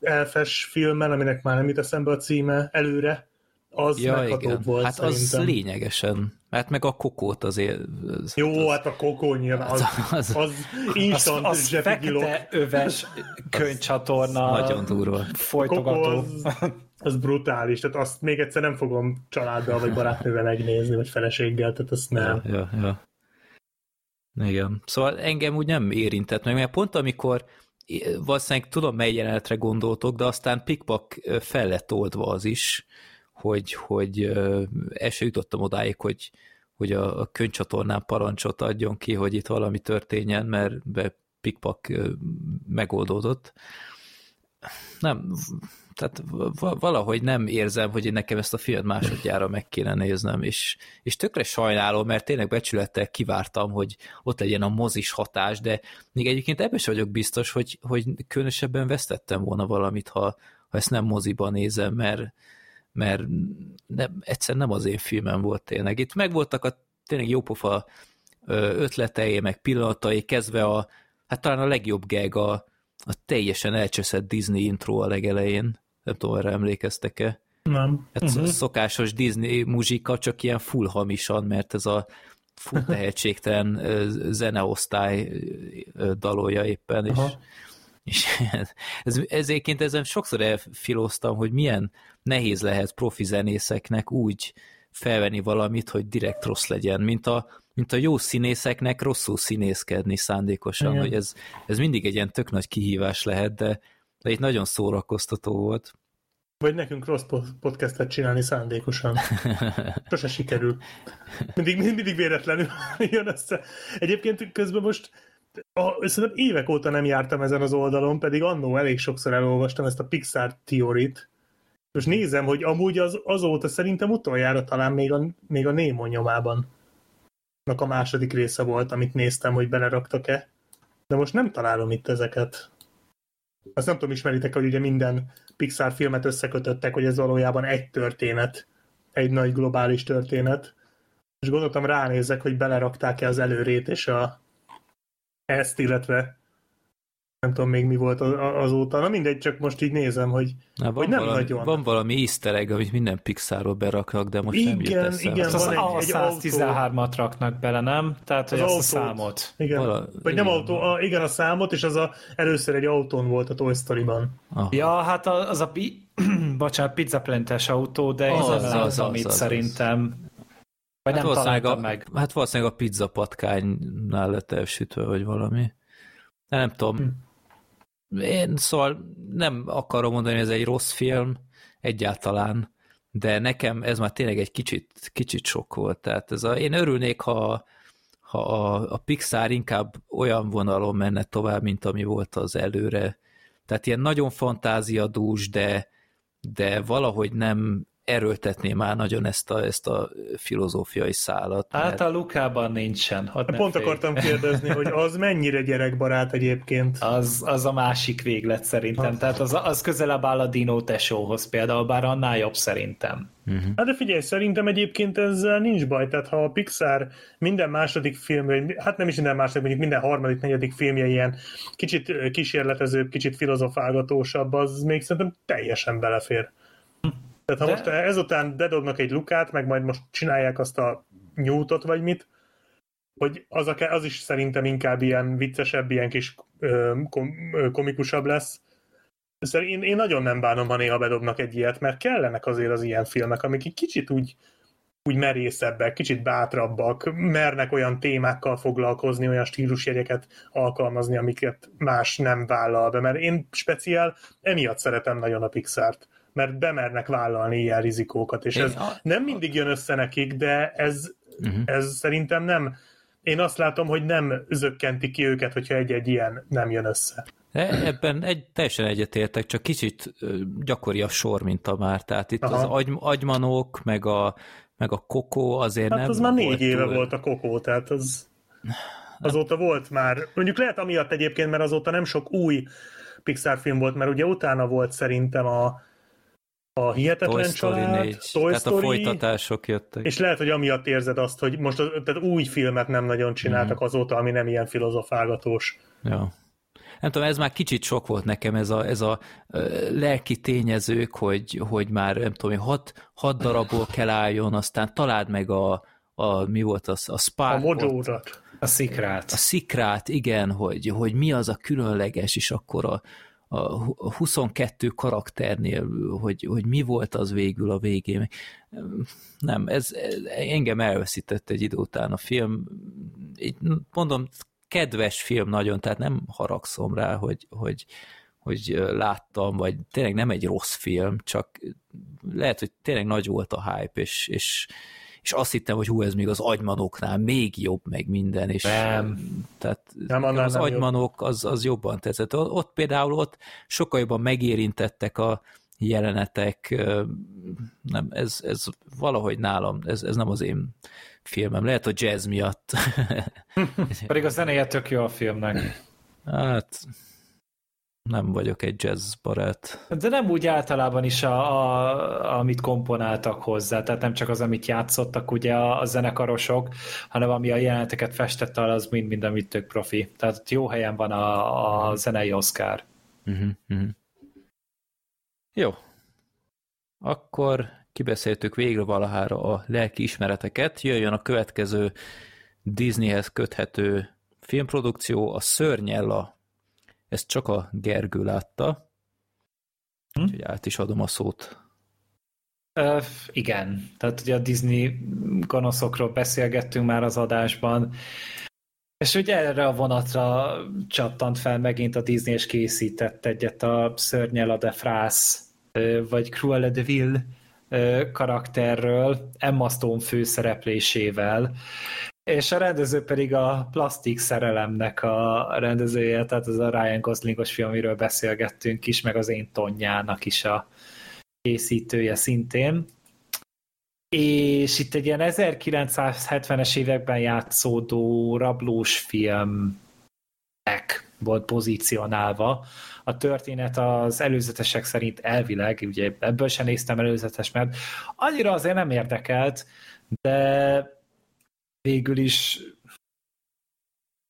elfes filmen, aminek már nem jut eszembe a címe előre, az ja, meghatóbb igen. volt Hát az szerintem. lényegesen. Hát meg a kokót azért... Az, Jó, hát a kokó nyilván, az, az- az, instant Az, az fekete öves könycsatorna nagyon durva. Folytogató. az, az brutális, tehát azt még egyszer nem fogom családdal vagy barátnővel megnézni, vagy feleséggel, tehát azt nem. Ja, ja. Igen. Szóval engem úgy nem érintett meg, mert pont amikor valószínűleg tudom, mely jelenetre gondoltok, de aztán pikpak fel lett oldva az is, hogy, hogy el se jutottam odáig, hogy, hogy a, a könycsatornán parancsot adjon ki, hogy itt valami történjen, mert be pikpak megoldódott. Nem, tehát va- valahogy nem érzem, hogy én nekem ezt a filmet másodjára meg kéne néznem, és, és tökre sajnálom, mert tényleg becsülettel kivártam, hogy ott legyen a mozis hatás, de még egyébként ebben sem vagyok biztos, hogy, hogy különösebben vesztettem volna valamit, ha, ha ezt nem moziban nézem, mert, mert nem, egyszerűen nem az én filmem volt tényleg. Itt megvoltak a tényleg jópofa ötletei, meg pillanatai, kezdve a, hát talán a legjobb gag a, a teljesen elcseszett Disney intro a legelején. Nem tudom, erre emlékeztek-e? Nem. Hát uh-huh. szokásos Disney muzsika, csak ilyen full hamisan, mert ez a full tehetségtelen zeneosztály dalolja éppen, és, Aha. és ez, ezéként ezen sokszor elfilóztam, hogy milyen nehéz lehet profi zenészeknek úgy felvenni valamit, hogy direkt rossz legyen, mint a, mint a jó színészeknek rosszul színészkedni szándékosan, Igen. hogy ez, ez mindig egy ilyen tök nagy kihívás lehet, de, de itt nagyon szórakoztató volt. Vagy nekünk rossz po- podcastet csinálni szándékosan. Sose sikerül. Mindig, mindig véletlenül jön össze. Egyébként közben most a, szerintem évek óta nem jártam ezen az oldalon, pedig annó elég sokszor elolvastam ezt a Pixar teorit. Most nézem, hogy amúgy az, azóta szerintem utoljára talán még a, még a Némo nyomában a második része volt, amit néztem, hogy beleraktak-e. De most nem találom itt ezeket. Azt nem tudom, ismeritek, hogy ugye minden Pixar filmet összekötöttek, hogy ez valójában egy történet, egy nagy globális történet. És gondoltam ránézek, hogy belerakták-e az előrét és a ezt, illetve nem tudom még mi volt az- azóta. Na mindegy, csak most így nézem, hogy Na, van, Hogy nem valami, nagyon. van valami easter egg, amit minden Pixarról beraknak, de most nem jut Igen, eszembe. igen, van egy- egy 113-at raknak bele, nem? Tehát, hogy Az azt a számot. igen. Vala- Vagy nem igen. autó, a, igen, a számot, és az a, először egy autón volt a Toy Story-ban. Aha. Ja, hát a- az a pi... bocsánat, pizzaplentes autó, de Az, az, az, az, az, az, amit az, az. szerintem vagy Hát nem valószínűleg, a, meg. hát valószínűleg a pizza patkánynál lett elsütve, vagy valami. De nem tudom. Hm. Én szóval nem akarom mondani, hogy ez egy rossz film, egyáltalán, de nekem ez már tényleg egy kicsit, kicsit sok volt. Tehát ez a, én örülnék, ha, ha a, a Pixar inkább olyan vonalon menne tovább, mint ami volt az előre. Tehát ilyen nagyon fantáziadús, de, de valahogy nem erőltetné már nagyon ezt a, ezt a filozófiai szálat. Hát mert- a Lukában nincsen. Ott Pont félj. akartam kérdezni, hogy az mennyire gyerekbarát egyébként. Az, az a másik véglet szerintem. Tehát az, az közelebb áll a Dino Tesóhoz például, bár annál jobb szerintem. Hát de figyelj, szerintem egyébként ezzel nincs baj, tehát ha a Pixar minden második film, hát nem is minden második, mondjuk minden harmadik, negyedik filmje ilyen kicsit kísérletezőbb, kicsit filozofálgatósabb, az még szerintem teljesen belefér. Tehát ha De- most ezután bedobnak egy lukát, meg majd most csinálják azt a nyújtot, vagy mit, hogy az, a, az is szerintem inkább ilyen viccesebb, ilyen kis ö, kom, ö, komikusabb lesz. Szóval én, én nagyon nem bánom, ha néha bedobnak egy ilyet, mert kellenek azért az ilyen filmek, amik egy kicsit úgy, úgy merészebbek, kicsit bátrabbak, mernek olyan témákkal foglalkozni, olyan stílusjegyeket alkalmazni, amiket más nem vállal be. Mert én speciál emiatt szeretem nagyon a Pixart, mert bemernek vállalni ilyen rizikókat, és ez nem mindig jön össze nekik, de ez, Mhm. ez szerintem nem, én azt látom, hogy nem zökkenti ki őket, hogyha egy-egy ilyen nem jön össze. De ebben egy, teljesen egyetértek, csak kicsit gyakori a sor, mint a már. Tehát itt Aha. az agy, agymanók, meg a, meg a kokó azért Hát nem az már négy éve túl- volt a kokó, tehát az azóta volt már. Mondjuk lehet amiatt egyébként, mert azóta nem sok új Pixar film volt, mert ugye utána volt szerintem a, a Hihetetlen Toy Story Család, 4, Toy tehát a Story, folytatások jöttek. és lehet, hogy amiatt érzed azt, hogy most tehát új filmet nem nagyon csináltak Mhm. azóta, ami nem ilyen filozofálgatós. Ja. Nem tudom, ez már kicsit sok volt nekem, ez a, ez a lelki tényezők, hogy, hogy már nem tudom, hat, hat darabból kell álljon, aztán találd meg a, a mi volt az, a A sparkot, mojórat. A szikrát. a szikrát, igen, hogy, hogy mi az a különleges, és akkor a, a hu- a 22 karakternél, hogy, hogy mi volt az végül a végén. Nem, ez, ez engem elveszített egy idő után a film. Így mondom, kedves film nagyon, tehát nem haragszom rá, hogy, hogy, hogy láttam, vagy tényleg nem egy rossz film, csak lehet, hogy tényleg nagy volt a hype, és, és, és azt hittem, hogy hú, ez még az agymanoknál még jobb, meg minden, és Nem. tehát Nem, annál az nem jobb. agymanok az, az jobban tetszett. Ott például ott sokkal jobban megérintettek a jelenetek, nem, ez, ez valahogy nálam, ez, ez nem az én filmem. Lehet a jazz miatt. Pedig a zenéje tök jó a filmnek. hát nem vagyok egy jazz barát. De nem úgy általában is, a, a, amit komponáltak hozzá, tehát nem csak az, amit játszottak ugye a, a zenekarosok, hanem ami a jeleneteket festette, az mind-mind, amit tök profi. Tehát jó helyen van a, a zenei Oscar. Uh-huh, uh-huh. Jó. Akkor kibeszéltük végre valahára a lelki ismereteket. Jöjjön a következő Disneyhez köthető filmprodukció, a Szörnyella. Ezt csak a Gergő látta. Hm? Úgyhogy át is adom a szót. Ö, igen, tehát ugye a Disney gonoszokról beszélgettünk már az adásban, és ugye erre a vonatra csattant fel megint a Disney, és készített egyet a Szörnyel de Frász, vagy Cruella de Vil karakterről, Emma Stone főszereplésével, és a rendező pedig a Plastik Szerelemnek a rendezője, tehát az a Ryan Goslingos film, amiről beszélgettünk is, meg az Én Tonyának is a készítője szintén. És itt egy ilyen 1970-es években játszódó rablós filmnek volt pozícionálva. A történet az előzetesek szerint elvileg, ugye ebből sem néztem előzetes, mert annyira azért nem érdekelt, de végül is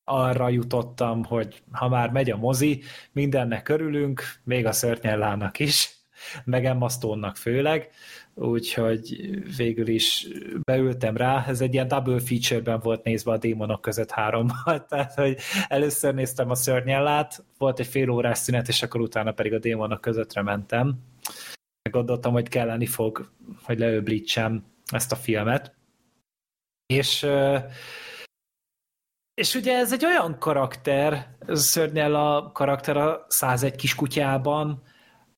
arra jutottam, hogy ha már megy a mozi, mindennek örülünk, még a szörnyellának is, meg Emma főleg, úgyhogy végül is beültem rá. Ez egy ilyen double feature-ben volt nézve a démonok között hárommal, tehát hogy először néztem a szörnyellát, volt egy fél órás szünet, és akkor utána pedig a démonok közöttre mentem. Gondoltam, hogy kelleni fog, hogy leöblítsem ezt a filmet. És és ugye ez egy olyan karakter, szörnyel a karakter a 101 kiskutyában,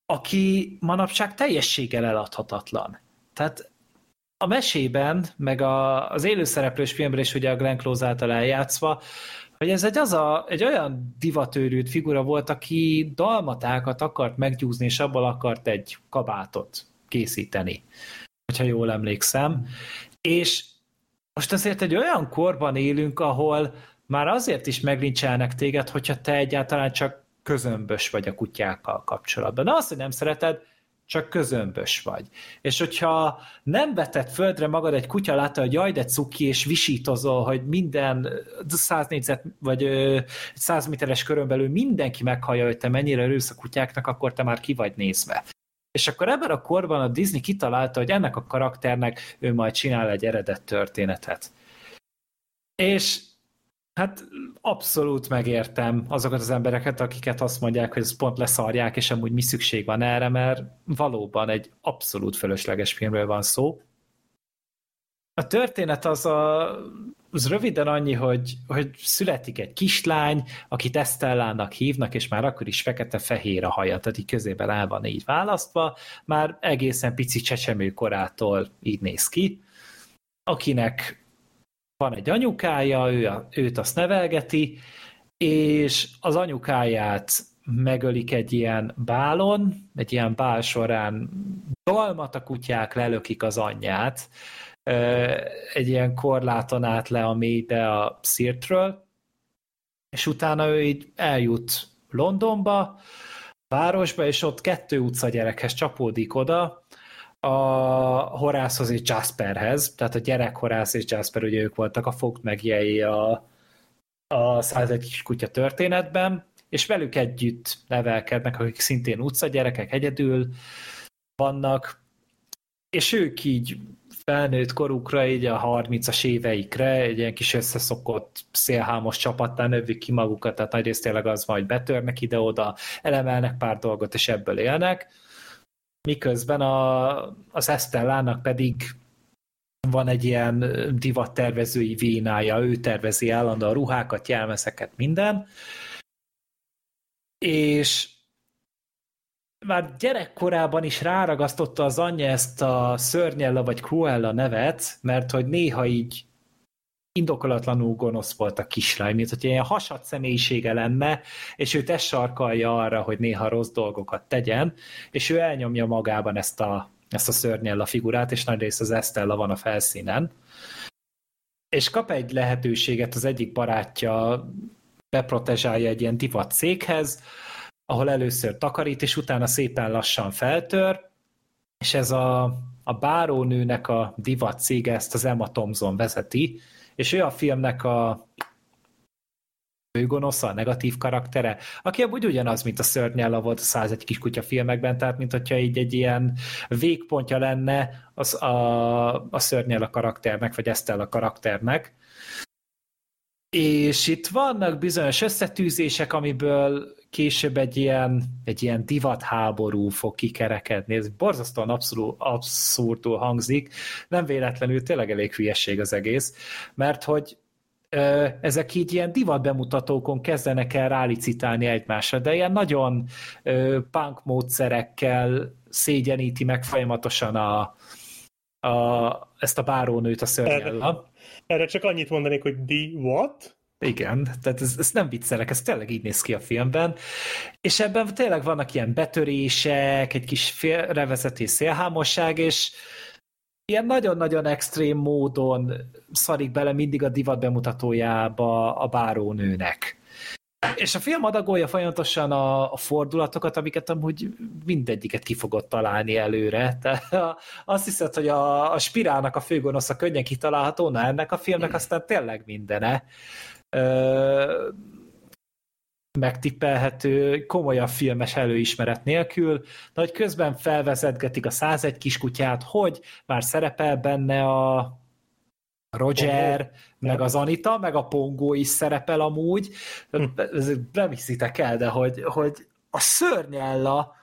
aki manapság teljességgel eladhatatlan. Tehát a mesében, meg a, az élőszereplős filmben is ugye a Glenn Close által eljátszva, hogy ez egy, az a, egy olyan divatőrült figura volt, aki dalmatákat akart meggyúzni, és abból akart egy kabátot készíteni, hogyha jól emlékszem. És most azért egy olyan korban élünk, ahol már azért is meglincselnek téged, hogyha te egyáltalán csak közömbös vagy a kutyákkal kapcsolatban. De az, hogy nem szereted, csak közömbös vagy. És hogyha nem vetett földre magad egy kutya látta, hogy jaj, de cuki, és visítozol, hogy minden 100 négyzet, vagy 100 méteres körön belül mindenki meghallja, hogy te mennyire örülsz a kutyáknak, akkor te már ki vagy nézve. És akkor ebben a korban a Disney kitalálta, hogy ennek a karakternek ő majd csinál egy eredet történetet. És Hát abszolút megértem azokat az embereket, akiket azt mondják, hogy ez pont leszarják, és amúgy mi szükség van erre, mert valóban egy abszolút fölösleges filmről van szó. A történet az, a, az röviden annyi, hogy, hogy születik egy kislány, akit Estellának hívnak, és már akkor is fekete-fehér a haja, tehát így közében el van így választva, már egészen pici csecsemő korától így néz ki, akinek van egy anyukája, ő, a, őt azt nevelgeti, és az anyukáját megölik egy ilyen bálon, egy ilyen bál során dolmat a kutyák lelökik az anyját, egy ilyen korláton át le a mélybe a szirtről, és utána ő így eljut Londonba, városba, és ott kettő utca gyerekhez csapódik oda, a Horászhoz és Jasperhez, tehát a gyerek Horász és Jasper, ugye ők voltak a fogt megjei a, a százegy kis kutya történetben, és velük együtt nevelkednek, akik szintén utcagyerekek egyedül vannak, és ők így felnőtt korukra, így a 30-as éveikre egy ilyen kis összeszokott szélhámos csapattá növik ki magukat, tehát nagyrészt tényleg az majd betörnek ide-oda, elemelnek pár dolgot, és ebből élnek. Miközben a, az Estellának pedig van egy ilyen divattervezői vénája, ő tervezi állandóan a ruhákat, jelmezeket, minden, és már gyerekkorában is ráragasztotta az anyja ezt a Szörnyella vagy Cruella nevet, mert hogy néha így indokolatlanul gonosz volt a kislány, mint hogy ilyen hasad személyisége lenne, és őt ez sarkalja arra, hogy néha rossz dolgokat tegyen, és ő elnyomja magában ezt a, ezt a szörnyella figurát, és nagy rész az Estella van a felszínen. És kap egy lehetőséget az egyik barátja beprotezsálja egy ilyen divat céghez, ahol először takarít, és utána szépen lassan feltör, és ez a, a bárónőnek a divat cége ezt az Emma Thompson vezeti, és ő a filmnek a gonosza, a negatív karaktere, aki amúgy ugyanaz, mint a Szörnyella volt a 101 kiskutya filmekben, tehát mint hogyha így egy ilyen végpontja lenne az a, a Szörnyella karakternek, vagy Estella karakternek. És itt vannak bizonyos összetűzések, amiből később egy ilyen, egy ilyen divatháború fog kikerekedni. Ez borzasztóan abszolút, abszurdul hangzik. Nem véletlenül tényleg elég hülyesség az egész, mert hogy ö, ezek így ilyen divat bemutatókon kezdenek el rálicitálni egymásra, de ilyen nagyon ö, punk módszerekkel szégyeníti meg folyamatosan a, a, ezt a bárónőt a szörnyel. Erre csak annyit mondanék, hogy di what? Igen, tehát ez, ez nem viccelek, ez tényleg így néz ki a filmben. És ebben tényleg vannak ilyen betörések, egy kis félrevezetés szélhámosság, és ilyen nagyon-nagyon extrém módon szarik bele mindig a divat bemutatójába a bárónőnek. És a film adagolja folyamatosan a, a fordulatokat, amiket amúgy mindegyiket ki fogod találni előre. Tehát azt hiszed, hogy a, a spirálnak a főgonosza könnyen kitalálható, na ennek a filmnek aztán tényleg mindene. Ö, megtippelhető, komolyabb filmes előismeret nélkül, de hogy közben felvezetgetik a 101 kiskutyát, hogy már szerepel benne a Roger, oh, meg az Anita, meg a Pongó is szerepel amúgy. Hm. Nem hiszitek el, de hogy, hogy a szörnyella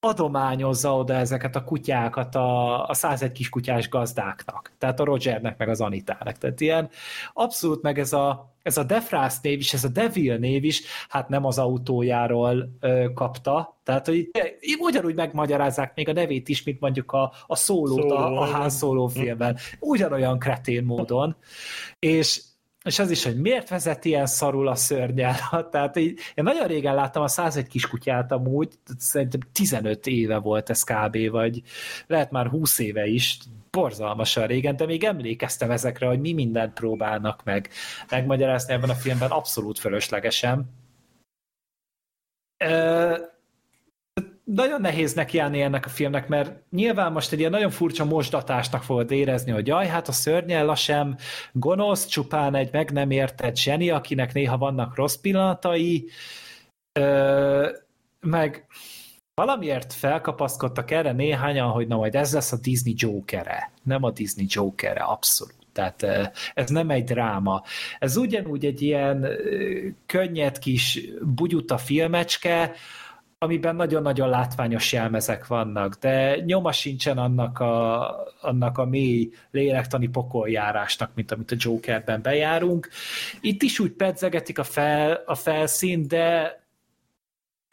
adományozza oda ezeket a kutyákat a, a 101 kiskutyás gazdáknak. Tehát a Rogernek, meg az Anitának. Tehát ilyen abszolút meg ez a, ez a Defrász név is, ez a Devil név is, hát nem az autójáról ö, kapta. Tehát, hogy ugyanúgy megmagyarázzák még a nevét is, mint mondjuk a, a szólót Szóló, a, a Han Solo filmben. Ugyanolyan kretén módon. És és az is, hogy miért vezet ilyen szarul a szörnyel. Tehát így, én nagyon régen láttam a 101 kiskutyát amúgy, szerintem 15 éve volt ez kb. vagy lehet már 20 éve is, borzalmasan régen, de még emlékeztem ezekre, hogy mi mindent próbálnak meg. Megmagyarázni ebben a filmben, abszolút fölöslegesen. Nagyon nehéz nekiállni ennek a filmnek, mert nyilván most egy ilyen nagyon furcsa mosdatásnak fogod érezni, hogy jaj, hát a szörnyella sem gonosz, csupán egy meg nem értett zseni, akinek néha vannak rossz pillanatai, ö, meg valamiért felkapaszkodtak erre néhányan, hogy na majd ez lesz a Disney Jokere. Nem a Disney Jokere, abszolút. Tehát ez nem egy dráma. Ez ugyanúgy egy ilyen könnyed kis bugyuta filmecske, amiben nagyon-nagyon látványos jelmezek vannak, de nyoma sincsen annak a, annak a mély lélektani pokoljárásnak, mint amit a Jokerben bejárunk. Itt is úgy pedzegetik a, fel, a felszín, de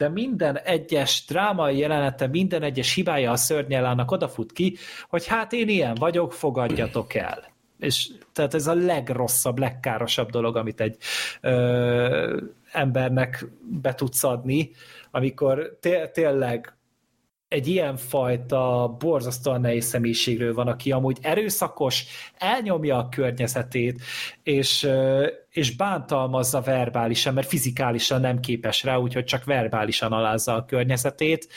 de minden egyes drámai jelenete, minden egyes hibája a szörnyellának odafut ki, hogy hát én ilyen vagyok, fogadjatok el. És tehát ez a legrosszabb, legkárosabb dolog, amit egy ö, embernek be tudsz adni, amikor té- tényleg egy ilyen fajta borzasztóan nehéz személyiségről van, aki amúgy erőszakos, elnyomja a környezetét, és, és bántalmazza verbálisan, mert fizikálisan nem képes rá, úgyhogy csak verbálisan alázza a környezetét,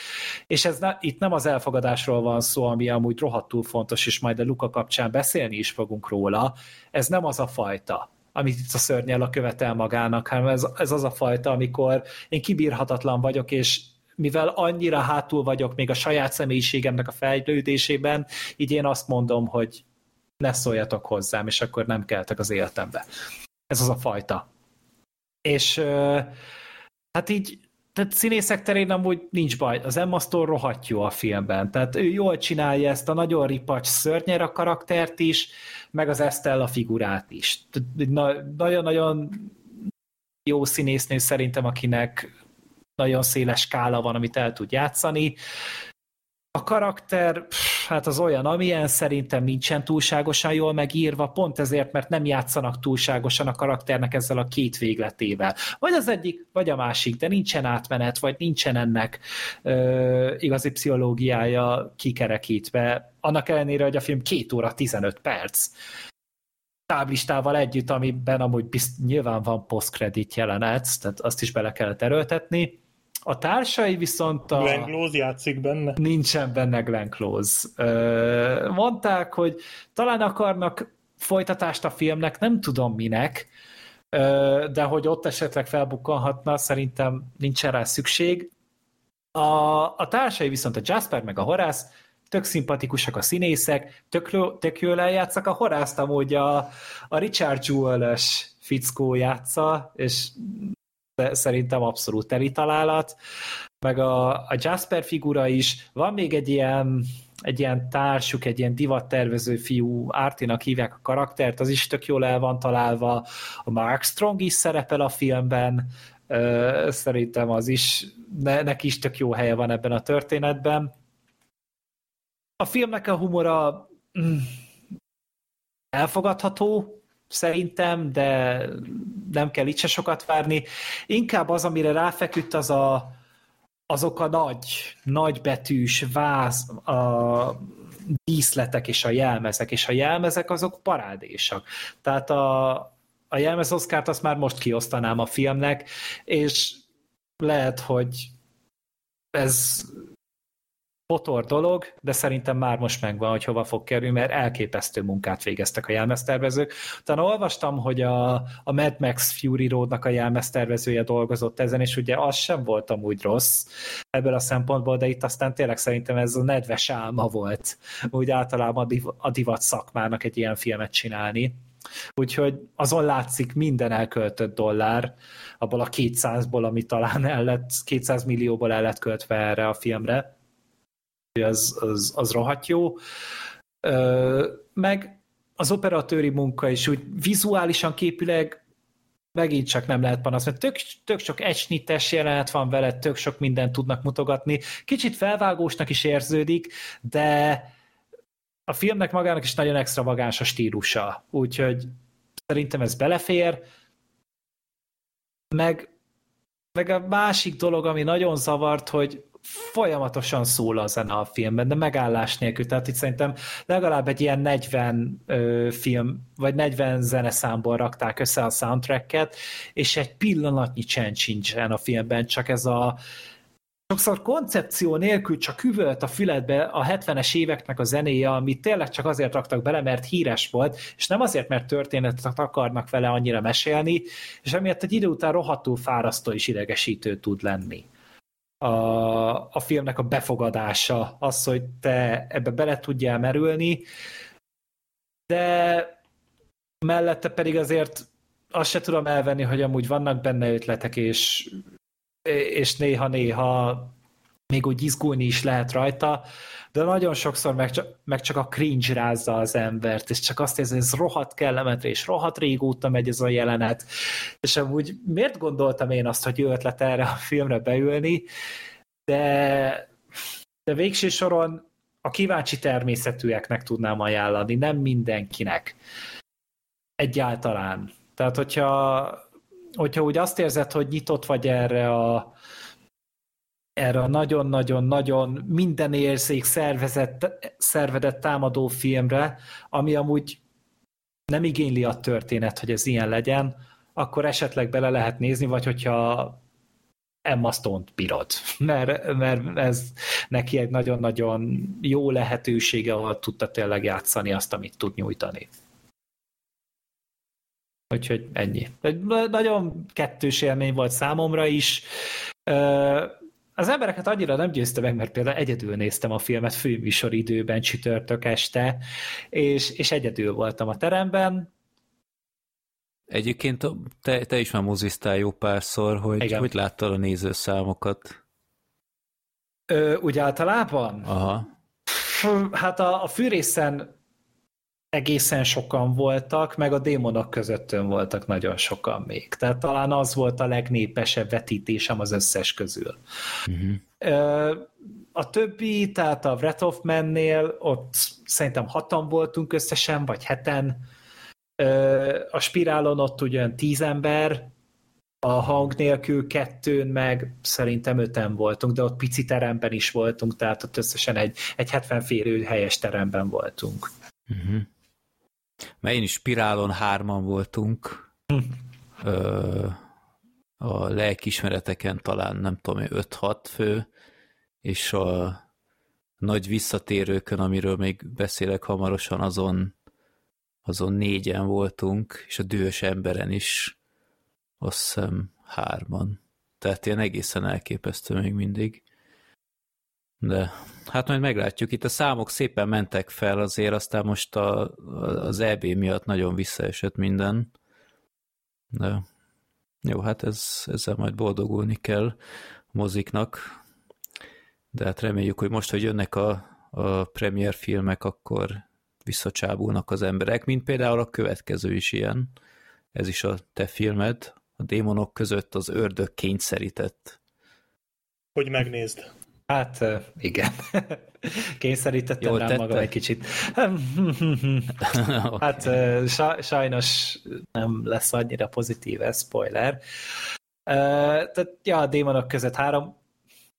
és ez ne, itt nem az elfogadásról van szó, ami amúgy rohadtul fontos, és majd a Luka kapcsán beszélni is fogunk róla, ez nem az a fajta amit itt a szörnyel a követel magának, hanem ez, ez az a fajta, amikor én kibírhatatlan vagyok, és mivel annyira hátul vagyok még a saját személyiségemnek a fejlődésében, így én azt mondom, hogy ne szóljatok hozzám, és akkor nem keltek az életembe. Ez az a fajta. És hát így tehát színészek terén amúgy nincs baj. Az Emma Stone rohadt jó a filmben. Tehát ő jól csinálja ezt a nagyon ripacs szörnyer a karaktert is, meg az Estella figurát is. Nagyon-nagyon jó színésznő szerintem, akinek nagyon széles skála van, amit el tud játszani. A karakter, hát az olyan, amilyen szerintem nincsen túlságosan jól megírva, pont ezért, mert nem játszanak túlságosan a karakternek ezzel a két végletével. Vagy az egyik, vagy a másik, de nincsen átmenet, vagy nincsen ennek ö, igazi pszichológiája kikerekítve. Annak ellenére, hogy a film két óra 15 perc táblistával együtt, amiben amúgy bizt, nyilván van post-credit jelenet, tehát azt is bele kellett erőltetni, a társai viszont a... Glenn Close játszik benne? Nincsen benne Glenn Close. mondták, hogy talán akarnak folytatást a filmnek, nem tudom minek, de hogy ott esetleg felbukkanhatna, szerintem nincsen rá szükség. A, a társai viszont a Jasper meg a Horász tök szimpatikusak a színészek, tök, tök jól eljátszak. A Horászt amúgy a, a Richard Jewell-es fickó játsza, és szerintem abszolút teli találat. Meg a, a Jasper figura is, van még egy ilyen, egy ilyen társuk, egy ilyen divattervező fiú, Ártinak hívják a karaktert, az is tök jól el van találva, a Mark Strong is szerepel a filmben, szerintem az is, ne, neki is tök jó helye van ebben a történetben. A filmnek a humora mm, elfogadható, szerintem, de nem kell itt se sokat várni. Inkább az, amire ráfeküdt, az a, azok a nagy, nagybetűs váz, a díszletek és a jelmezek, és a jelmezek azok parádésak. Tehát a, a jelmez Oscárt azt már most kiosztanám a filmnek, és lehet, hogy ez potor dolog, de szerintem már most megvan, hogy hova fog kerülni, mert elképesztő munkát végeztek a jelmeztervezők. Utána olvastam, hogy a, a Mad Max Fury Roadnak a jelmeztervezője dolgozott ezen, és ugye az sem volt amúgy rossz ebből a szempontból, de itt aztán tényleg szerintem ez a nedves álma volt, úgy általában a, div, a divat szakmának egy ilyen filmet csinálni. Úgyhogy azon látszik minden elköltött dollár, abból a 200-ból, ami talán el lett, 200 millióból el lett költve erre a filmre az, az, az rohadt jó. Meg az operatőri munka is úgy vizuálisan képileg megint csak nem lehet panasz, mert tök, tök sok egysnittes jelenet van vele, tök sok mindent tudnak mutogatni. Kicsit felvágósnak is érződik, de a filmnek magának is nagyon extravagáns a stílusa, úgyhogy szerintem ez belefér. Meg, meg a másik dolog, ami nagyon zavart, hogy folyamatosan szól a zene a filmben, de megállás nélkül. Tehát itt szerintem legalább egy ilyen 40 ö, film, vagy 40 zeneszámból rakták össze a soundtracket, és egy pillanatnyi csend sincsen a filmben, csak ez a sokszor koncepció nélkül csak üvölt a füledbe a 70-es éveknek a zenéje, amit tényleg csak azért raktak bele, mert híres volt, és nem azért, mert történetet akarnak vele annyira mesélni, és emiatt egy idő után rohadtul fárasztó és idegesítő tud lenni a, a filmnek a befogadása, az, hogy te ebbe bele tudjál merülni, de mellette pedig azért azt se tudom elvenni, hogy amúgy vannak benne ötletek, és, és néha-néha még úgy izgulni is lehet rajta, de nagyon sokszor meg csak, meg csak a cringe rázza az embert, és csak azt érzem, hogy ez rohadt kellemetre, és rohadt régóta megy ez a jelenet, és amúgy miért gondoltam én azt, hogy jó ötlet erre a filmre beülni, de, de végső soron a kíváncsi természetűeknek tudnám ajánlani, nem mindenkinek. Egyáltalán. Tehát, hogyha, hogyha úgy azt érzed, hogy nyitott vagy erre a, erre a nagyon-nagyon-nagyon minden érzék szervezett, szervedett támadó filmre, ami amúgy nem igényli a történet, hogy ez ilyen legyen, akkor esetleg bele lehet nézni, vagy hogyha Emma Stone-t bírod, mert, mert ez neki egy nagyon-nagyon jó lehetősége, ahol tudta tényleg játszani azt, amit tud nyújtani. Úgyhogy ennyi. Nagyon kettős élmény volt számomra is. Az embereket annyira nem győzte meg, mert például egyedül néztem a filmet főműsor időben csütörtök este, és, és egyedül voltam a teremben. Egyébként te, te is már moziztál jó párszor, hogy Igen. hogy láttad a nézőszámokat? Ö, úgy általában? Aha. Hát a, a fűrészen egészen sokan voltak, meg a démonok közöttön voltak nagyon sokan még. Tehát talán az volt a legnépesebb vetítésem az összes közül. Uh-huh. A többi, tehát a Wrath of Man-nél ott szerintem hatan voltunk összesen, vagy heten. A spirálon ott ugyan tíz ember, a hang nélkül kettőn meg szerintem öten voltunk, de ott pici teremben is voltunk, tehát ott összesen egy, egy 70 férő helyes teremben voltunk. Uh-huh. Mert én is spirálon hárman voltunk. Ö, a lelkismereteken talán nem tudom, 5-6 fő, és a nagy visszatérőkön, amiről még beszélek hamarosan, azon, azon négyen voltunk, és a dühös emberen is azt hiszem hárman. Tehát ilyen egészen elképesztő még mindig. De hát majd meglátjuk. Itt a számok szépen mentek fel azért, aztán most a, az EB miatt nagyon visszaesett minden. De Jó, hát ez, ezzel majd boldogulni kell moziknak, de hát reméljük, hogy most, hogy jönnek a, a premier filmek, akkor visszacsábulnak az emberek, mint például a következő is ilyen. Ez is a te filmed, a démonok között az ördög kényszerített. Hogy megnézd. Hát igen. Kényszerítettem Jól rám tette? magam egy kicsit. hát sajnos nem lesz annyira pozitív ez, spoiler. Tehát, ja, a démonok között három.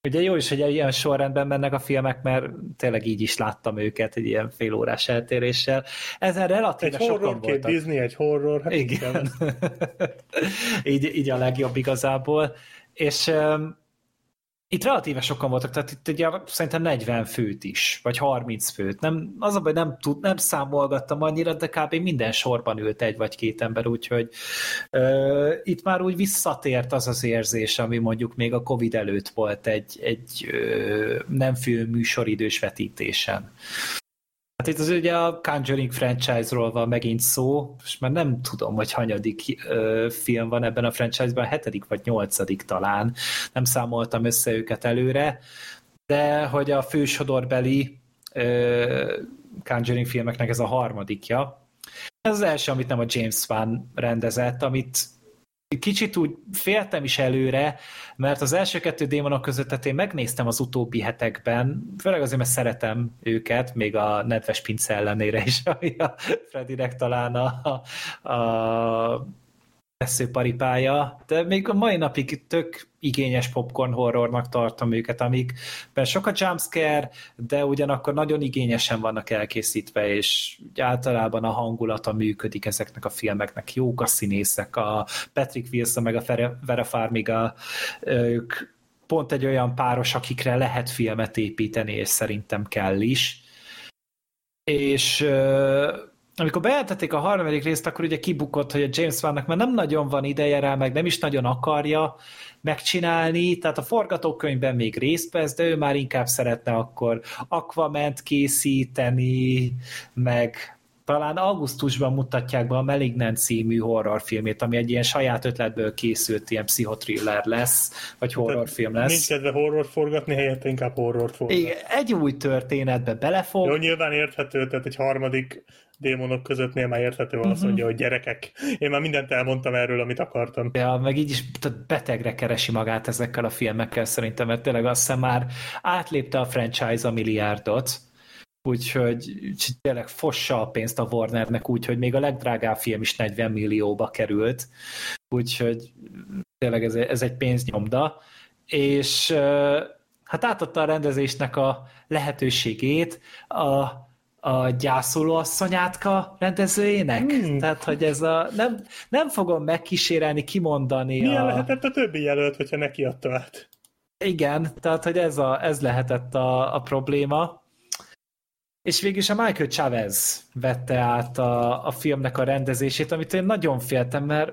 Ugye jó is, hogy ilyen sorrendben mennek a filmek, mert tényleg így is láttam őket egy ilyen fél órás eltéréssel. Ezen relatíve Egy sokan voltak. Disney, egy horror. Hát Igen. így, így a legjobb igazából. És um, itt relatíve sokan voltak, tehát itt ugye szerintem 40 főt is, vagy 30 főt. Nem, az a baj, nem, tud, nem számolgattam annyira, de kb. minden sorban ült egy vagy két ember, úgyhogy uh, itt már úgy visszatért az az érzés, ami mondjuk még a Covid előtt volt egy, egy uh, nem film műsoridős vetítésen. Hát itt az ugye a Conjuring franchise-ról van megint szó, és már nem tudom, hogy hanyadik ö, film van ebben a franchise-ban, hetedik vagy nyolcadik talán, nem számoltam össze őket előre, de hogy a fősodorbeli ö, Conjuring filmeknek ez a harmadikja. Ez az első, amit nem a James Wan rendezett, amit kicsit úgy féltem is előre, mert az első kettő démonok között én megnéztem az utóbbi hetekben, főleg azért, mert szeretem őket, még a nedves pince ellenére is, ami a Freddynek talán a, a veszőparipája, de még a mai napig tök igényes popcorn horrornak tartom őket, amikben sok a jumpscare, de ugyanakkor nagyon igényesen vannak elkészítve, és általában a hangulata működik ezeknek a filmeknek. Jók a színészek, a Patrick Wilson meg a Vera Farmiga, ők pont egy olyan páros, akikre lehet filmet építeni, és szerintem kell is. És amikor bejelentették a harmadik részt, akkor ugye kibukott, hogy a James Wannak már nem nagyon van ideje rá, meg nem is nagyon akarja megcsinálni, tehát a forgatókönyvben még részt vesz, de ő már inkább szeretne akkor Aquament készíteni, meg talán augusztusban mutatják be a Malignant című horrorfilmét, ami egy ilyen saját ötletből készült ilyen pszichotriller lesz, vagy horrorfilm Nincs lesz. kedve horror forgatni, helyette inkább horrort forgat. Igen, egy új történetbe belefog, Jó, nyilván érthető, tehát egy harmadik démonok közöttnél már érthető, Mhm. azt mondja, hogy gyerekek. Én már mindent elmondtam erről, amit akartam. Ja, meg így is tehát betegre keresi magát ezekkel a filmekkel szerintem, mert tényleg azt hiszem már átlépte a franchise a milliárdot, úgyhogy tényleg fossa a pénzt a Warnernek, úgyhogy még a legdrágább film is 40 millióba került, úgyhogy tényleg ez, ez egy pénznyomda, és hát átadta a rendezésnek a lehetőségét a a gyászoló asszonyátka rendezőjének. Hmm. Tehát, hogy ez a... Nem, nem fogom megkísérelni, kimondani Milyen a... lehetett a többi jelölt, hogyha neki adta át? Igen, tehát, hogy ez, a, ez lehetett a, a probléma. És végülis a Michael Chavez vette át a, a filmnek a rendezését, amit én nagyon féltem, mert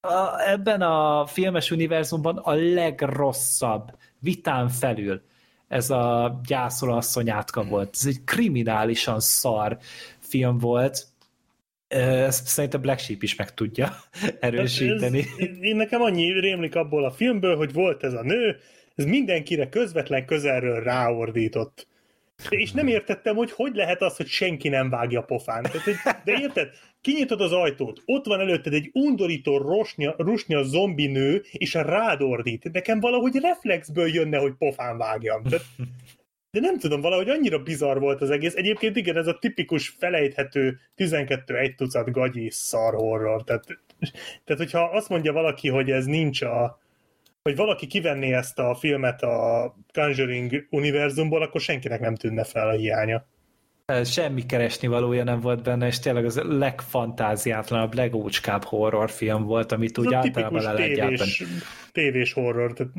a, ebben a filmes univerzumban a legrosszabb vitán felül ez a gyászolasszonyátka volt. Ez egy kriminálisan szar film volt. Ezt szerintem Black Sheep is meg tudja erősíteni. Ez, én nekem annyi rémlik abból a filmből, hogy volt ez a nő, ez mindenkire közvetlen közelről ráordított. És nem értettem, hogy hogy lehet az, hogy senki nem vágja pofán. Tehát, hogy, de érted? Kinyitod az ajtót, ott van előtted egy undorító rosnya, rusnya zombi nő, és rád ordít. Nekem valahogy reflexből jönne, hogy pofán vágjam. Tehát, de nem tudom, valahogy annyira bizarr volt az egész. Egyébként igen, ez a tipikus felejthető 12 egy tucat gagyi szar horror. Tehát, tehát, hogyha azt mondja valaki, hogy ez nincs a hogy valaki kivenné ezt a filmet a Conjuring univerzumból, akkor senkinek nem tűnne fel a hiánya. Semmi keresni valója nem volt benne, és tényleg az legfantáziátlanabb, legócskább horrorfilm volt, amit úgy Ez a általában le lehet tévés, tévés horror, tehát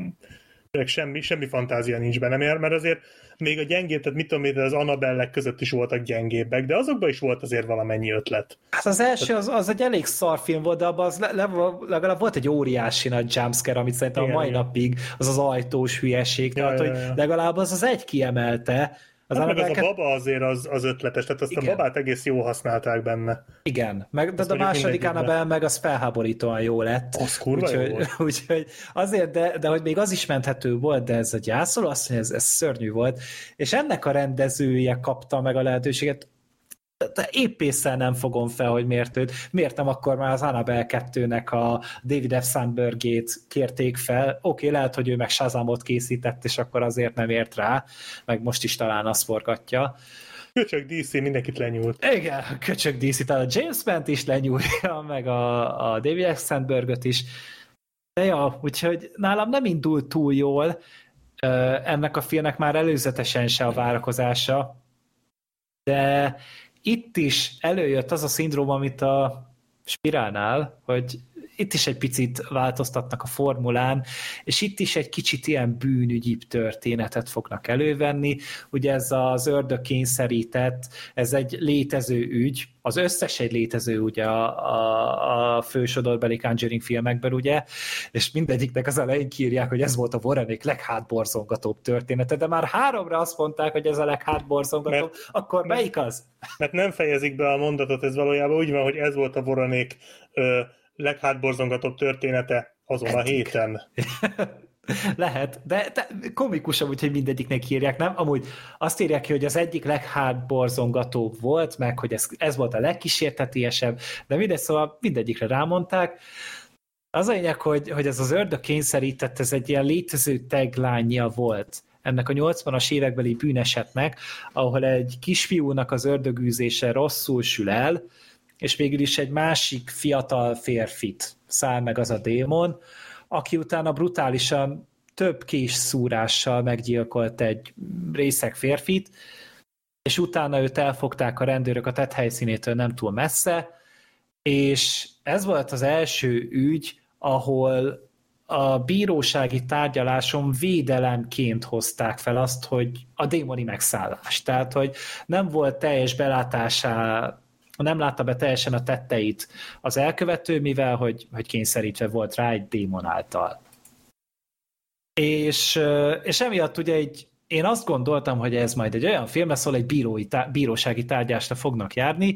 tényleg semmi, semmi fantázia nincs benne, mert mert azért még a gyengébb, tehát mit tudom én, az Annabellek között is voltak gyengébbek, de azokban is volt azért valamennyi ötlet. Hát az első, az, az egy elég szar film volt, de abban az le, le, legalább volt egy óriási nagy jumpscare, amit szerintem Igen, a mai igen. napig az az ajtós hülyeség, Ja, tehát ja, hogy ja. legalább az az egy kiemelte, Az Hát meg az a baba azért az, az ötletes, tehát azt Igen. a babát egész jó használták benne. Igen, meg, de a második. Annabelle meg az felháborítóan jó lett. Az kurva jó úgyhogy, volt. úgyhogy azért, de, de hogy még az is menthető volt, de ez a gyászoló, azt mondja, ez, ez szörnyű volt. És ennek a rendezője kapta meg a lehetőséget, de- épp észre nem fogom fel, hogy miért őt. Miért nem akkor már az Annabelle 2-nek a David F. Sandbergét kérték fel. Oké, lehet, hogy ő meg Shazamot készített, és akkor azért nem ért rá, meg most is talán azt forgatja. Köcsög DC mindenkit lenyúlt. Igen, a köcsög DC, tehát a James Bent is lenyúlja, meg a, a David F. Sandbergöt is. De ja, úgyhogy nálam nem indult túl jól ennek a filmnek már előzetesen se a várakozása, de itt is előjött az a szindróma, amit a Spirálnál, hogy itt is egy picit változtatnak a formulán, és itt is egy kicsit ilyen bűnügyi történetet fognak elővenni. Ugye ez az ördög kényszerített, ez egy létező ügy, az összes egy létező ugye a, a, a fősodorbeli Conjuring filmekben, ugye, és mindegyiknek az elején kírják, hogy ez volt a Warrenék leghátborzongatóbb története, de már háromra azt mondták, hogy ez a leghátborzongatóbb, Mert- akkor melyik az? Mert nem fejezik be a mondatot, ez valójában úgy van, hogy ez volt a Voronék ö, leghátborzongatóbb története azon a héten. Lehet, de, de komikus amúgy, hogy mindegyiknek írják, nem? Amúgy azt írják ki, hogy az egyik leghátborzongatóbb volt, meg hogy ez, ez volt a legkísértetiesebb, de mindegy, szóval mindegyikre rámondták. Az a lényeg, hogy, hogy ez az ördög kényszerített, ez egy ilyen létező tagline volt ennek a 80-as évekbeli bűnesetnek, ahol egy kisfiúnak az ördögűzése rosszul sül el, és végül is egy másik fiatal férfit száll meg az a démon, aki utána brutálisan több kés szúrással meggyilkolt egy részeg férfit, és utána őt elfogták a rendőrök a tett helyszínétől nem túl messze, és ez volt az első ügy, ahol a bírósági tárgyaláson védelemként hozták fel azt, hogy a démoni megszállás. Tehát, hogy nem volt teljes belátásá, nem látta be teljesen a tetteit az elkövető, mivel hogy, hogy kényszerítve volt rá egy démon által. És, és emiatt ugye egy, én azt gondoltam, hogy ez majd egy olyan film lesz, ahol egy bírói, tá- bírósági tárgyásra fognak járni,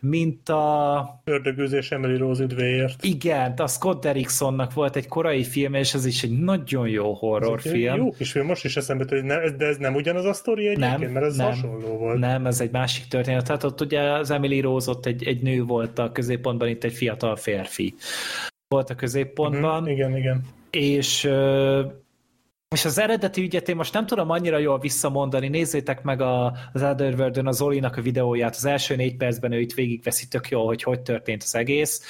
mint a Ördögűzés Emily Rose üdvéért. igen, a Scott Derricksonnak volt egy korai film, és ez is egy nagyon jó horrorfilm. Jó kis film, most is eszembe hogy ne, de ez nem ugyanaz a sztori egyébként, Nem, mert ez nem. hasonló volt. Nem, ez egy másik történet. Tehát ott ugye az Emily Rose ott egy, egy nő volt a középpontban, itt egy fiatal férfi volt a középpontban, Mhm, igen, igen. és és az eredeti ügyet én most nem tudom annyira jól visszamondani, nézzétek meg a, az Otherworld-ön az Zolinak a videóját, az első négy percben ő itt végigveszi tök jól, hogy hogy történt az egész.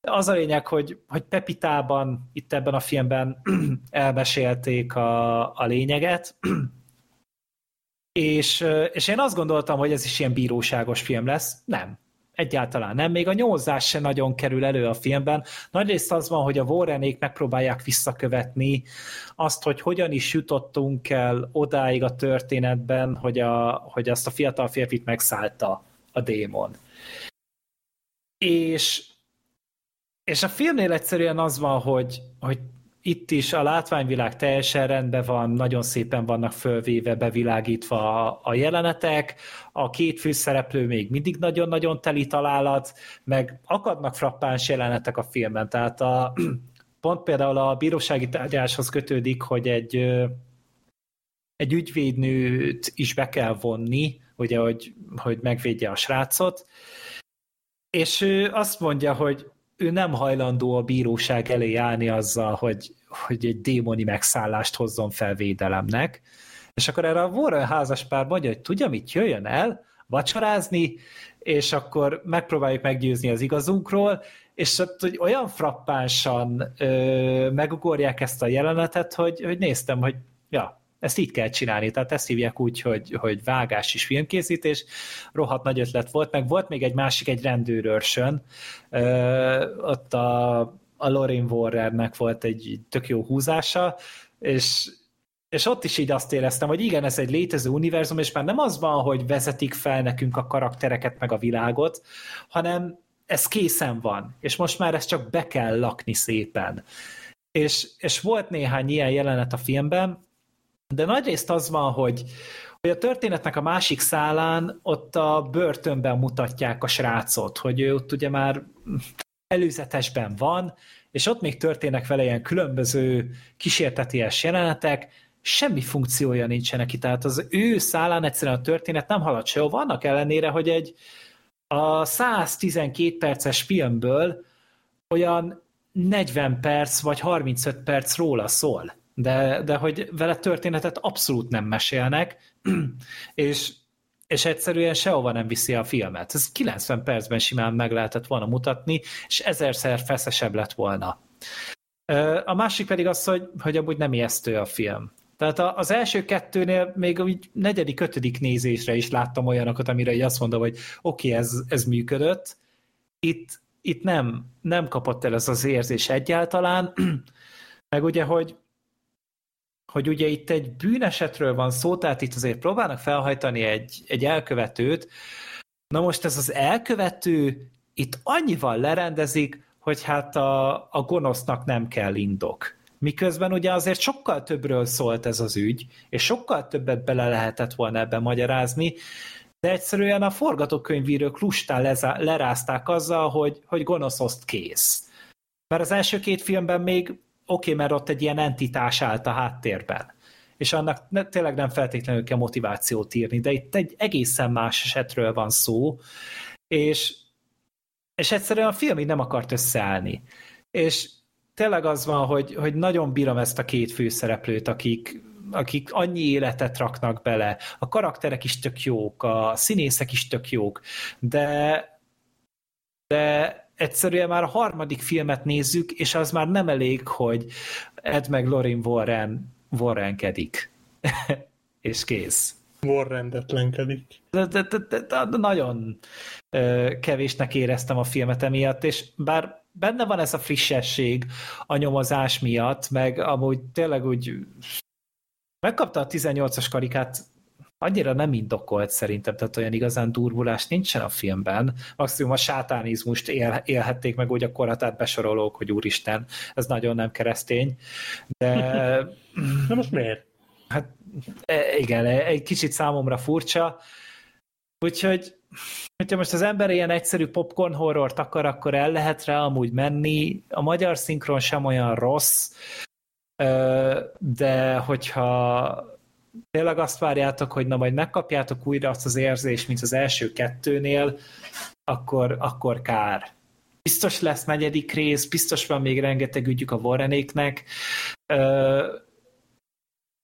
Az a lényeg, hogy, hogy Pepitában, itt ebben a filmben elmesélték a, a lényeget, és, és én azt gondoltam, hogy ez is ilyen bíróságos film lesz. Nem. Egyáltalán nem. Még a nyomozás se nagyon kerül elő a filmben. Nagyrészt az van, hogy a Warrenék megpróbálják visszakövetni azt, hogy hogyan is jutottunk el odáig a történetben, hogy, a, hogy azt a fiatal férfit megszállta a démon. És, és a filmnél egyszerűen az van, hogy, hogy itt is a látványvilág teljesen rendben van, nagyon szépen vannak fölvéve, bevilágítva a, a jelenetek, a két főszereplő még mindig nagyon-nagyon teli találat, meg akadnak frappáns jelenetek a filmben, tehát a, pont például a bírósági tárgyaláshoz kötődik, hogy egy, egy ügyvédnőt is be kell vonni, ugye, hogy, hogy megvédje a srácot, és ő azt mondja, hogy ő nem hajlandó a bíróság elé állni azzal, hogy, hogy egy démoni megszállást hozzon fel védelemnek. És akkor erre a Warren házaspár mondja, hogy tudja mit, jöjjön el vacsorázni, és akkor megpróbáljuk meggyőzni az igazunkról, és ott hogy olyan frappánsan ö, megugorják ezt a jelenetet, hogy, hogy néztem, hogy ja, ezt így kell csinálni, tehát ezt hívják úgy, hogy, hogy vágás és filmkészítés, rohadt nagy ötlet volt, meg volt még egy másik, egy rendőrőrsön, ö, ott a, a Lorraine Warrennek volt egy tök jó húzása, és és ott is így azt éreztem, hogy igen, ez egy létező univerzum, és már nem az van, hogy vezetik fel nekünk a karaktereket, meg a világot, hanem ez készen van, és most már ezt csak be kell lakni szépen. És, és volt néhány ilyen jelenet a filmben, de nagyrészt az van, hogy, hogy a történetnek a másik szálán ott a börtönben mutatják a srácot, hogy ő ott ugye már előzetesben van, és ott még történnek vele ilyen különböző kísérteties jelenetek, semmi funkciója nincsen neki, tehát az ő szálán egyszerűen a történet nem halad sehova, annak ellenére, hogy egy a 112 perces filmből olyan 40 perc vagy 35 perc róla szól, de, de hogy vele történetet abszolút nem mesélnek, és, és egyszerűen sehova nem viszi a filmet. Ez 90 percben simán meg lehetett volna mutatni, és ezerszer feszesebb lett volna. A másik pedig az, hogy, hogy amúgy nem ijesztő a film. Tehát az első kettőnél még úgy negyedik, ötödik nézésre is láttam olyanokat, amire így azt mondom, hogy oké, okay, ez, ez működött. Itt, itt nem, nem kapott el ez az érzés egyáltalán, meg ugye, hogy hogy ugye itt egy bűnesetről van szó, tehát itt azért próbálnak felhajtani egy, egy elkövetőt, na most ez az elkövető itt annyival lerendezik, hogy hát a, a gonosznak nem kell indok. Miközben ugye azért sokkal többről szólt ez az ügy, és sokkal többet bele lehetett volna ebbe magyarázni, de egyszerűen a forgatókönyvírók lustán lezá, lerázták azzal, hogy, hogy gonoszoszt kész. Mert az első két filmben még oké, mert ott egy ilyen entitás állt a háttérben, és annak ne, tényleg nem feltétlenül kell motivációt írni, de itt egy egészen más esetről van szó, és, és egyszerűen a film így nem akart összeállni. És tényleg az van, hogy, hogy nagyon bírom ezt a két főszereplőt, akik, akik annyi életet raknak bele. A karakterek is tök jók, a színészek is tök jók, de, de egyszerűen már a harmadik filmet nézzük, és az már nem elég, hogy Ed meg Lorin Warren Warrenkedik. és kész. Warrendetlenkedik. De, de, de, de, de nagyon kevésnek éreztem a filmet emiatt, és bár benne van ez a frissesség a nyomozás miatt, meg amúgy tényleg úgy megkapta a 18-as karikát, annyira nem indokolt szerintem, tehát olyan igazán durvulás nincsen a filmben. Maximum a sátánizmust él, élhették meg úgy a korhatát besorolók, hogy úristen, ez nagyon nem keresztény. De... Na most miért? Hát e, igen, egy kicsit számomra furcsa. Úgyhogy hogyha most az ember ilyen egyszerű popcorn horrort akar, akkor el lehet rá amúgy menni. A magyar szinkron sem olyan rossz, de hogyha tényleg azt várjátok, hogy na majd megkapjátok újra azt az érzést, mint az első kettőnél, akkor, akkor kár. Biztos lesz negyedik rész, biztos van még rengeteg ügyük a Warrenéknek,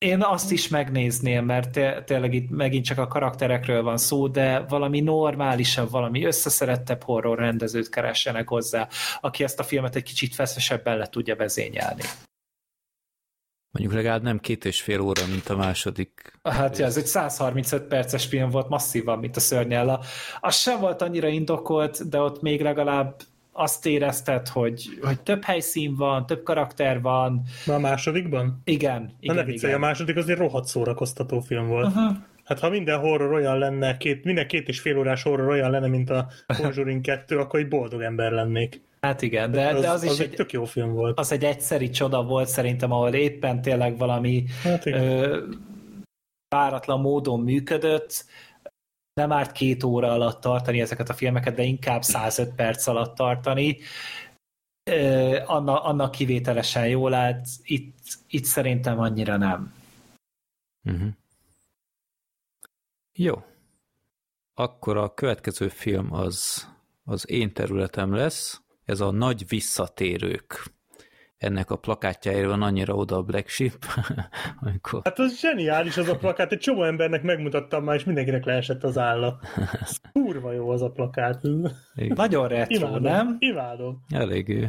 én azt is megnézném, mert tényleg itt megint csak a karakterekről van szó, de valami normálisabb, valami összeszerettebb horror rendezőt keressenek hozzá, aki ezt a filmet egy kicsit feszesebben le tudja vezényelni. Mondjuk legalább nem két és fél óra, mint a második. Hát ja, ez egy 135 perces film volt, masszívan, mint a szörnyella. Az sem volt annyira indokolt, de ott még legalább azt érezted, hogy, hogy több helyszín van, több karakter van. Na a másodikban? Igen. igen Na ne viccelj, a második azért rohadt szórakoztató film volt. Uh-huh. Hát ha minden horror olyan lenne, két, minden két és fél órás horror olyan lenne, mint a Conjuring 2, akkor egy boldog ember lennék. Hát igen, de az, de az, az is egy, egy tök jó film volt. Az egy egyszeri csoda volt szerintem, ahol éppen tényleg valami hát ö, páratlan módon működött, nem árt két óra alatt tartani ezeket a filmeket, de inkább 105 perc alatt tartani. Anna, annak kivételesen jól állt, itt, itt szerintem annyira nem. Uh-huh. Jó. Akkor a következő film az, az én területem lesz, ez a Nagy Visszatérők ennek a plakátjáért van annyira oda a Black Sheep. amikor... Hát az zseniális az a plakát, egy csomó embernek megmutattam már, és mindenkinek leesett az állat. Kurva jó az a plakát. Igen. Nagyon retro, Imádom. nem? Imádom. Eléggé.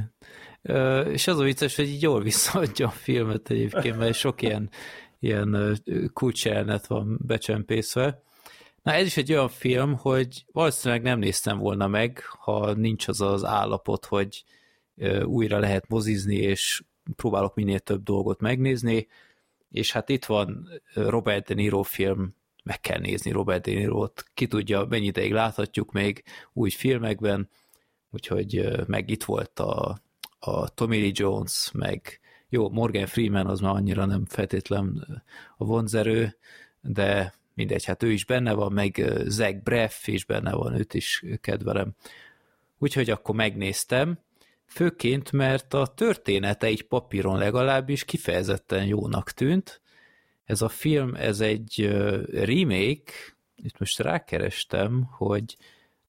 És az a vicces, hogy így jól visszaadja a filmet egyébként, mert sok ilyen, ilyen kulcselnet van becsempészve. Na ez is egy olyan film, hogy valószínűleg nem néztem volna meg, ha nincs az az állapot, hogy újra lehet mozizni, és próbálok minél több dolgot megnézni, és hát itt van Robert De Niro film, meg kell nézni Robert De Niro-t, ki tudja, mennyi ideig láthatjuk még új filmekben, úgyhogy meg itt volt a, a Tommy Lee Jones, meg jó, Morgan Freeman az már annyira nem feltétlen a vonzerő, de, mindegy, hát ő is benne van, meg ö, Zach Braff is benne van, őt is kedvelem. Úgyhogy akkor megnéztem, főként, mert a története így papíron legalábbis kifejezetten jónak tűnt. Ez a film, ez egy remake, itt most rákerestem, hogy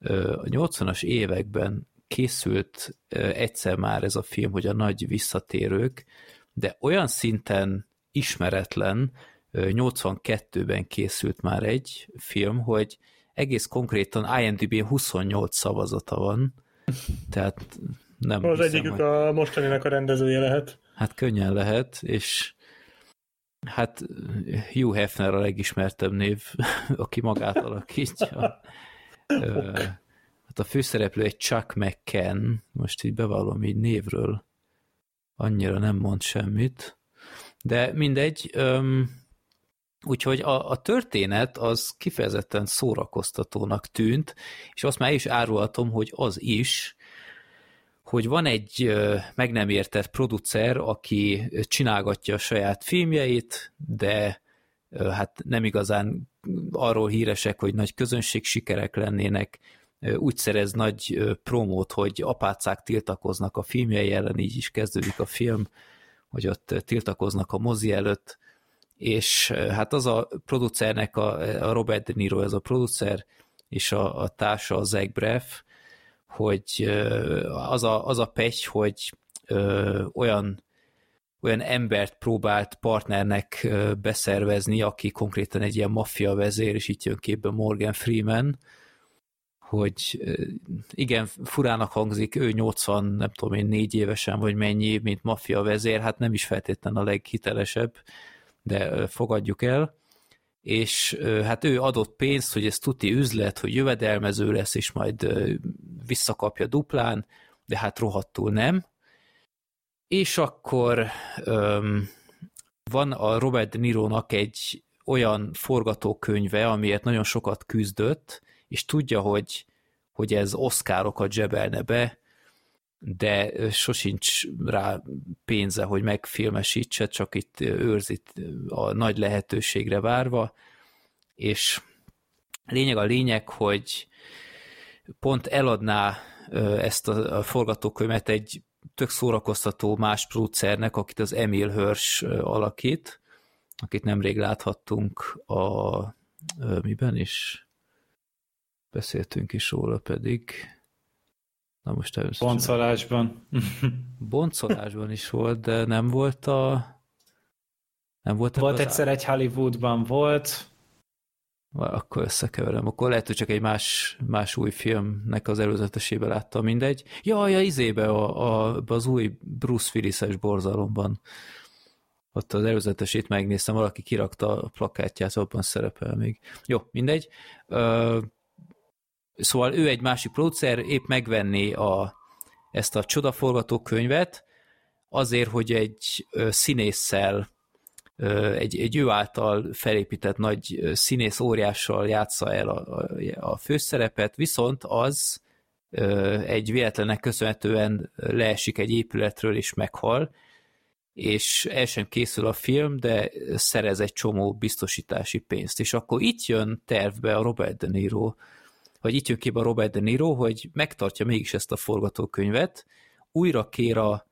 a 80-as években készült egyszer már ez a film, hogy a nagy visszatérők, de olyan szinten ismeretlen, 82-ben készült már egy film, hogy egész konkrétan IMDb 28 szavazata van, tehát nem Az hiszem, egyikük hogy... a mostaninak a rendezője lehet. Hát könnyen lehet, és hát Hugh Hefner a legismertebb név, aki magát alakítja. Hát a főszereplő egy Chuck McCann, most így bevallom így névről, annyira nem mond semmit, de mindegy, öm, úgyhogy a, a történet az kifejezetten szórakoztatónak tűnt, és azt már is árulhatom, hogy az is, hogy van egy meg nem értett producer, aki csinálgatja a saját filmjeit, de hát nem igazán arról híresek, hogy nagy közönség sikerek lennének, úgy szerez nagy promót, hogy apácák tiltakoznak a filmjei ellen, így is kezdődik a film, hogy ott tiltakoznak a mozi előtt, és hát az a producernek, a, a Robert De Niro, ez a producer, és a, a társa, a Zach Braff, hogy az a, az a pech, hogy olyan olyan embert próbált partnernek beszervezni, aki konkrétan egy ilyen maffia vezér, és itt jön képbe Morgan Freeman, hogy igen, furának hangzik, ő 80, nem tudom én, négy évesen, vagy mennyi, mint maffia vezér, hát nem is feltétlenül a leghitelesebb, de fogadjuk el, és hát ő adott pénzt, hogy ez tuti üzlet, hogy jövedelmező lesz, és majd visszakapja duplán, de hát rohadtul nem. És akkor öm, van a Robert De Niro-nak egy olyan forgatókönyve, amiért nagyon sokat küzdött, és tudja, hogy, hogy ez oszkárokat zsebelne be, de sosincs rá pénze, hogy megfilmesítse, csak itt ö, őrzít a nagy lehetőségre várva, és lényeg a lényeg, hogy pont eladná ezt a, forgatókönyvet egy tök szórakoztató más producernek, akit az Emil Hirsch alakít, akit nemrég láthattunk a miben is? Beszéltünk is róla pedig. Na most természetesen Boncolásban. boncolásban is volt, de nem volt a nem volt, volt egyszer egy Hollywoodban volt, akkor összekeverem. Akkor lehet, hogy csak egy más, más új filmnek az előzetesébe láttam, mindegy. Ja, ja, izébe, a, a, az új Bruce Willis-es borzalomban. Ott az előzetesét megnéztem, valaki kirakta a plakátját, abban szerepel még. Jó, mindegy. Ö, szóval ő egy másik producer, épp megvenné a, ezt a csodaforgatókönyvet, azért, hogy egy színésszel egy, egy ő által felépített nagy színész óriással játsza el a, a, főszerepet, viszont az egy véletlennek köszönhetően leesik egy épületről és meghal, és el sem készül a film, de szerez egy csomó biztosítási pénzt. És akkor itt jön tervbe a Robert De Niro, vagy itt jön képbe Robert De Niro, hogy megtartja mégis ezt a forgatókönyvet, újra kér a,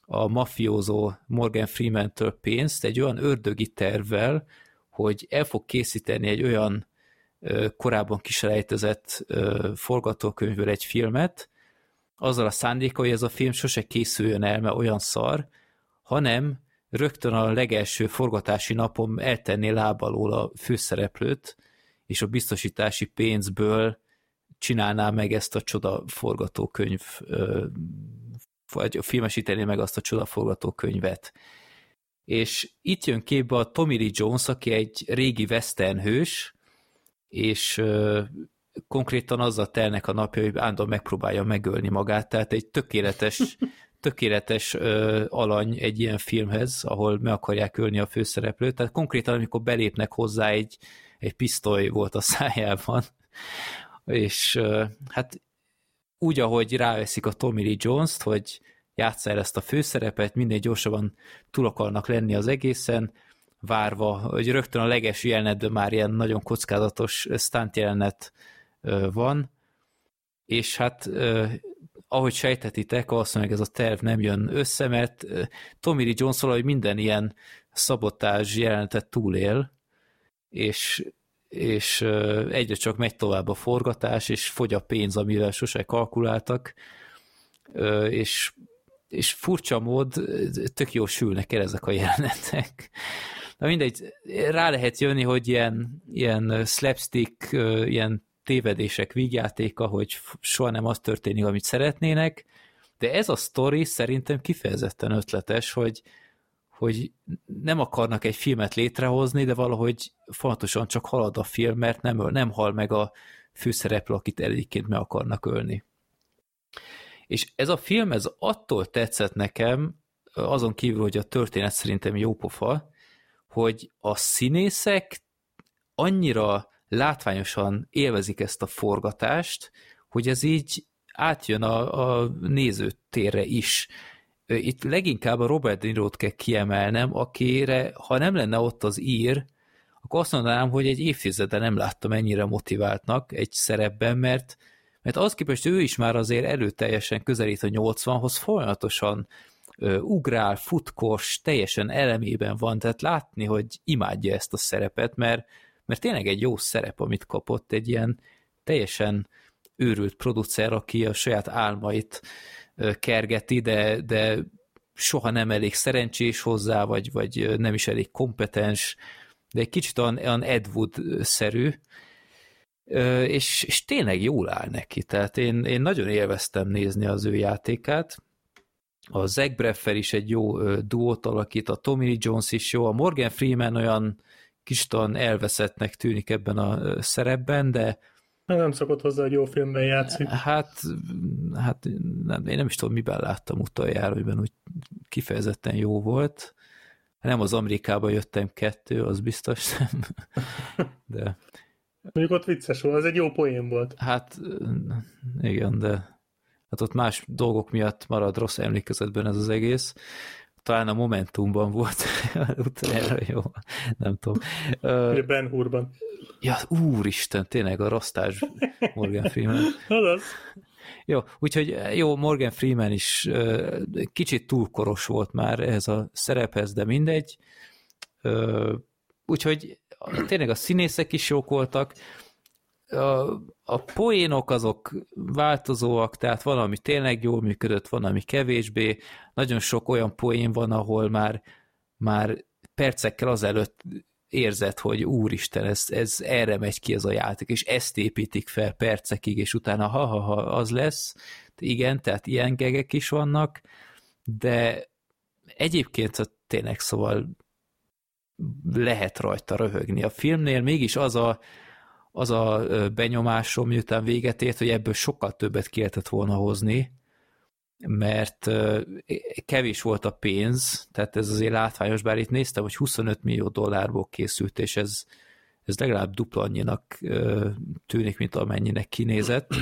a mafiózó Morgan Freeman-től pénzt egy olyan ördögi tervvel, hogy el fog készíteni egy olyan ö, korábban kiselejtezett ö, forgatókönyvből egy filmet, azzal a szándéka, hogy ez a film sose készüljön el, mert olyan szar, hanem rögtön a legelső forgatási napon eltenné lábalól a főszereplőt, és a biztosítási pénzből csinálná meg ezt a csoda forgatókönyv, vagy filmesíteni meg azt a csoda forgatókönyvet. És itt jön képbe a Tommy Lee Jones, aki egy régi western hős, és konkrétan azzal telnek a napja, hogy állandóan megpróbálja megölni magát, tehát egy tökéletes, tökéletes ö, alany egy ilyen filmhez, ahol meg akarják ölni a főszereplőt, tehát konkrétan amikor belépnek hozzá egy, egy pisztoly volt a szájában, és hát úgy, ahogy ráveszik a Tommy Lee Jones-t, hogy játsza el ezt a főszerepet, minél gyorsabban túl akarnak lenni az egészen, várva, hogy rögtön a leges jelenetben már ilyen nagyon kockázatos stunt jelenet van, és hát ahogy sejtetitek, valószínűleg ez a terv nem jön össze, mert Tommy Lee Jones valahogy minden ilyen szabotázs jelenetet túlél, és, és egyre csak megy tovább a forgatás, és fogy a pénz, amivel sose kalkuláltak, és és furcsa mód, tök jó sülnek el ezek a jelenetek. Na mindegy, rá lehet jönni, hogy ilyen, ilyen slapstick, ilyen tévedések vígjátéka, hogy soha nem az történik, amit szeretnének, de ez a sztori szerintem kifejezetten ötletes, hogy, hogy nem akarnak egy filmet létrehozni, de valahogy fontosan csak halad a film, mert nem, öl- nem hal meg a főszereplő, akit egyébként meg akarnak ölni. És ez a film, ez attól tetszett nekem, azon kívül, hogy a történet szerintem jó pofa, hogy a színészek annyira látványosan élvezik ezt a forgatást, hogy ez így átjön a, a nézőtérre is. Itt leginkább a Robert De Niro-t kell kiemelnem, akire, ha nem lenne ott az ír, akkor azt mondanám, hogy egy évtizede nem láttam ennyire motiváltnak egy szerepben, mert, mert az képest ő is már azért előteljesen közelít a 80-hoz, folyamatosan ö, ugrál, futkos, teljesen elemében van, tehát látni, hogy imádja ezt a szerepet, mert, mert tényleg egy jó szerep, amit kapott, egy ilyen teljesen őrült producer, aki a saját álmait kergeti, de, de soha nem elég szerencsés hozzá, vagy, vagy nem is elég kompetens, de egy kicsit olyan, olyan Ed Wood-szerű, és, és tényleg jól áll neki, tehát én, én nagyon élveztem nézni az ő játékát, a Zach Breffer is egy jó duót alakít, a Tommy Lee Jones is jó, a Morgan Freeman olyan kicsit olyan elveszettnek tűnik ebben a szerepben, de Nem szokott hozzá, hogy jó filmben játszik. hát, hát nem, én nem is tudom, miben láttam utoljára, amiben úgy kifejezetten jó volt. Nem az Amerikában jöttem kettő, az biztos nem. De Mondjuk ott vicces volt, az egy jó poén volt. hát igen, de hát ott más dolgok miatt marad rossz emlékezetben ez az egész. Talán a Momentumban volt utoljára jó, nem tudom. Ugye Ben Hurban. Ja, úristen, tényleg a rasztás Morgan Freeman. Azaz. Jó, úgyhogy jó, Morgan Freeman is ö, kicsit túlkoros volt már ehhez a szerephez, de mindegy. Ö, Úgyhogy tényleg a színészek is jók voltak, a, a poénok azok változóak, tehát van, ami tényleg jól működött, van, ami kevésbé. Nagyon sok olyan poén van, ahol már, már percekkel azelőtt érzed, hogy úristen, ez, ez erre megy ki ez a játék, és ezt építik fel percekig, és utána ha-ha-ha, az lesz. Igen, tehát ilyen gegek is vannak, de egyébként tényleg szóval lehet rajta röhögni. A filmnél mégis az a, az a benyomásom, miután véget ért, hogy ebből sokkal többet ki lehetett volna hozni, mert kevés volt a pénz, tehát ez azért látványos, bár itt néztem, hogy 25 millió dollárból készült, és ez, ez legalább dupla annyinak tűnik, mint amennyinek kinézett,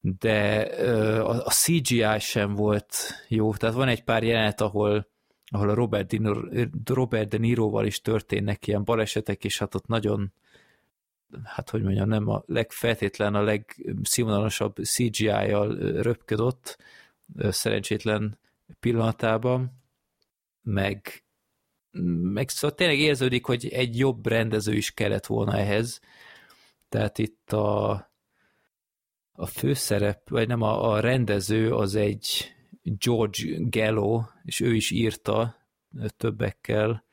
de a CGI sem volt jó, tehát van egy pár jelenet, ahol ahol a Robert De, Niro, Robert De Niroval is történnek ilyen balesetek, és hát ott nagyon hát hogy mondjam, nem a legfeltétlen a legszínvonalasabb CGI-jal röpködött szerencsétlen pillanatában, meg, meg szóval tényleg érződik, hogy egy jobb rendező is kellett volna ehhez. Tehát itt a, a főszerep, vagy nem, a, a rendező az egy George Gallo, és ő is írta többekkel,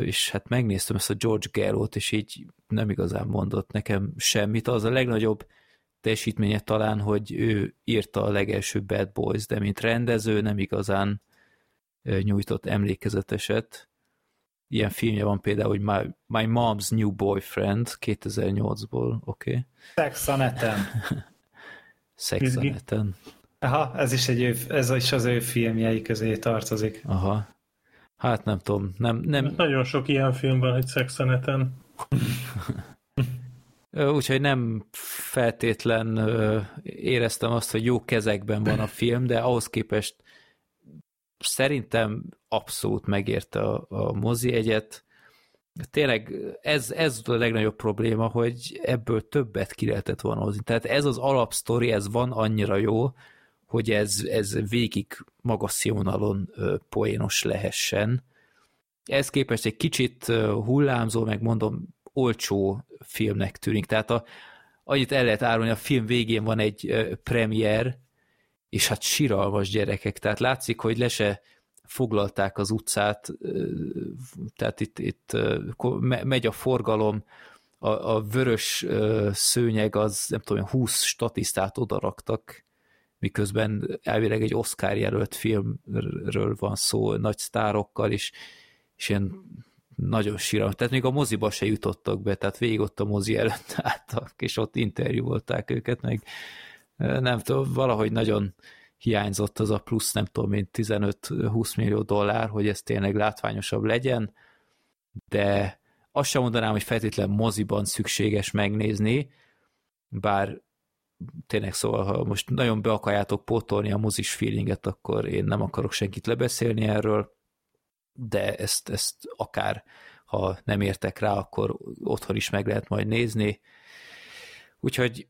és hát megnéztem ezt a George Gallo-t, és így nem igazán mondott nekem semmit. Az a legnagyobb teljesítménye talán, hogy ő írta a legelső Bad Boys, de mint rendező nem igazán nyújtott emlékezeteset. Ilyen filmje van például, hogy My, My Mom's New Boyfriend 2008-ból, oké. Okay. Sex a neten. Sex a neten. Aha, ez is, egy ő, ez is az ő filmjei közé tartozik. Aha. Hát nem tudom, nem... nem... Nagyon sok ilyen film van, hogy szexeneten. Úgyhogy nem feltétlen éreztem azt, hogy jó kezekben van a film, de ahhoz képest szerintem abszolút megérte a, a mozi egyet. Tényleg ez, ez a legnagyobb probléma, hogy ebből többet ki lehetett volna hozni. Tehát ez az alapsztori, ez van annyira jó, hogy ez, ez végig magas színvonalon poénos lehessen. Ez képest egy kicsit hullámzó, meg mondom, olcsó filmnek tűnik. Tehát a, annyit el lehet árulni, a film végén van egy premier, és hát siralmas gyerekek, tehát látszik, hogy le se foglalták az utcát, tehát itt, itt megy a forgalom, a, a vörös szőnyeg az, nem tudom, 20 statisztát odaraktak, miközben elvileg egy Oscar jelölt filmről van szó, nagy sztárokkal, és, és ilyen nagyon síralmas. Tehát még a moziba se jutottak be, tehát végig ott a mozi előtt álltak, és ott interjúvolták őket, meg nem tudom, valahogy nagyon hiányzott az a plusz, nem tudom én, 15-20 millió dollár, hogy ez tényleg látványosabb legyen, de azt sem mondanám, hogy feltétlen moziban szükséges megnézni, bár tényleg szóval, ha most nagyon be akarjátok pótolni a mozis feelinget, akkor én nem akarok senkit lebeszélni erről, de ezt, ezt akár, ha nem értek rá, akkor otthon is meg lehet majd nézni. Úgyhogy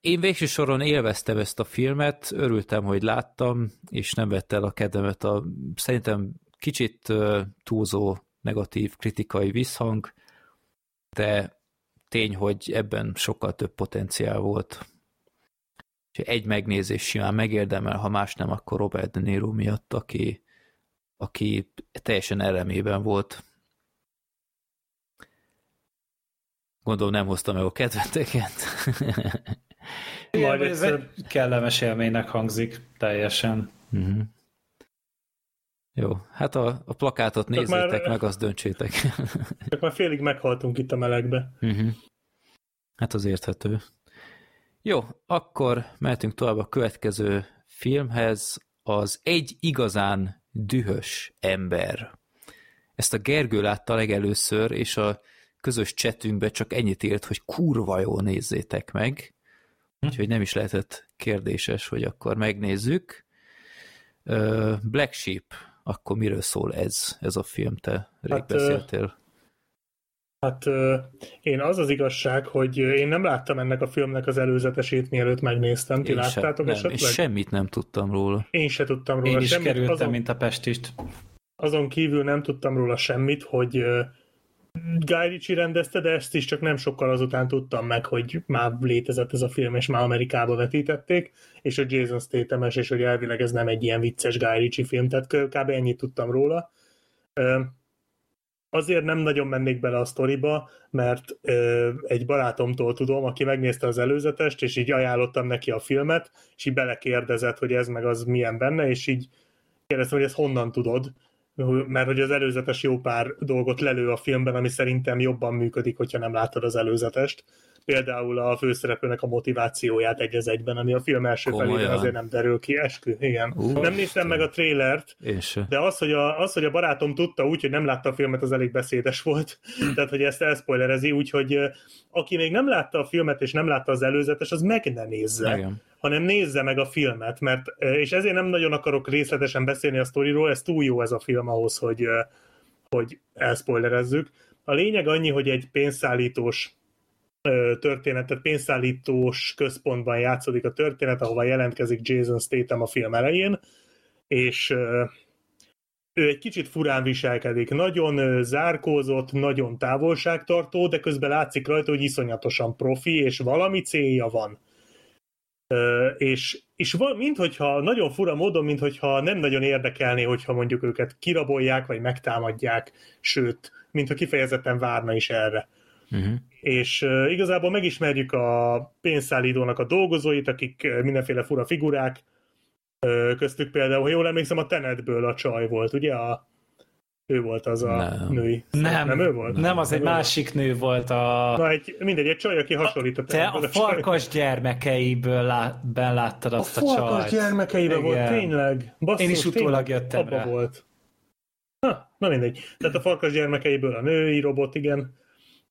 én végső soron élveztem ezt a filmet, örültem, hogy láttam, és nem vett el a kedvemet a szerintem kicsit túlzó negatív kritikai visszhang, de tény, hogy ebben sokkal több potenciál volt. Egy megnézés simán megérdemel, ha más nem, akkor Robert De Niro miatt, aki, aki teljesen elemében volt. Gondolom nem hoztam meg a kedveteket. Majd ez egyszer- egy kellemes élménynek hangzik, teljesen. Mhm. Jó, hát a, a plakátot nézzétek már- meg, azt döntsétek. Csak már félig meghaltunk itt a melegbe. Mhm. Hát az érthető. Jó, akkor mehetünk tovább a következő filmhez, az Egy igazán dühös ember. Ezt a Gergő látta legelőször, és a közös csetünkbe csak ennyit írt, hogy kurva jó nézzétek meg. Úgyhogy nem is lehetett kérdéses, hogy akkor megnézzük. Black Sheep, akkor miről szól ez, ez a film? Te rég Hát, beszéltél. Hát én az az igazság, hogy én nem láttam ennek a filmnek az előzetesét, mielőtt megnéztem. Ti Én láttátok nem, esetleg? és semmit nem tudtam róla. Én se tudtam róla Én is semmit. kerültem, azon, mint a pestist. azon kívül nem tudtam róla semmit, hogy Guy Ritchie rendezte, de ezt is csak nem sokkal azután tudtam meg, hogy már létezett ez a film, és már Amerikába vetítették, és hogy Jason statham és hogy elvileg ez nem egy ilyen vicces Guy Ritchie film, tehát kb. ennyit tudtam róla. Azért nem nagyon mennék bele a sztoriba, mert ö, egy barátomtól tudom, aki megnézte az előzetest, és így ajánlottam neki a filmet, és így belekérdezett, hogy ez meg az milyen benne, és így kérdeztem, hogy ezt honnan tudod, mert hogy az előzetes jó pár dolgot lelő a filmben, ami szerintem jobban működik, hogyha nem láttad az előzetest. Például a főszereplőnek a motivációját egy az egyben, ami a film első Komolyan? felében azért nem derül ki. Eskü, igen. Ú, nem néztem meg a trélert, de az hogy, a, az, hogy a barátom tudta úgy, hogy nem látta a filmet, az elég beszédes volt. Tehát, hogy ezt elspoilerezi, úgyhogy aki még nem látta a filmet, és nem látta az előzetes, az meg ne nézze Igen. hanem nézze meg a filmet, mert, és ezért nem nagyon akarok részletesen beszélni a sztoriról, ez túl jó ez a film ahhoz, hogy, hogy elspoilerezzük. A lényeg annyi, hogy egy pénzszállítós ö, történet, tehát pénzszállítós központban játszódik a történet, ahova jelentkezik Jason Statham a film elején, és ő egy kicsit furán viselkedik, nagyon zárkózott, nagyon távolságtartó, de közben látszik rajta, hogy iszonyatosan profi, és valami célja van. És, és val- minthogyha nagyon fura módon, minthogyha nem nagyon érdekelné, hogyha mondjuk őket kirabolják, vagy megtámadják, sőt, mintha kifejezetten várna is erre. Uh-huh. És uh, igazából megismerjük a pénzszállítónak a dolgozóit, akik uh, mindenféle fura figurák, uh, köztük például, ha jól emlékszem, a Tenetből a csaj volt, ugye? A, ő volt az a Nem. női. Nem, nem ő volt? Nem, az egy ő volt? másik nő volt a... Na, egy, mindegy, egy csaj, aki hasonlít a Te a csaj. farkas gyermekeiből lá, ben láttad A azt a, farkas csajt. gyermekeiben volt, tényleg. Basszus, Én is utólag jöttem abba rá. volt. Ha, na mindegy. Tehát a farkas gyermekeiből a női robot, igen.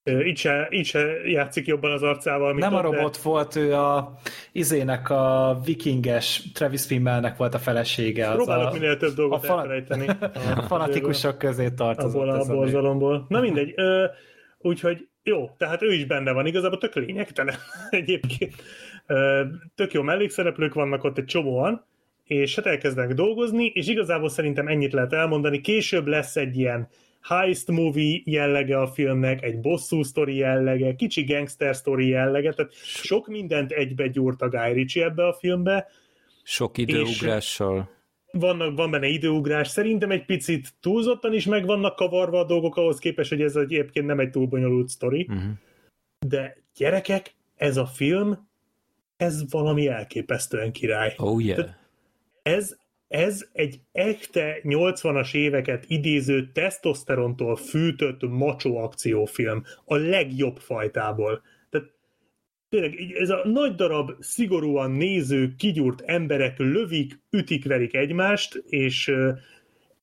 Így se, így se játszik jobban az arcával, mint Nem a ott, de- robot volt, ő a izének a vikinges Travis Fimmelnek volt a felesége. Az Próbálok a, minél több dolgot a fa- elfelejteni. a fanatikusok közé tartozott. abból a a borzalomból. Na mindegy. Ö, úgyhogy jó, tehát ő is benne van, igazából tök lényegtelen egyébként. Ö, tök jó mellékszereplők vannak ott egy csomóan, és hát elkezdenek dolgozni, és igazából szerintem ennyit lehet elmondani. Később lesz egy ilyen heist movie jellege a filmnek, egy bosszú sztori jellege, kicsi gangster sztori jellege, tehát sok mindent egybe gyúrt a Guy Ritchie ebbe a filmbe, Sok időugrással. vannak, van benne időugrás, szerintem egy picit túlzottan is meg vannak kavarva a dolgok ahhoz képest, hogy ez egyébként nem egy túl bonyolult sztori, Uh-huh. de gyerekek, ez a film, ez valami elképesztően király. Oh yeah. Ez, ez egy echte 80-as éveket idéző tesztoszterontól fűtött macsó akciófilm, a legjobb fajtából. Tehát tényleg ez a nagy darab, szigorúan néző, kigyúrt emberek lövik, ütik, verik egymást, és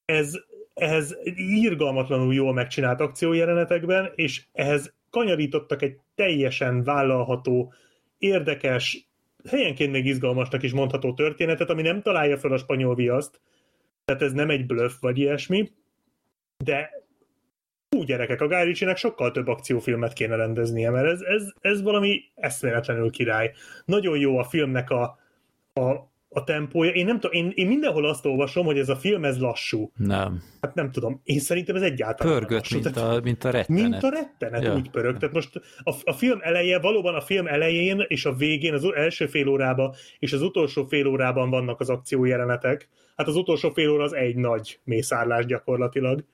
ez, ehhez írgalmatlanul jól megcsinált akciójelenetekben, és ehhez kanyarítottak egy teljesen vállalható, érdekes, helyenként még izgalmasnak is mondható történetet, ami nem találja fel a spanyol viaszt, tehát ez nem egy bluff vagy ilyesmi, de hú gyerekek, a Guy Ritchie-nek sokkal több akciófilmet kéne rendeznie, mert ez, ez, ez valami eszméletlenül király. Nagyon jó a filmnek a, a, a tempója. Én nem tudom, én, én mindenhol azt olvasom, hogy ez a film ez lassú. Nem. Hát nem tudom, én szerintem ez egyáltalán Pörgött, lassú. mint Tehát- a, mint a rettenet. mint a rettenet, ja. úgy pörög. Tehát most a, a film eleje, valóban a film elején és a végén, az első fél órában és az utolsó fél órában vannak az akciójelenetek. Hát az utolsó fél óra az egy nagy mészárlás gyakorlatilag.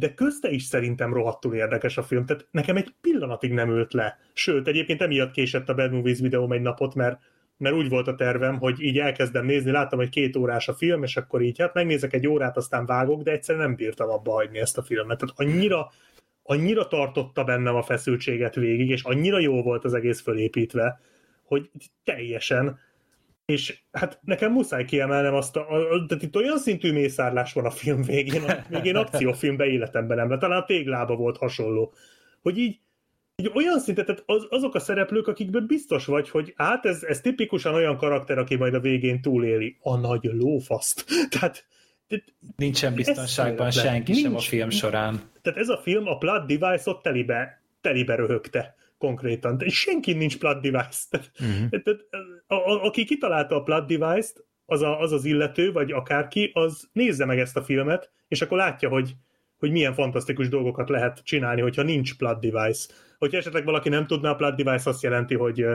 De közte is szerintem rohadtul érdekes a film. Tehát nekem egy pillanatig nem ült le. Sőt, egyébként emiatt késett a Bad Movies videóm egy napot, mert mert úgy volt a tervem, hogy így elkezdem nézni, láttam, hogy két órás a film, és akkor így, hát megnézek egy órát, aztán vágok, de egyszerűen nem bírtam abba hagyni ezt a filmet. Tehát annyira, annyira tartotta bennem a feszültséget végig, és annyira jó volt az egész fölépítve, hogy teljesen, és hát nekem muszáj kiemelnem azt, a, a, tehát itt olyan szintű mészárlás van a film végén, amit még én akciófilmbe életemben nem, de talán a téglába volt hasonló, hogy így, így olyan szinten, tehát az, azok a szereplők, akikben biztos vagy, hogy hát ez, ez tipikusan olyan karakter, aki majd a végén túléli. A nagy lófaszt. Tehát, tehát, Nincsen biztonságban senki sem a Nincs. film során. tehát ez a film a Plot Device-ot telibe, telibe röhögte konkrétan. És senki nincs Plot Device. Tehát, Uh-huh. tehát, a, a, aki kitalálta a Plot Device-t, az, a, az az illető, vagy akárki, az nézze meg ezt a filmet, és akkor látja, hogy, hogy milyen fantasztikus dolgokat lehet csinálni, hogyha nincs Plot Device. Hogyha esetleg valaki nem tudná, a Plot Device azt jelenti, hogy,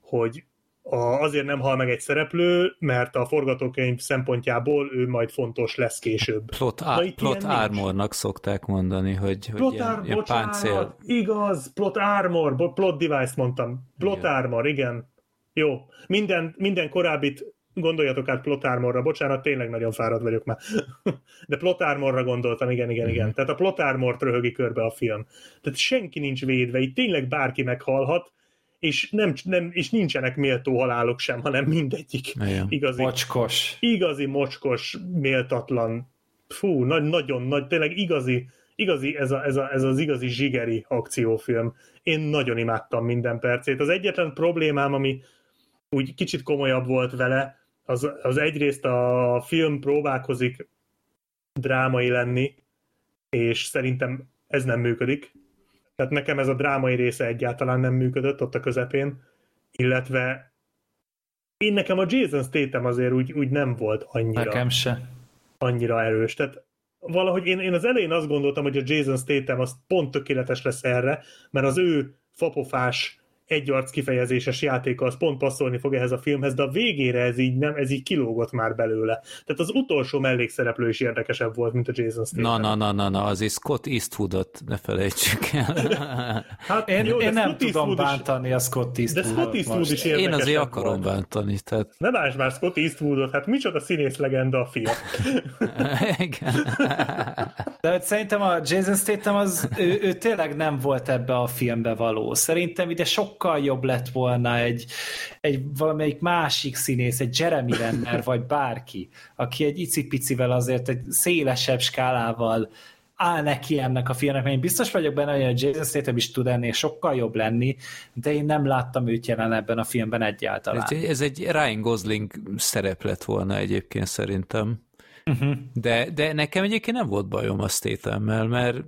hogy a, azért nem hal meg egy szereplő, mert a forgatókönyv szempontjából ő majd fontos lesz később. Plot, á, plot armornak szokták mondani, hogy, hogy Plot ilyen, armor, ilyen páncél. bocsánat, igaz, plot armor, plot device mondtam. Plot Igen. armor, igen. Jó, minden, minden korábbit gondoljatok át plot armorra, bocsánat, tényleg nagyon fáradt vagyok már. De plot armorra gondoltam, igen, igen, Mhm. igen. Tehát a plot armort röhögi körbe a film. Tehát senki nincs védve, itt tényleg bárki meghalhat, és, nem, nem, és nincsenek méltó halálok sem, hanem mindegyik Igen. igazi Mocskos. igazi mocskos, méltatlan, fú, nagy, nagyon nagy, tényleg igazi, igazi ez, a, ez, a, ez az igazi zsigeri akciófilm. Én nagyon imádtam minden percét. Az egyetlen problémám, ami úgy kicsit komolyabb volt vele, az, az egyrészt a film próbálkozik drámai lenni, és szerintem ez nem működik. Tehát nekem ez a drámai része egyáltalán nem működött ott a közepén, illetve én nekem a Jason Statham azért úgy, úgy nem volt annyira, Nekem se. annyira erős. Tehát valahogy én, én az elején azt gondoltam, hogy a Jason Statham az pont tökéletes lesz erre, mert az ő fapofás egyarc kifejezéses játéka az pont passzolni fog ehhez a filmhez, de a végére ez így nem, ez így kilógott már belőle. Tehát az utolsó mellékszereplő is érdekesebb volt, mint a Jason Statham. Na, na, na, na, na, azért Scott Eastwoodot ne felejtsük el. Hát, Én, jó, de én nem Scott tudom Eastwood is- bántani a Scott De Eastwoodot Scott Eastwood is Én azért akarom volt. bántani, tehát Ne más már Scott Eastwoodot, hát micsoda színész legenda a fia. igen. De szerintem a Jason Statham az, ő, ő tényleg nem volt ebbe a filmbe való. Szerintem ide sokkal jobb lett volna egy, egy valamelyik másik színész, egy Jeremy Renner, vagy bárki, aki egy icipicivel azért egy szélesebb skálával áll neki ennek a filmnek, mert én biztos vagyok benne, hogy a Jason Statham is tud ennél sokkal jobb lenni, de én nem láttam őt jelen ebben a filmben egyáltalán. Ez, ez egy Ryan Gosling szerep lett volna egyébként szerintem. Uh-huh. De, de nekem egyébként nem volt bajom a Statham-mel, mert,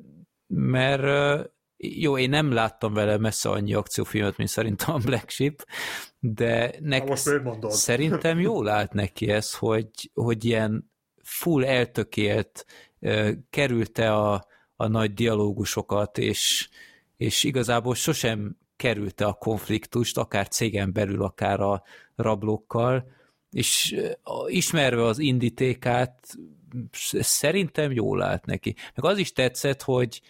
mert jó, én nem láttam vele messze annyi akciófilmet, mint szerintem a Black Sheep, de nek, szerintem jól állt neki ez, hogy, hogy ilyen full eltökélt, kerülte a, a nagy dialógusokat, és, és igazából sosem kerülte a konfliktust, akár cégen belül, akár a rablókkal, és ismerve az indítékát, szerintem jól állt neki. Meg az is tetszett, hogy,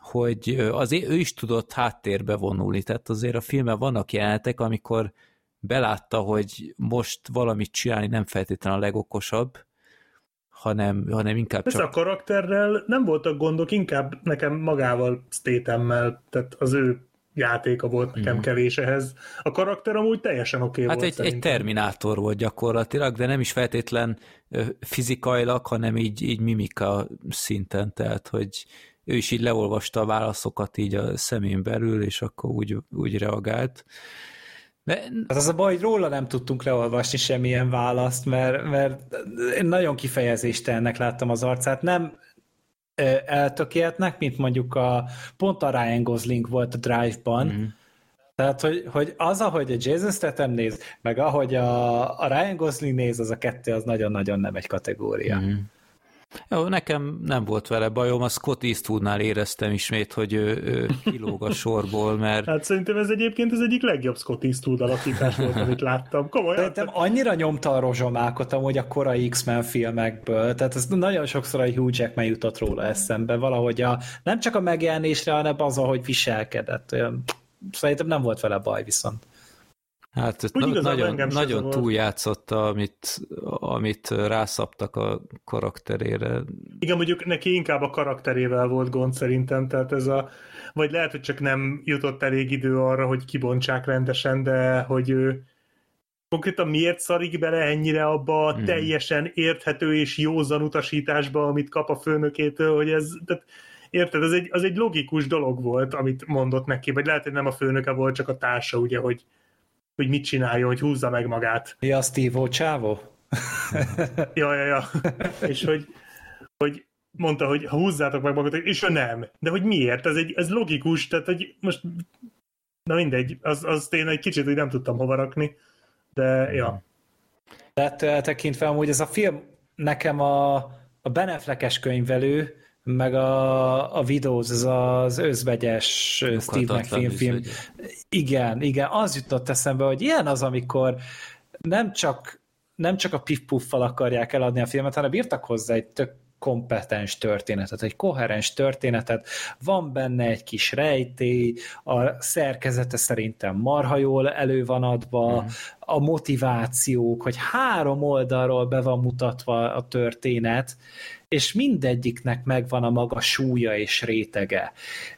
hogy azért ő is tudott háttérbe vonulni, tehát azért a filmben vannak jelenetek, amikor belátta, hogy most valamit csinálni nem feltétlenül a legokosabb, hanem, hanem inkább Ez csak... a karakterrel nem voltak gondok, inkább nekem magával Stétemmel, tehát az ő játéka volt nekem mm. kevés ehhez. A karakter amúgy teljesen oké okay hát volt egy, egy terminátor volt gyakorlatilag, de nem is feltétlen fizikailag, hanem így, így mimika szinten, tehát hogy ő is így leolvasta a válaszokat így a szemén belül, és akkor úgy, úgy reagált. De... Hát az a baj, hogy róla nem tudtunk leolvasni semmilyen választ, mert, mert én nagyon kifejezéstelennek láttam az arcát. Nem eltökéltnek, mint mondjuk a pont a Ryan Gosling volt a Drive-ban, mm-hmm. Tehát, hogy, hogy az, ahogy a Jason Statham néz, meg ahogy a, a Ryan Gosling néz, az a kettő, az nagyon-nagyon nem egy kategória. Mm. Jó, nekem nem volt vele bajom, a Scott Eastwoodnál éreztem ismét, hogy ő, ő kilóg a sorból, mert... Hát szerintem ez egyébként az egyik legjobb Scott Eastwood alakítás volt, amit láttam. Komolyan. Szerintem annyira nyomta a rozsomákot amúgy a korai X-Men filmekből, tehát ez nagyon sokszor a Hugh Jackman jutott róla eszembe, valahogy a, nem csak a megjelenésre, hanem az, ahogy viselkedett. Olyan, szerintem nem volt vele baj viszont. Hát na- nagyon, nagyon túljátszotta, amit, amit rászaptak a karakterére. Igen, mondjuk neki inkább a karakterével volt gond szerintem, tehát ez a, vagy lehet, hogy csak nem jutott elég idő arra, hogy kibontsák rendesen, de hogy ő konkrétan miért szarik bele ennyire abba a hmm. teljesen érthető és józan utasításba, amit kap a főnökétől, hogy ez, tehát érted, ez egy, az egy logikus dolog volt, amit mondott neki, vagy lehet, hogy nem a főnöke volt, csak a társa, ugye, hogy hogy mit csináljon, hogy húzza meg magát. Ja, a Steve Csávó? ja, ja, ja. És hogy, hogy mondta, hogy ha húzzátok meg magatok, és ő nem. De hogy miért? Ez, egy, ez logikus, tehát hogy most na mindegy, az, az én egy kicsit úgy nem tudtam hova rakni, de ja. Tehát tekintve amúgy ez a film nekem a, a Beneflekes könyvelő, meg a, a Videos, ez az özvegyes Steve McFean film. Igen, igen, az jutott eszembe, hogy ilyen az, amikor nem csak, nem csak a piff-puffal akarják eladni a filmet, hanem írtak hozzá egy tök kompetens történetet, egy koherens történetet, van benne egy kis rejtély, a szerkezete szerintem marha jól elő van adva, mm. a motivációk, hogy három oldalról be van mutatva a történet, és mindegyiknek megvan a maga súlya és rétege.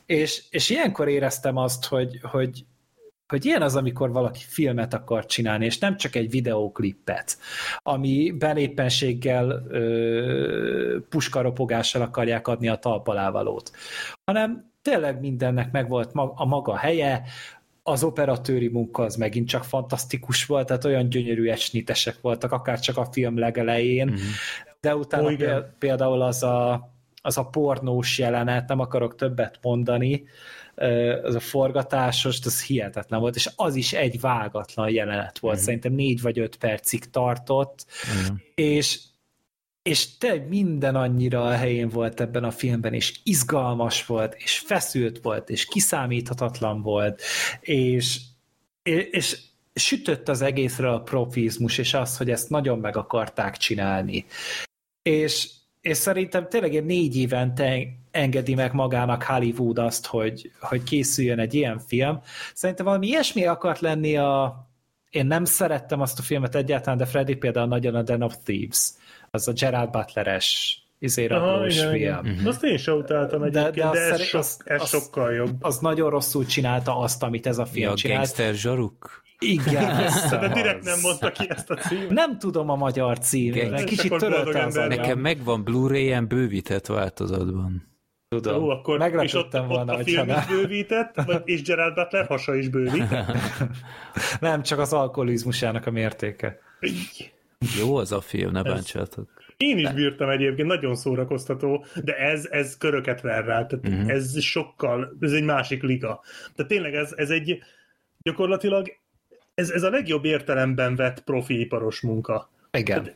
És, és ilyenkor éreztem azt, hogy, hogy, hogy ilyen az, amikor valaki filmet akar csinálni, és nem csak egy videóklippet, ami beléppenséggel, ö, puskaropogással akarják adni a talpalávalót, hanem tényleg mindennek megvolt a maga helye, az operatőri munka az megint csak fantasztikus volt, tehát olyan gyönyörű esnitesek voltak, akár csak a film legelején, mm-hmm de utána oh, például az a, az a pornós jelenet, nem akarok többet mondani, az a forgatásos, az hihetetlen volt, és az is egy vágatlan jelenet volt, mm. szerintem négy vagy öt percig tartott, mm. és és te minden annyira a helyén volt ebben a filmben, és izgalmas volt, és feszült volt, és kiszámíthatatlan volt, és, és sütött az egészről a profizmus, és az, hogy ezt nagyon meg akarták csinálni és, és szerintem tényleg négy évente engedi meg magának Hollywood azt, hogy, hogy készüljön egy ilyen film. Szerintem valami ilyesmi akart lenni a... Én nem szerettem azt a filmet egyáltalán, de Freddy például nagyon a Den of Thieves, az a Gerard Butler-es izérablós film. Uh-huh. Azt én sem utáltam egyébként, de, de, de ez, szerint, sok, az, ez az, sokkal jobb. Az nagyon rosszul csinálta azt, amit ez a film ja, csinált. Gangster zsaruk? Igen. de direkt nem mondta ki ezt a címet. Nem tudom a magyar címet, kicsit törölte az Nekem megvan Blu-ray-en bővített változatban. Tudom. Ó, akkor és ott, Meglepődtem ott volna, a film is bővített, vagy, és Gerald Butler hasa is bővített. Nem, csak az alkoholizmusának a mértéke. Jó az a film, ne bántsátok. Én is bírtam egyébként, nagyon szórakoztató, de ez, ez köröket ver rá, tehát uh-huh. ez sokkal, ez egy másik liga. Tehát tényleg ez, ez egy, gyakorlatilag ez, ez a legjobb értelemben vett profi iparos munka. Igen.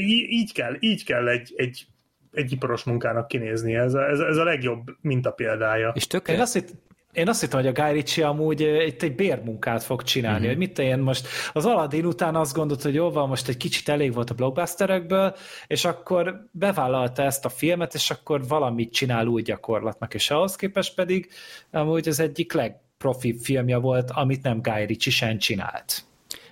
Í- így kell, így kell egy, egy, egy iparos munkának kinézni. Ez a, ez, ez a legjobb mintapéldája. És Én tökéletes. azt, hitt, én azt hittem, hogy a Guy Ritchie amúgy ö, itt egy bérmunkát fog csinálni, uh-huh. hogy mit én most az Aladdin után azt gondolt, hogy jó van, most egy kicsit elég volt a blockbusterekből, és akkor bevállalta ezt a filmet, és akkor valamit csinál új gyakorlatnak, és ahhoz képest pedig amúgy az egyik legprofi filmje volt, amit nem Guy Ritchie sen csinált.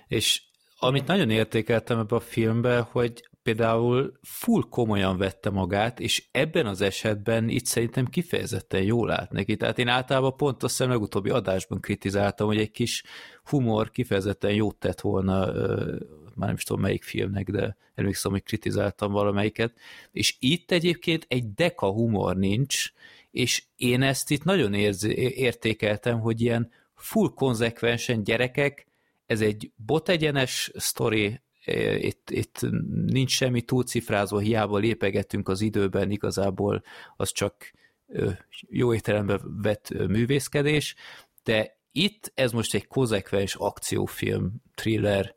És amit nagyon értékeltem ebbe a filmbe, hogy például full komolyan vette magát, és ebben az esetben itt szerintem kifejezetten jól állt neki. Tehát én általában pont azt hiszem legutóbbi adásban kritizáltam, hogy egy kis humor kifejezetten jót tett volna, már nem is tudom melyik filmnek, de emlékszem, hogy kritizáltam valamelyiket. És itt egyébként egy deka humor nincs, és én ezt itt nagyon érzi, értékeltem, hogy ilyen full konzekvensen gyerekek, ez egy botegyenes sztori, itt, itt nincs semmi túlcifrázva, hiába lépegetünk az időben, igazából az csak jó értelemben vett művészkedés, de itt ez most egy konzekvens akciófilm, thriller,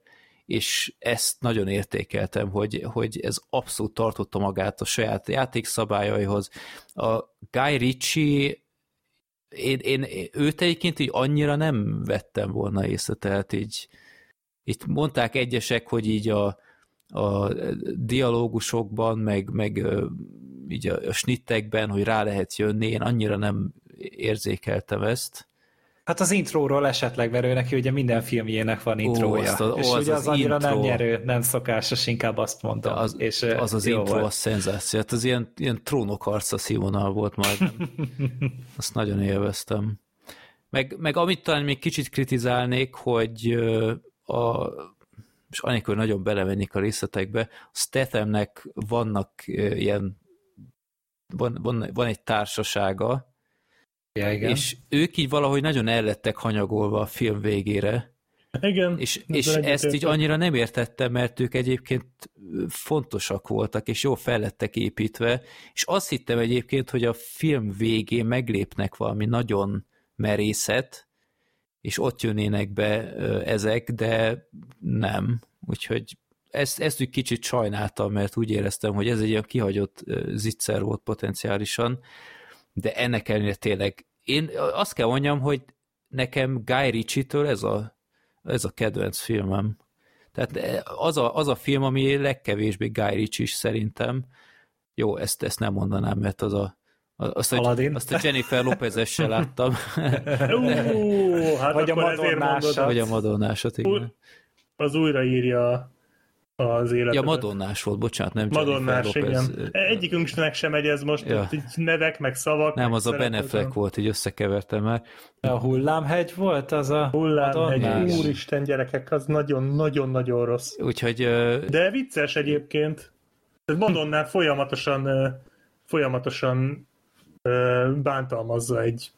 és ezt nagyon értékeltem, hogy, hogy ez abszolút tartotta magát a saját játékszabályaihoz. A Guy Ritchie én, én őt egyébként így annyira nem vettem volna észre, tehát így itt mondták egyesek, hogy így a, a dialógusokban, meg, meg így a, a snittekben, hogy rá lehet jönni, én annyira nem érzékeltem ezt. Hát az intróról esetleg, mert ő neki ugye minden filmjének van intrója. azt a- ó, és az ugye az az, annyira intro. nem nyerő, nem szokásos, inkább azt mondom. De az, és, az az intro, volt. az szenzáció. Hát az ilyen, ilyen trónok arca színvonal volt majd. Azt nagyon élveztem. Meg, meg amit talán még kicsit kritizálnék, hogy a, és anélkül nagyon belemennék a részletekbe, Stathamnek vannak ilyen van, van, van egy társasága, Ja, igen. és ők így valahogy nagyon ellettek hanyagolva a film végére, Igen. és, és ezt egyetértek. így annyira nem értettem, mert ők egyébként fontosak voltak, és jó fellettek építve, és azt hittem egyébként, hogy a film végén meglépnek valami nagyon merészet, és ott jönnének be ezek, de nem. Úgyhogy ezt, ezt úgy kicsit sajnáltam, mert úgy éreztem, hogy ez egy olyan kihagyott zicser volt potenciálisan, de ennek ellenére tényleg én azt kell mondjam, hogy nekem Guy Ritchie-től ez a, ez a kedvenc filmem. Tehát az a, az a film, ami legkevésbé Guy Ritchie is szerintem. Jó, ezt, ezt nem mondanám, mert az a, azt, a, Aladdin. azt a Jennifer Lopez-essel láttam, Ú, hát Vagy a mondod, vagy a Madonnásot, igen. Az újraírja az életet. Ja, Madonnás volt, bocsánat, nem Madonnás, Jennifer Lopez. igen. Egyikünknek sem megy ez most, Ja. így nevek, meg szavak. Nem, meg az a Ben szeretetem. Affleck volt, így összekevertem már. A hullámhegy volt az a Hullámhegy, Madonnás? úristen gyerekek, az nagyon-nagyon-nagyon rossz. Úgyhogy ö, De vicces egyébként. Tehát Madonnát folyamatosan, folyamatosan ö, bántalmazza egy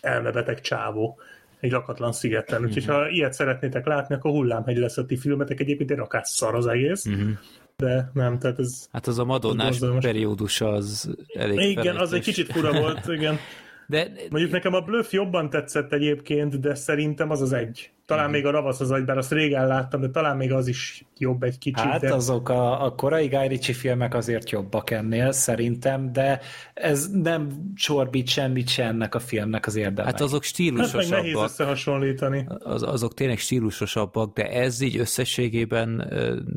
elmebeteg csávó egy lakatlan szigeten. Úgyhogy ha ilyet szeretnétek látni, akkor hullámhegy lesz a ti filmetek. Egyébként egy rakás szar az egész, Mhm. de nem, tehát ez... hát az a Madonnás periódus az elég Igen, az egy felejtés. kicsit fura volt, igen. De Mondjuk nekem a Bluff jobban tetszett egyébként, de szerintem az az egy. Talán Mhm. még a Ravasz az egy, bár azt régen láttam, de talán még az is jobb egy kicsit. Hát de... azok a, a korai Guy Ritchie filmek azért jobbak ennél, szerintem, de ez nem csorbít semmit se ennek a filmnek az érdeme. hát azok Hát meg nehéz stílusosabbak. összehasonlítani. Az, azok tényleg stílusosabbak, de ez így összességében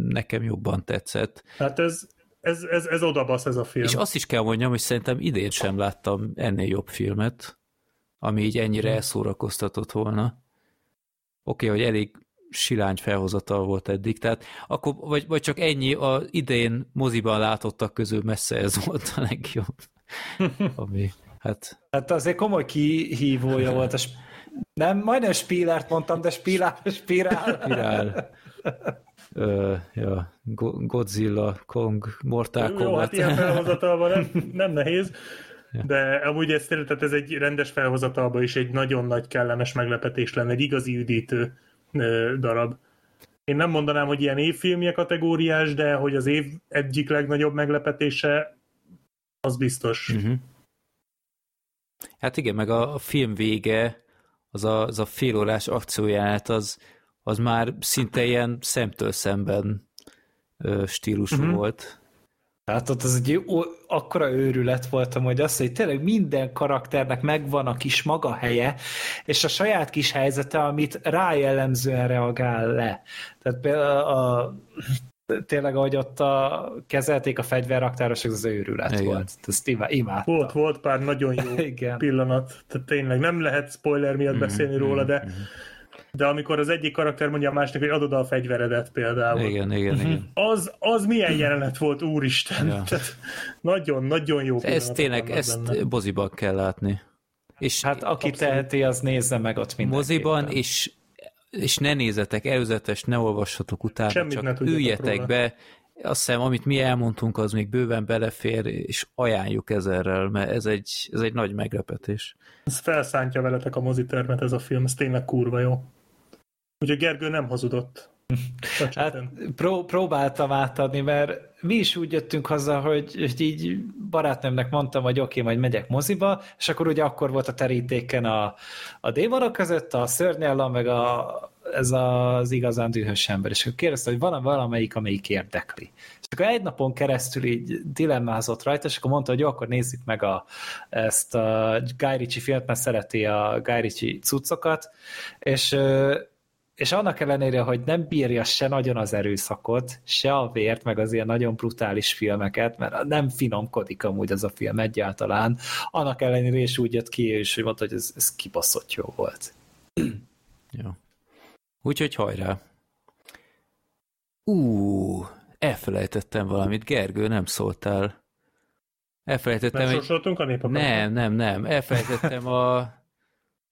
nekem jobban tetszett. Hát ez, ez, ez, ez odabasz ez a film. És azt is kell mondjam, hogy szerintem idén sem láttam ennél jobb filmet, ami így ennyire elszórakoztatott volna. Oké, okay, hogy elég silány felhozatal volt eddig, tehát akkor, vagy, vagy csak ennyi, a idén moziban látottak közül messze ez volt a legjobb. Ami, hát Hát azért komoly kihívója volt a, sp- Nem, majdnem Spillert mondtam, de Spirál. Spirál. Spirál. Ö, ja, Go- Godzilla, Kong, Mortal Jó, hát Kombat. ilyen felhozatalban nem, nem nehéz, de amúgy ez, tényleg- tehát ez egy rendes felhozatalban is egy nagyon nagy kellemes meglepetés lenne, egy igazi üdítő ö, darab. Én nem mondanám, hogy ilyen évfilmje kategóriás, de hogy az év egyik legnagyobb meglepetése, az biztos. Mhm. Hát igen, meg a, a film vége, az a, az a félórás akcióját, az, az már szinte ilyen szemtől szemben stílusú Mhm. volt. Hát ott az egy ó- akkora őrület voltam, hogy azt, hogy tényleg minden karakternek megvan a kis maga helye, és a saját kis helyzete, amit rá jellemzően reagál le. Tehát például a, tényleg, ahogy ott a, kezelték a fegyverraktárosok, az őrület Igen. volt. Ezt imá- imádtam. Volt, volt pár nagyon jó Igen. pillanat, tehát tényleg nem lehet spoiler miatt Mhm, beszélni róla, de de amikor az egyik karakter mondja a másiknak, hogy adod a fegyveredet például. Igen, igen, igen. Az, az milyen jelenet volt, úristen. Ja. Tehát nagyon, nagyon jó Ez pillanatok tényleg, ezt benne. moziban kell látni. És Hát aki Abszolút. teheti, az nézze meg ott mindenképpen. moziban, és, és ne nézzetek előzetes, ne olvassatok utána, Semmit csak üljetek róla. be. Azt hiszem, amit mi elmondtunk, az még bőven belefér, és ajánljuk ezerrel, mert ez egy, ez egy nagy meglepetés. Ez felszántja veletek a mozitermet ez a film, ez tényleg kurva jó. Úgyhogy Gergő nem hazudott. Hát pró- próbáltam átadni, mert mi is úgy jöttünk haza, hogy, hogy így barátnőmnek mondtam, hogy oké, okay, majd megyek moziba, és akkor ugye akkor volt a terítéken a, a démonok között, a szörnyellam, meg a, ez az igazán dühös ember. És akkor kérdezte, hogy van valamelyik, amelyik érdekli. És akkor egy napon keresztül így dilemmázott rajta, és akkor mondta, hogy jó, akkor nézzük meg a, ezt a Guy Ritchie filmet, mert szereti a Guy Ritchie cuccokat, és és annak ellenére, hogy nem bírja se nagyon az erőszakot, se a vért, meg az ilyen nagyon brutális filmeket, mert nem finomkodik amúgy az a film egyáltalán, annak ellenére is úgy jött ki, és hogy mondta, hogy ez, ez kibaszott jó volt. Jó. Úgyhogy hajrá. Ú, elfelejtettem valamit. Gergő, nem szóltál. Elfelejtettem Nem egy... a népakon? Nem, nem, nem. Elfelejtettem a,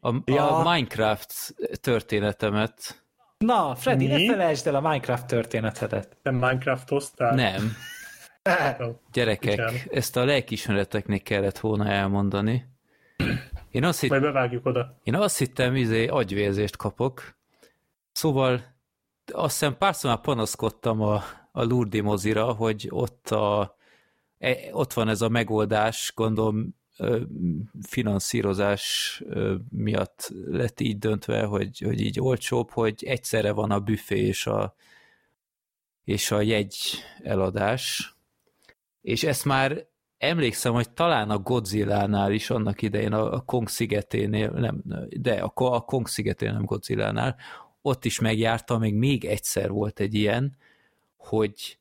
a, Ja. a Minecraft történetemet. Na, Freddy, Mi? ne felejtsd el a Minecraft történetedet. Nem Minecraft-oztál? Nem. Jó. Gyerekek, Bocsánat. ezt a lelkismereteknek kellett volna elmondani. Én azt, hitt, Majd bevágjuk oda. én azt hittem, izé, agyvérzést kapok. Szóval azt hiszem párszor már panaszkodtam a, a Lurdi mozira, hogy ott, a, e, ott van ez a megoldás, gondolom finanszírozás miatt lett így döntve, hogy, hogy így olcsóbb, hogy egyszerre van a büfé és a, és a jegy eladás. És ezt már emlékszem, hogy talán a Godzilla-nál is annak idején, a Kong szigeténél, nem, de a a Kong szigeténél, nem Godzilla-nál, ott is megjártam, még még egyszer volt egy ilyen, hogy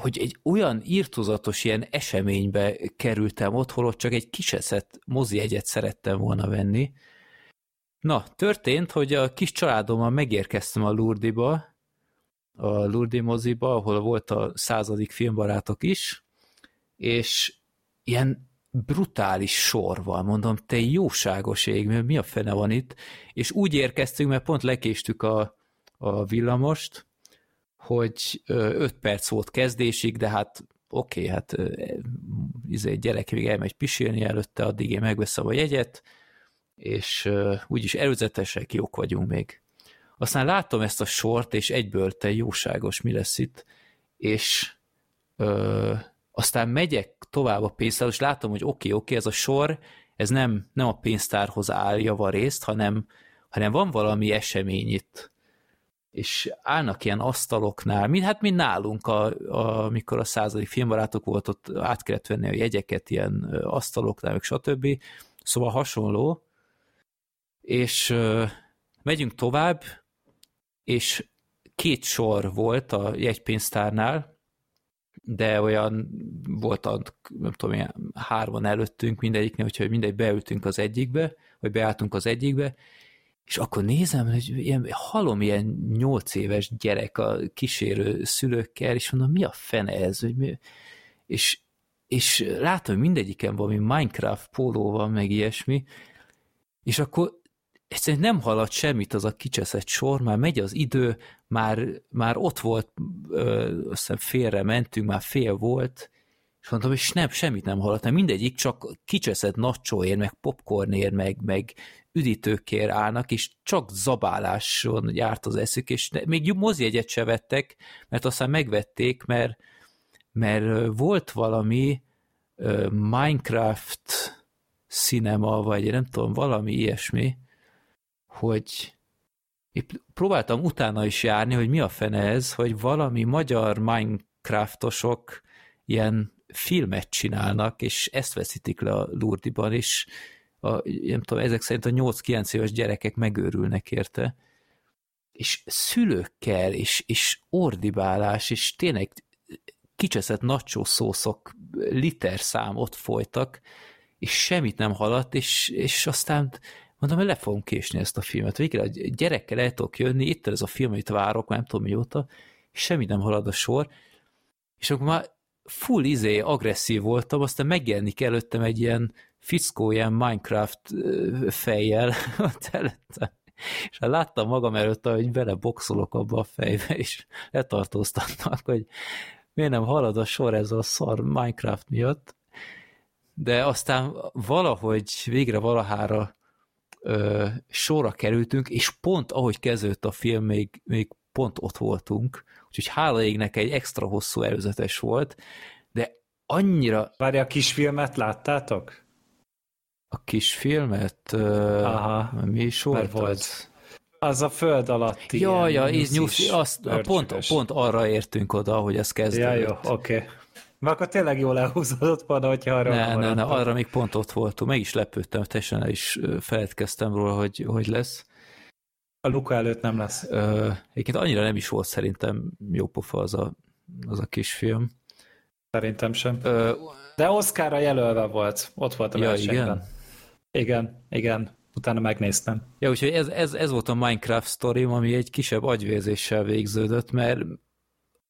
hogy egy olyan írtozatos ilyen eseménybe kerültem ott, holott csak egy kiseszett mozi egyet szerettem volna venni. Na, történt, hogy a kis családommal megérkeztem a Lurdiba, a Lurdi moziba, ahol volt a századik filmbarátok is, és ilyen brutális sor mondom, te jóságos ég, mi a fene van itt, és úgy érkeztünk, mert pont lekéstük a, a villamost, hogy 5 perc volt kezdésig, de hát oké, okay, hát izé, gyerek még elmegy pisilni előtte, addig én megveszem a jegyet, és úgyis előzetesek jók vagyunk még. Aztán látom ezt a sort, és egyből te jóságos, mi lesz itt, és ö, aztán megyek tovább a pénztárhoz, és látom, hogy oké, okay, oké, okay, ez a sor, ez nem, nem a pénztárhoz áll javarészt, hanem, hanem van valami esemény itt. És állnak ilyen asztaloknál, mind, hát mind nálunk, a, a, amikor a századik filmbarátok volt, ott át kellett venni a jegyeket ilyen asztaloknál, meg stb. Szóval hasonló. És ö, megyünk tovább, és két sor volt a jegypénztárnál, de olyan volt, a, nem tudom, ilyen hárman előttünk mindegyiknél, úgyhogy mindegy beültünk az egyikbe, vagy beálltunk az egyikbe, és akkor nézem, hogy ilyen, halom ilyen nyolc éves gyerek a kísérő szülőkkel, és mondom, mi a fene ez? Hogy mi? És, és látom, hogy mindegyiken valami Minecraft póló van, meg ilyesmi, és akkor egyszerűen nem haladt semmit az a kicseszett sor, már megy az idő, már, már ott volt, ö, azt hiszem félre mentünk, már fél volt, és mondtam, hogy nem, semmit nem mert mindegyik csak kicseszett nacsóért, meg popcornért, meg, meg üdítőkért állnak, és csak zabáláson járt az eszük, és még mozjegyet se vettek, mert aztán megvették, mert, mert volt valami Minecraft cinema, vagy nem tudom, valami ilyesmi, hogy épp próbáltam utána is járni, hogy mi a fene ez, hogy valami magyar Minecraftosok ilyen filmet csinálnak, és ezt veszítik le a Lurdiban, és a, nem tudom, ezek szerint a 8-9 éves gyerekek megőrülnek érte, és szülőkkel, és, és ordibálás, és tényleg kicseszett nacho szószok liter szám ott folytak, és semmit nem haladt, és, és aztán mondom, hogy le fogom késni ezt a filmet. Végre a gyerekkel el tudok jönni, itt ez a film, amit várok, nem tudom mióta, és semmi nem halad a sor, és akkor már full izé agresszív voltam, aztán megjelenik előttem egy ilyen fickó, ilyen Minecraft fejjel ott előttem. És hát láttam magam előtt, hogy beleboxolok abba a fejbe, és letartóztatnak, hogy miért nem halad a sor ez a szar Minecraft miatt. De aztán valahogy végre valahára ö, sorra kerültünk, és pont ahogy kezdődött a film, még, még pont ott voltunk, úgyhogy hála égnek egy extra hosszú előzetes volt, de annyira Várja, a kisfilmet láttátok? A kis filmet, ö, Aha, mi is volt? az? A föld alatti. Ja, ja, nyusz, nyuszis, azt, pont, pont arra értünk oda, hogy ez Ja, kezdődött. jó, oké. Okay. Mert akkor tényleg jól elhúzódott volna, hogyha arra Ne, ne, ne, arra még pont ott voltunk. Meg is lepődtem, teljesen el is feledkeztem róla, hogy, hogy lesz. A Luka előtt nem lesz. Ö, Egyébként annyira nem is volt szerintem jó pofa az a, az a kis film. Szerintem sem. Ö, De Oscarra jelölve volt. Ott volt a ja, versenyben. igen. Igen, igen. Utána megnéztem. Ja, úgyhogy ez, ez, ez volt a Minecraft sztorim, ami egy kisebb agyvérzéssel végződött, mert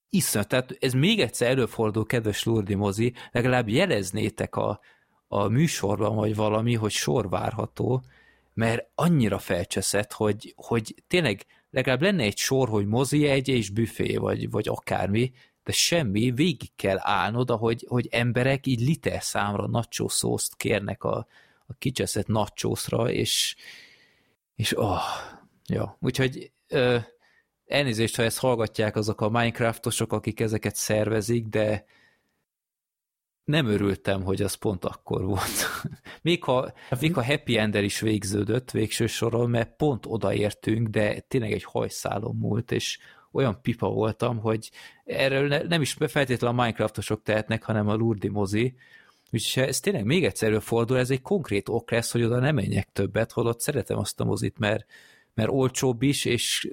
iszonyat, tehát ez még egyszer előfordul, kedves Lurdi mozi, legalább jeleznétek a, a műsorban, vagy valami, hogy sor várható, mert annyira felcseszett, hogy, hogy tényleg legalább lenne egy sor, hogy mozi egy és büfé, vagy, vagy akármi, de semmi, végig kell állnod, ahogy, hogy emberek így liter számra nacho szószt kérnek a, a kicseszett nachosra, és, és oh, ja, úgyhogy ö, elnézést, ha ezt hallgatják azok a Minecraftosok, akik ezeket szervezik, de nem örültem, hogy az pont akkor volt. még, ha, még ha Happy Ender is végződött végső soron, mert pont odaértünk, de tényleg egy hajszálon múlt, és olyan pipa voltam, hogy erről ne, nem is feltétlenül a Minecraftosok tehetnek, hanem a Lurdi mozi, Úgyhogy ez tényleg még egyszer előfordul, ez egy konkrét ok lesz, hogy oda nem menjek többet, holott szeretem azt a mozit, mert, mert olcsóbb is, és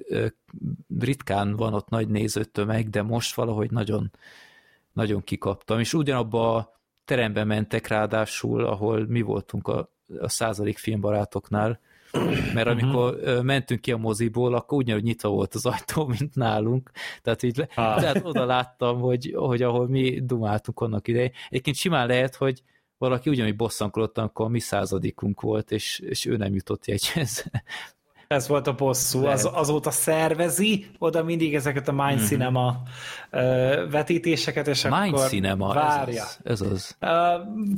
ritkán van ott nagy nézőtömeg, de most valahogy nagyon, nagyon kikaptam. És ugyanabba a terembe mentek ráadásul, ahol mi voltunk a, a századik filmbarátoknál, mert amikor ö, mentünk ki a moziból, akkor ugyanúgy nyitva volt az ajtó, mint nálunk. Tehát így le, Ah. tehát oda láttam, hogy, hogy ahol mi dumáltunk annak idején. Egyébként simán lehet, hogy valaki ugyanúgy bosszankodott, amikor a mi századikunk volt, és, és ő nem jutott jegyhez. Ez volt a bosszú, az, azóta szervezi oda mindig ezeket a Mind Mhm. Cinema ö, vetítéseket, és Mind akkor Cinema, várja. ez az. Ez az. Ö,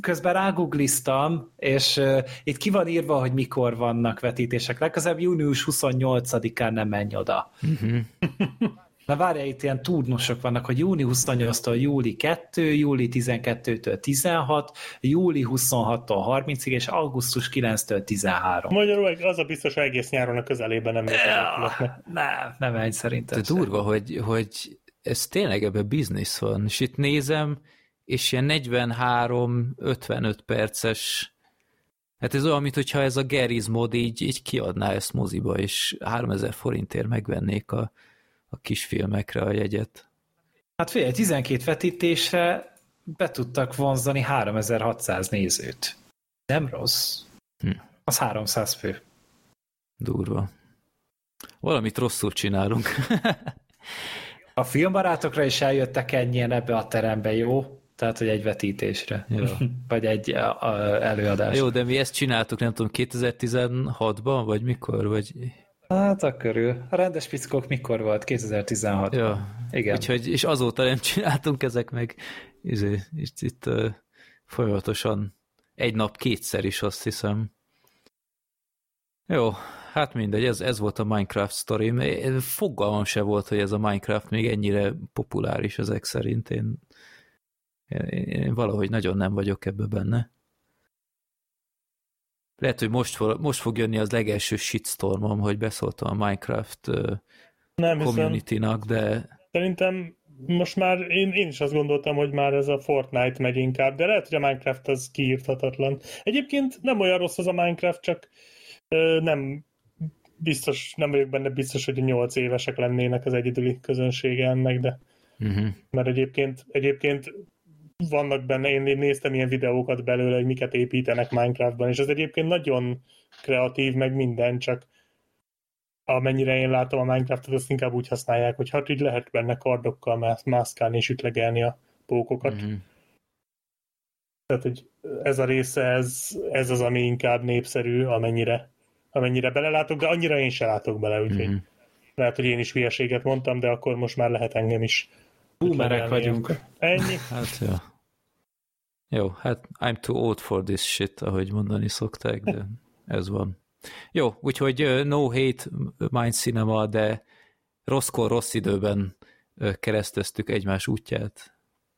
Közben rágugliztam, és ö, itt ki van írva, hogy mikor vannak vetítések. Legközelebb június 28-án nem menj oda. Mhm. Na várja, itt ilyen túrnosok vannak, hogy júni 28-tól júli 2, júli 12-től 16, júli 26-tól 30-ig, és augusztus 9-től 13. Magyarul az a biztos, hogy egész nyáron a közelében nem működik. Nem, nem menj szerintem. De durva, hogy, hogy ez tényleg ebben biznisz van. És itt nézem, és ilyen 43-55 perces Hát ez olyan, mintha ez a Gary's mod így, így kiadná ezt moziba, és 3000 forintért megvennék a, a kis filmekre a jegyet. Hát figyelj, 12 vetítésre be tudtak vonzani 3600 nézőt. Nem rossz. Hm. Az 300 fő. Durva. Valamit rosszul csinálunk. A filmbarátokra is eljöttek ennyien ebbe a terembe, jó? Tehát, hogy egy vetítésre. Ja. Vagy egy előadásra. Jó, de mi ezt csináltuk, nem tudom, 2016-ban, vagy mikor, vagy... Hát a körül. A rendes pickok mikor volt? 2016 Ja. Igen. Úgyhogy, és azóta nem csináltunk ezek meg, izé, itt, itt uh, folyamatosan egy nap kétszer is, azt hiszem. Jó, hát mindegy, ez, ez volt a Minecraft sztori. Fogalmam se volt, hogy ez a Minecraft még ennyire populáris ezek szerint. Én, én, én valahogy nagyon nem vagyok ebbe benne. Lehet, hogy most, fog- most fog jönni az legelső shitstormom, hogy beszóltam a Minecraft Nem community-nak, de Szerintem most már én, én is azt gondoltam, hogy már ez a Fortnite megy inkább, de lehet, hogy a Minecraft az kiírthatatlan. Egyébként nem olyan rossz az a Minecraft, csak ö, nem biztos, nem vagyok benne biztos, hogy nyolc évesek lennének az egyedüli közönsége ennek, de uh-huh. mert egyébként, egyébként vannak benne, én néztem ilyen videókat belőle, hogy miket építenek Minecraftban, és ez egyébként nagyon kreatív, meg minden, csak amennyire én látom a Minecraftot, azt inkább úgy használják, hogy hát így lehet benne kardokkal mász- mászkálni és ütlegelni a pókokat. Mhm. Tehát, hogy ez a része, ez, ez az, ami inkább népszerű, amennyire, amennyire belelátok, de annyira én se látok bele, úgyhogy Mhm. lehet, hogy én is hülyeséget mondtam, de akkor most már lehet engem is. Boomerek vagyunk. Ennyi. Hát jó. Jó, hát I'm too old for this shit, ahogy mondani szokták, de ez van. Jó, úgyhogy no hate mind cinema, de rosszkor, rossz időben kereszteztük egymás útját.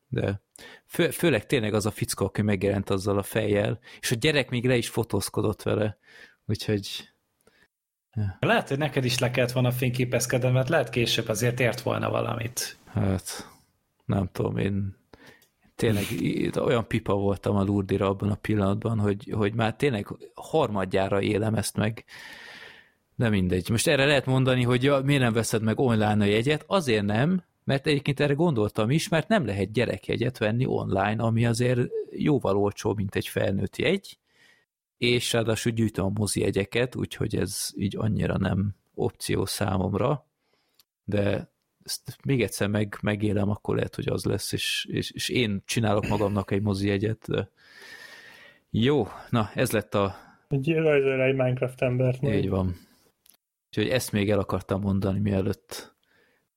De fő, főleg tényleg az a fickó, aki megjelent azzal a fejjel, és a gyerek még le is fotózkodott vele, úgyhogy Lehet, hogy neked is le kellett volna fényképezkedni, mert lehet később azért ért volna valamit. Hát nem tudom, én tényleg olyan pipa voltam a Lurdira abban a pillanatban, hogy, hogy már tényleg harmadjára élem ezt meg. De mindegy. Most erre lehet mondani, hogy ja, miért nem veszed meg online a jegyet? Azért nem, mert egyébként erre gondoltam is, mert nem lehet gyerekjegyet venni online, ami azért jóval olcsóbb, mint egy felnőtt jegy, és ráadásul gyűjtöm a mozi jegyeket, úgyhogy ez így annyira nem opció számomra, de ezt még egyszer meg, megélem, akkor lehet, hogy az lesz, és, és, és én csinálok magamnak egy mozi jegyet, de jó, na ez lett a, Egy rajzolj egy Minecraft embert. így van. Úgyhogy ezt még el akartam mondani, mielőtt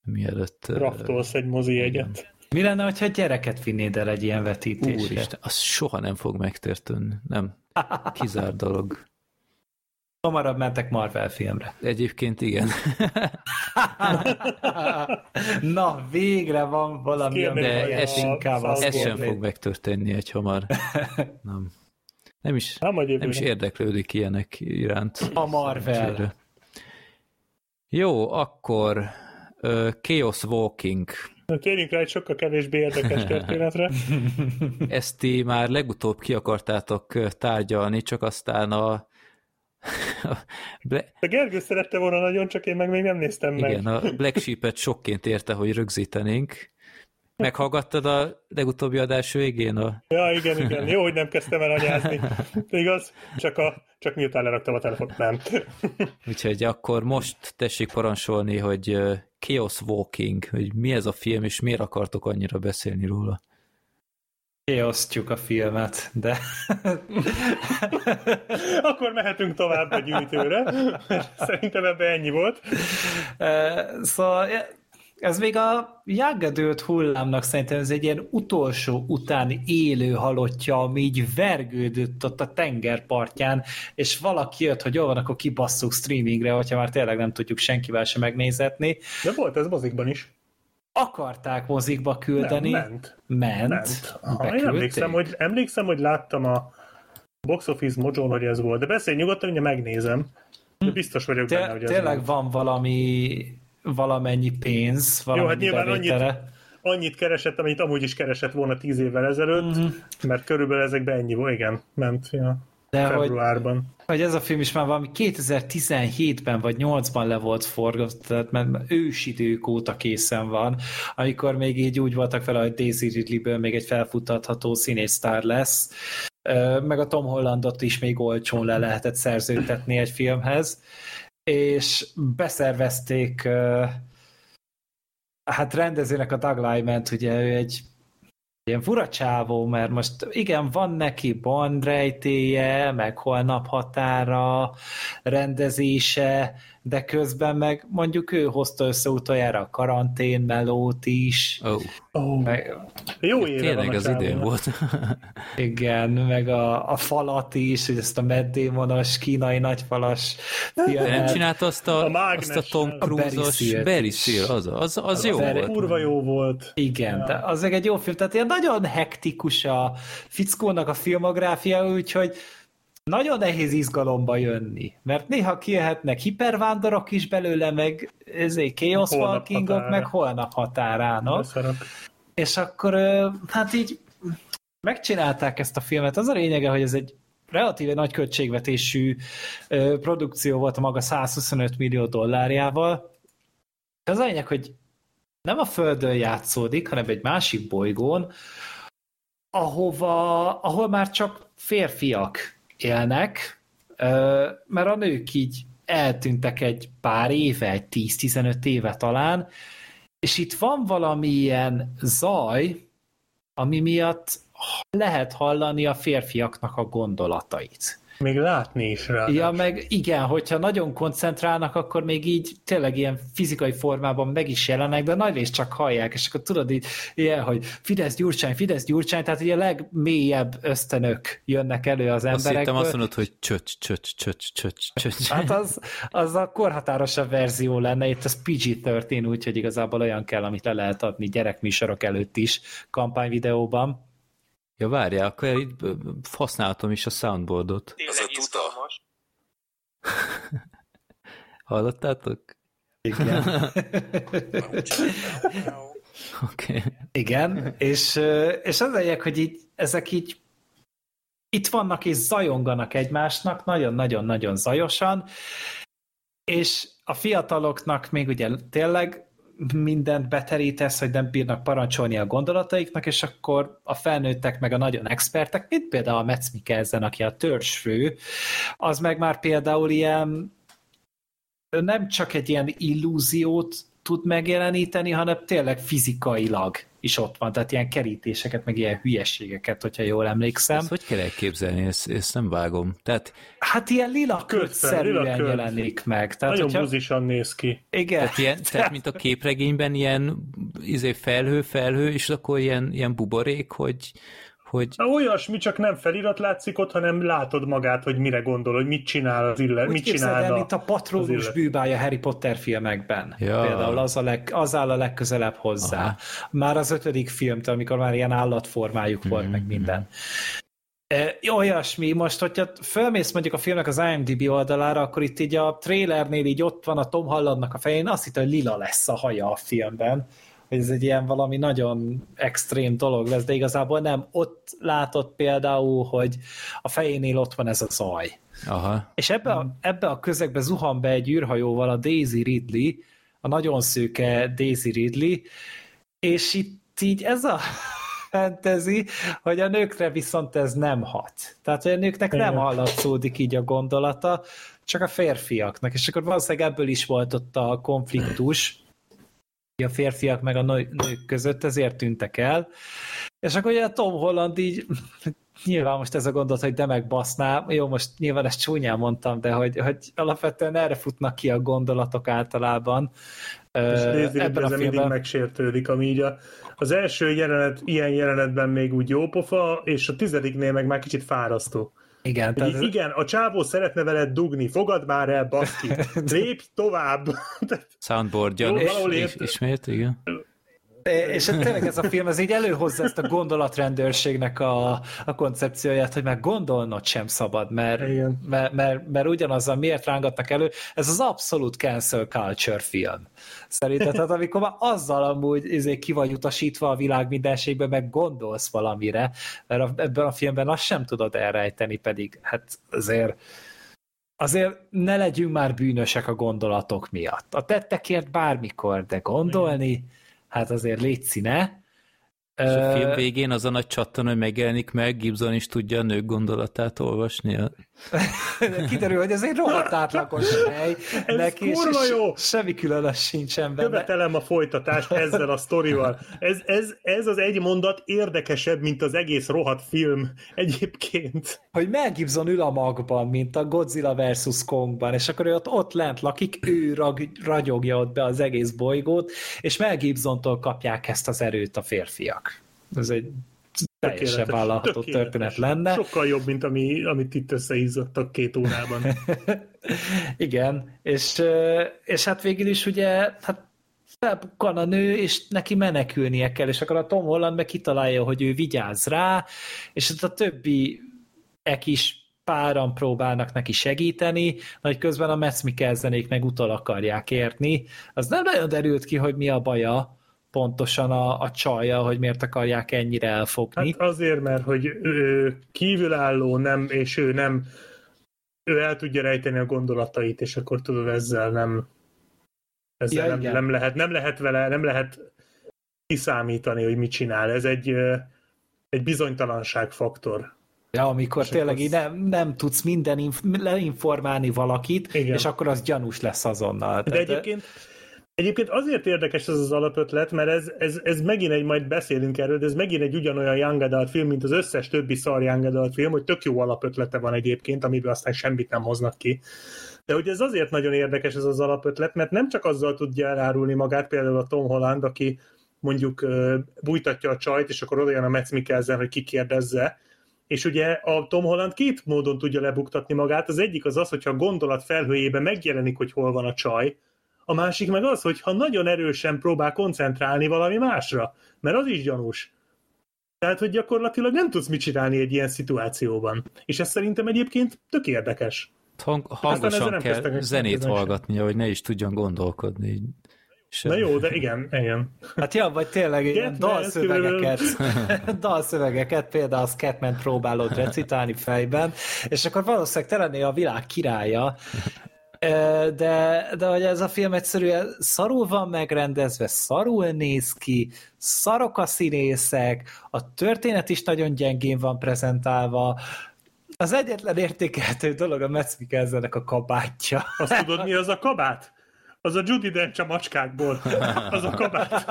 mielőtt... ö, Kraftolsz egy mozi igen. jegyet. Mi lenne, ha gyereket vinnéd el egy ilyen vetítésre? Úristen, az soha nem fog megtörténni. Nem. Kizár dolog. Hamarabb mentek Marvel filmre. Egyébként igen. Na, végre van valami, De ez- a inkább az Ez sem fog megtörténni egy hamar. Nem. Nem is, Nem, nem is érdeklődik ilyenek iránt. A Marvel. Jó, akkor uh, Chaos Walking. Térjünk rá egy sokkal kevésbé érdekes történetre. Ezt ti már legutóbb ki akartátok tárgyalni, csak aztán a, a Bla- A Gergő szerette volna nagyon, csak én meg még nem néztem meg. igen, a Black Sheep-et sokként érte, hogy rögzítenénk. Meghallgattad a legutóbbi adás végén a Ja, igen, igen. Jó, hogy nem kezdtem el anyázni. Igaz? Csak, a, csak miután leraktam a telefont, nem. Úgyhogy akkor most tessék parancsolni, hogy Chaos Walking, hogy mi ez a film, és miért akartok annyira beszélni róla. Kiosztjuk a filmet, de Akkor mehetünk tovább a gyűjtőre. Szerintem ebben ennyi volt. Szóval ez még a Adult hullámnak szerintem ez egy ilyen utolsó utáni élő halottja, ami így vergődött ott a tengerpartján, és valaki jött, hogy jó van, akkor kibasszuk streamingre, hogyha már tényleg nem tudjuk senkivel se megnézetni. De volt ez mozikban is. Akarták mozikba küldeni. Nem, ment. Ment. Ment. Aha, én emlékszem hogy, emlékszem, hogy láttam a Box Office mojo hogy ez volt. De beszélj nyugodtan, hogy megnézem. De biztos vagyok benne, Té- hogy ez tényleg volt. van valami valamennyi pénz, valamennyi hát nyilván annyit- bevétele. Annyit keresett, amit amúgy is keresett volna tíz évvel ezelőtt, Mhm. mert körülbelül ezekben ennyi volt, igen, ment ja, De hogy, februárban. hogy ez a film is már valami 2017-ben vagy 8-ban le volt forgatva, tehát mert ősidők óta készen van, amikor még így úgy voltak vele, hogy Daisy Ridleyből még egy felfutatható színésztár lesz, meg a Tom Hollandot is még olcsón le lehetett szerződtetni egy filmhez, és beszervezték hát rendezőnek a Doug Lyman, ugye ő egy ilyen fura csávó, mert most igen, van neki bandrejtéje, meg holnap határa, rendezése, de közben meg mondjuk ő hozta össze utoljára a karantén melót is. Oh, Oh, Meg, jó éve tényleg van a az idén volt. igen, meg a, a falat is, hogy ezt a meddémonos, kínai nagyfalas De nem filmet. csinálta azt a, A azt a. Tom A Cruise-os Barry. Seal, az, az, az jó Barry- volt. Kurva jó volt. Igen, ja. de az egy jó film, tehát ilyen nagyon hektikus a fickónak a filmográfia, úgyhogy nagyon nehéz izgalomba jönni, mert néha kijöhetnek hipervándorok is belőle, meg ezért Chaos Holnap Walkingok, határa. meg holnap határánok, Beszarok. és akkor hát így megcsinálták ezt a filmet. Az a lényege, hogy ez egy relatíve nagy költségvetésű produkció volt a maga 125 millió dollárjával. Az a lényeg, hogy nem a Földön játszódik, hanem egy másik bolygón, ahova, ahol már csak férfiak élnek, mert a nők így eltűntek egy pár éve, egy 10-15 éve talán, és itt van valamilyen zaj, ami miatt lehet hallani a férfiaknak a gondolatait. Még látni is rá. Ja, meg igen, hogyha nagyon koncentrálnak, akkor még így tényleg ilyen fizikai formában meg is jelennek, de nagy részt csak hallják, és akkor tudod így, ilyen, hogy Fidesz Gyurcsány, Fidesz Gyurcsány, tehát ugye a legmélyebb ösztönök jönnek elő az Azt emberekből. hittem azt mondod, hogy csöcs, csöcs, csöcs, csöcs, csöcs. Hát az, az a korhatárosabb verzió lenne, itt az PG-13, úgyhogy igazából olyan kell, amit le lehet adni gyerekműsorok előtt is kampányvideóban. Ja, várjál, akkor itt ö, használhatom is a soundboardot. Az a Tényleg tuta. Hallottátok? Igen. Oké. Okay. Igen, és, és az a lényeg, hogy így, ezek így itt vannak és zajonganak egymásnak, nagyon-nagyon-nagyon zajosan, és a fiataloknak még ugye tényleg mindent beterítesz, hogy nem bírnak parancsolni a gondolataiknak, és akkor a felnőttek meg a nagyon expertek, mint például a Metz Mikkelsen, aki a törzsfő, az meg már például ilyen nem csak egy ilyen illúziót tud megjeleníteni, hanem tényleg fizikailag is ott van, tehát ilyen kerítéseket, meg ilyen hülyeségeket, hogyha jól emlékszem. Ezt hogy kell elképzelni? Ezt, ezt nem vágom. Tehát, Hát ilyen lila kötszerűen lila köt. jelenik meg. Tehát, Nagyon hogyha, buzisan néz ki. igen, tehát, ilyen, tehát, mint a képregényben ilyen izé felhő, felhő, és akkor ilyen, ilyen buborék, hogy, hogy Na, olyasmi, csak nem felirat látszik ott, hanem látod magát, hogy mire gondol, hogy mit csinál az illet, úgy mit képzeld el, csinál mint a patronus bűbája Harry Potter filmekben. Ja. Például az, a leg, az áll a legközelebb hozzá. Aha. Már az ötödik filmtől, amikor már ilyen állatformájuk volt, meg minden. E, olyasmi, most, hogyha fölmész mondjuk a filmnek az IMDb oldalára, akkor itt így a trailernél így ott van a Tom Hollandnak a fején, azt hittem, hogy lila lesz a haja a filmben, hogy ez egy ilyen valami nagyon extrém dolog lesz, de igazából nem. Ott látott például, hogy a fejénél ott van ez a zaj. aha, És ebbe a, ebbe a közegbe zuhan be egy űrhajóval a Daisy Ridley, a nagyon szőke Daisy Ridley, és itt így ez a fantasy, hogy a nőkre viszont ez nem hat. Tehát, hogy a nőknek nem hallatszódik így a gondolata, csak a férfiaknak. És akkor valószínűleg ebből is volt ott a konfliktus, a férfiak meg a nő- nők között, ezért tűntek el. És akkor ugye Tom Holland így nyilván most ez a gondolat, hogy de megbaszná, jó, most nyilván ezt csúnyán mondtam, de hogy, hogy alapvetően erre futnak ki a gondolatok általában. És Daisy ebben a Ridley mindig filmben. megsértődik, ami így a, az első jelenet, ilyen jelenetben még úgy jó pofa, és a tizediknél meg már kicsit fárasztó. Igen, Tehát igen, a csávó szeretne veled dugni, fogad már el, baszki, lépj tovább. Tehát soundboardja, Jó, és, és, ismét, igen. És tényleg ez a film, ez így előhozza ezt a gondolatrendőrségnek a, a koncepcióját, hogy már gondolnod sem szabad, mert, Igen. mert, mert, mert ugyanazzal miért rángatnak elő, ez az abszolút cancel culture film. Szerinted, tehát amikor már azzal amúgy izé, ki vagy utasítva a világ mindenségbe, meg gondolsz valamire, mert a, ebben a filmben azt sem tudod elrejteni, pedig hát azért azért ne legyünk már bűnösek a gondolatok miatt. A tettekért bármikor, de gondolni, hát azért légy színe. És a film végén az a nagy csattan, hogy megjelenik meg, Gibson is tudja a nők gondolatát olvasni. Kiderül, hogy ez egy rohadt átlagos hely. Ez neki, kurva jó! Semmi különös sincsen benne. Követelem a folytatást ezzel a sztorival. Ez, ez, ez az egy mondat érdekesebb, mint az egész rohadt film egyébként. hogy Mel Gibson ül a magban, mint a Godzilla vs. Kongban, és akkor ő ott, ott lent lakik, ő rag, ragyogja ott be az egész bolygót, és Mel Gibsontól kapják ezt az erőt a férfiak. Ez egy teljesen vállalható tökéletes. történet lenne. Sokkal jobb, mint ami, amit itt összehízottak két órában. Igen, és, és hát végül is ugye, hát felbukkan a nő, és neki menekülnie kell, és akkor a Tom Holland meg kitalálja, hogy ő vigyáz rá, és hát a többi ek is páran próbálnak neki segíteni, hogy közben a Metz Mikkelzenék meg utol akarják érni. Az nem nagyon derült ki, hogy mi a baja pontosan a, a csalja, hogy miért akarják ennyire elfogni. Hát azért, mert hogy ő kívülálló nem, és ő nem ő el tudja rejteni a gondolatait, és akkor tudod ezzel nem ezzel Ja, nem, igen. nem, lehet, nem lehet vele, nem lehet kiszámítani, hogy mit csinál. Ez egy, egy bizonytalanságfaktor. Ja, amikor És tényleg így nem, nem tudsz minden inf- leinformálni valakit, Igen. és akkor az gyanús lesz azonnal. De Tehát, egyébként, egyébként azért érdekes ez az alapötlet, mert ez, ez, ez megint egy, majd beszélünk erről, de ez megint egy ugyanolyan Young Adult film, mint az összes többi szar Young Adult film, hogy tök jó alapötlete van egyébként, amiből aztán semmit nem hoznak ki. De hogy ez azért nagyon érdekes ez az alapötlet, mert nem csak azzal tudja elárulni magát, például a Tom Holland, aki mondjuk bújtatja a csajt, és akkor oda jön a Metz Mikkelsen, hogy kikérdezze, és ugye a Tom Holland két módon tudja lebuktatni magát. Az egyik az az, hogyha a gondolat felhőjében megjelenik, hogy hol van a csaj, a másik meg az, hogyha nagyon erősen próbál koncentrálni valami másra, mert az is gyanús. Tehát, hogy gyakorlatilag nem tudsz mit csinálni egy ilyen szituációban. És ez szerintem egyébként tök érdekes. Hang, hangosan nem kell zenét hallgatnia, hogy ne is tudjon gondolkodni. És Na jó, de igen, igen. Hát ja, vagy tényleg ilyen dalszövegeket, dalszövegeket, például a Scatman próbálod recitálni fejben, és akkor valószínűleg te lennél a világ királya, de, de hogy ez a film egyszerűen szarul van megrendezve, szarul néz ki, szarok a színészek, a történet is nagyon gyengén van prezentálva, az egyetlen értékelhető dolog a Metz Mikkelsennek a kabátja. Azt tudod, mi az a kabát? Az a Judy Dench a macskákból. Az a kabát.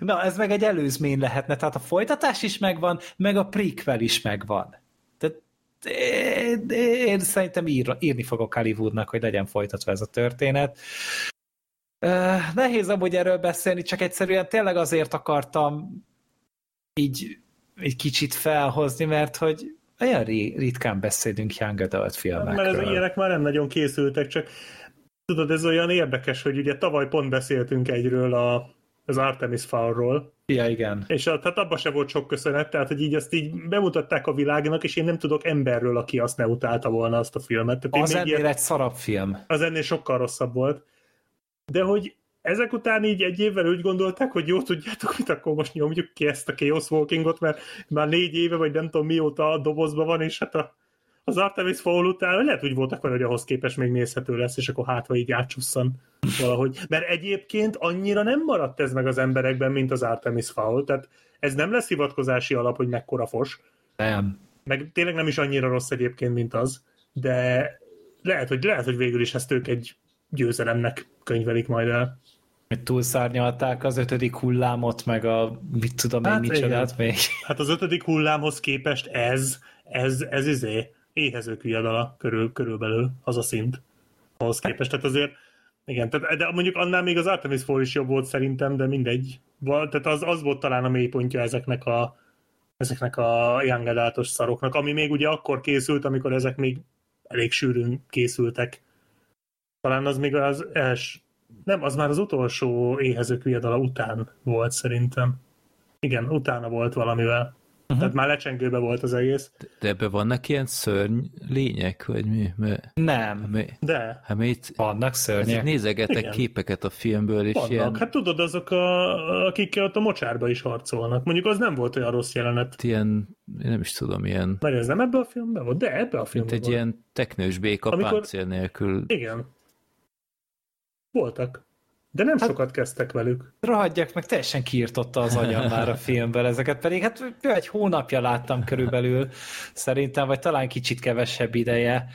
Na, ez meg egy előzmény lehetne, tehát a folytatás is megvan, meg a prequel is megvan. Én, én szerintem ír, írni fogok Hollywoodnak, hogy legyen folytatva ez a történet. Nehéz amúgy erről beszélni, csak egyszerűen tényleg azért akartam így egy kicsit felhozni, mert hogy olyan ri- ritkán beszélünk young adult filmekről. Mert ez, ilyenek már nem nagyon készültek, csak tudod, ez olyan érdekes, hogy ugye tavaly pont beszéltünk egyről a, az Artemis Fowl-ról, Ja, igen. és a, tehát abban se volt sok köszönet, tehát hogy így ezt így bemutatták a világnak, és én nem tudok emberről, aki azt ne utálta volna azt a filmet. Tehát Az ennél ilyen- egy szarabb film. az ennél sokkal rosszabb volt. De hogy ezek után így egy évvel úgy gondolták, hogy jó, tudjátok mit, akkor most nyomjuk ki ezt a Chaos Walkingot, mert már négy éve, vagy nem tudom mióta a dobozban van, és hát a, az Artemis Fowl után lehet úgy voltak vele, hogy ahhoz képest még nézhető lesz, és akkor hátva így átsusszan valahogy. Mert egyébként annyira nem maradt ez meg az emberekben, mint az Artemis Fowl, tehát ez nem lesz hivatkozási alap, hogy mekkora fos, Nem. meg tényleg nem is annyira rossz egyébként, mint az, de lehet, hogy, lehet, hogy végül is ezt ők egy győzelemnek könyvelik majd el. hogy túlszárnyalták az ötödik hullámot, meg a mit tudom én, Hát micsodát még. Hát az ötödik hullámhoz képest ez, ez, ez izé, éhezők viadala körül, körülbelül, az a szint ahhoz képest. Tehát azért, igen, tehát, de mondjuk annál még az Artemis Fowl is jobb volt szerintem, de mindegy. Val- Tehát az, az volt talán a mélypontja ezeknek a ezeknek a young adultos szaroknak, ami még ugye akkor készült, amikor ezek még elég sűrűn készültek. Talán az még az els... Nem, az már az utolsó éhezők viadala után volt szerintem. Igen, utána volt valamivel. Uh-huh. Tehát már lecsengőbe volt az egész. De ebben vannak ilyen szörny lények, vagy mi? Mert, Nem. mert, De hát mert itt, Vannak hát szörnyek. nézegetek Igen. képeket a filmből, és vannak. ilyen, Hát tudod, azok, a, akik ott a mocsárba is harcolnak. Mondjuk az nem volt olyan rossz jelenet. ilyen, én nem is tudom, ilyen, Mert ez nem ebbe a filmben volt, de ebbe a mint filmben egy volt. ilyen teknős béka Amikor- páncél nélkül. Igen. Voltak. De nem sokat kezdtek velük. Rohadjak, meg teljesen kiirtotta az agyam már a filmből ezeket, pedig hát egy hónapja láttam körülbelül, szerintem, vagy talán kicsit kevesebb ideje.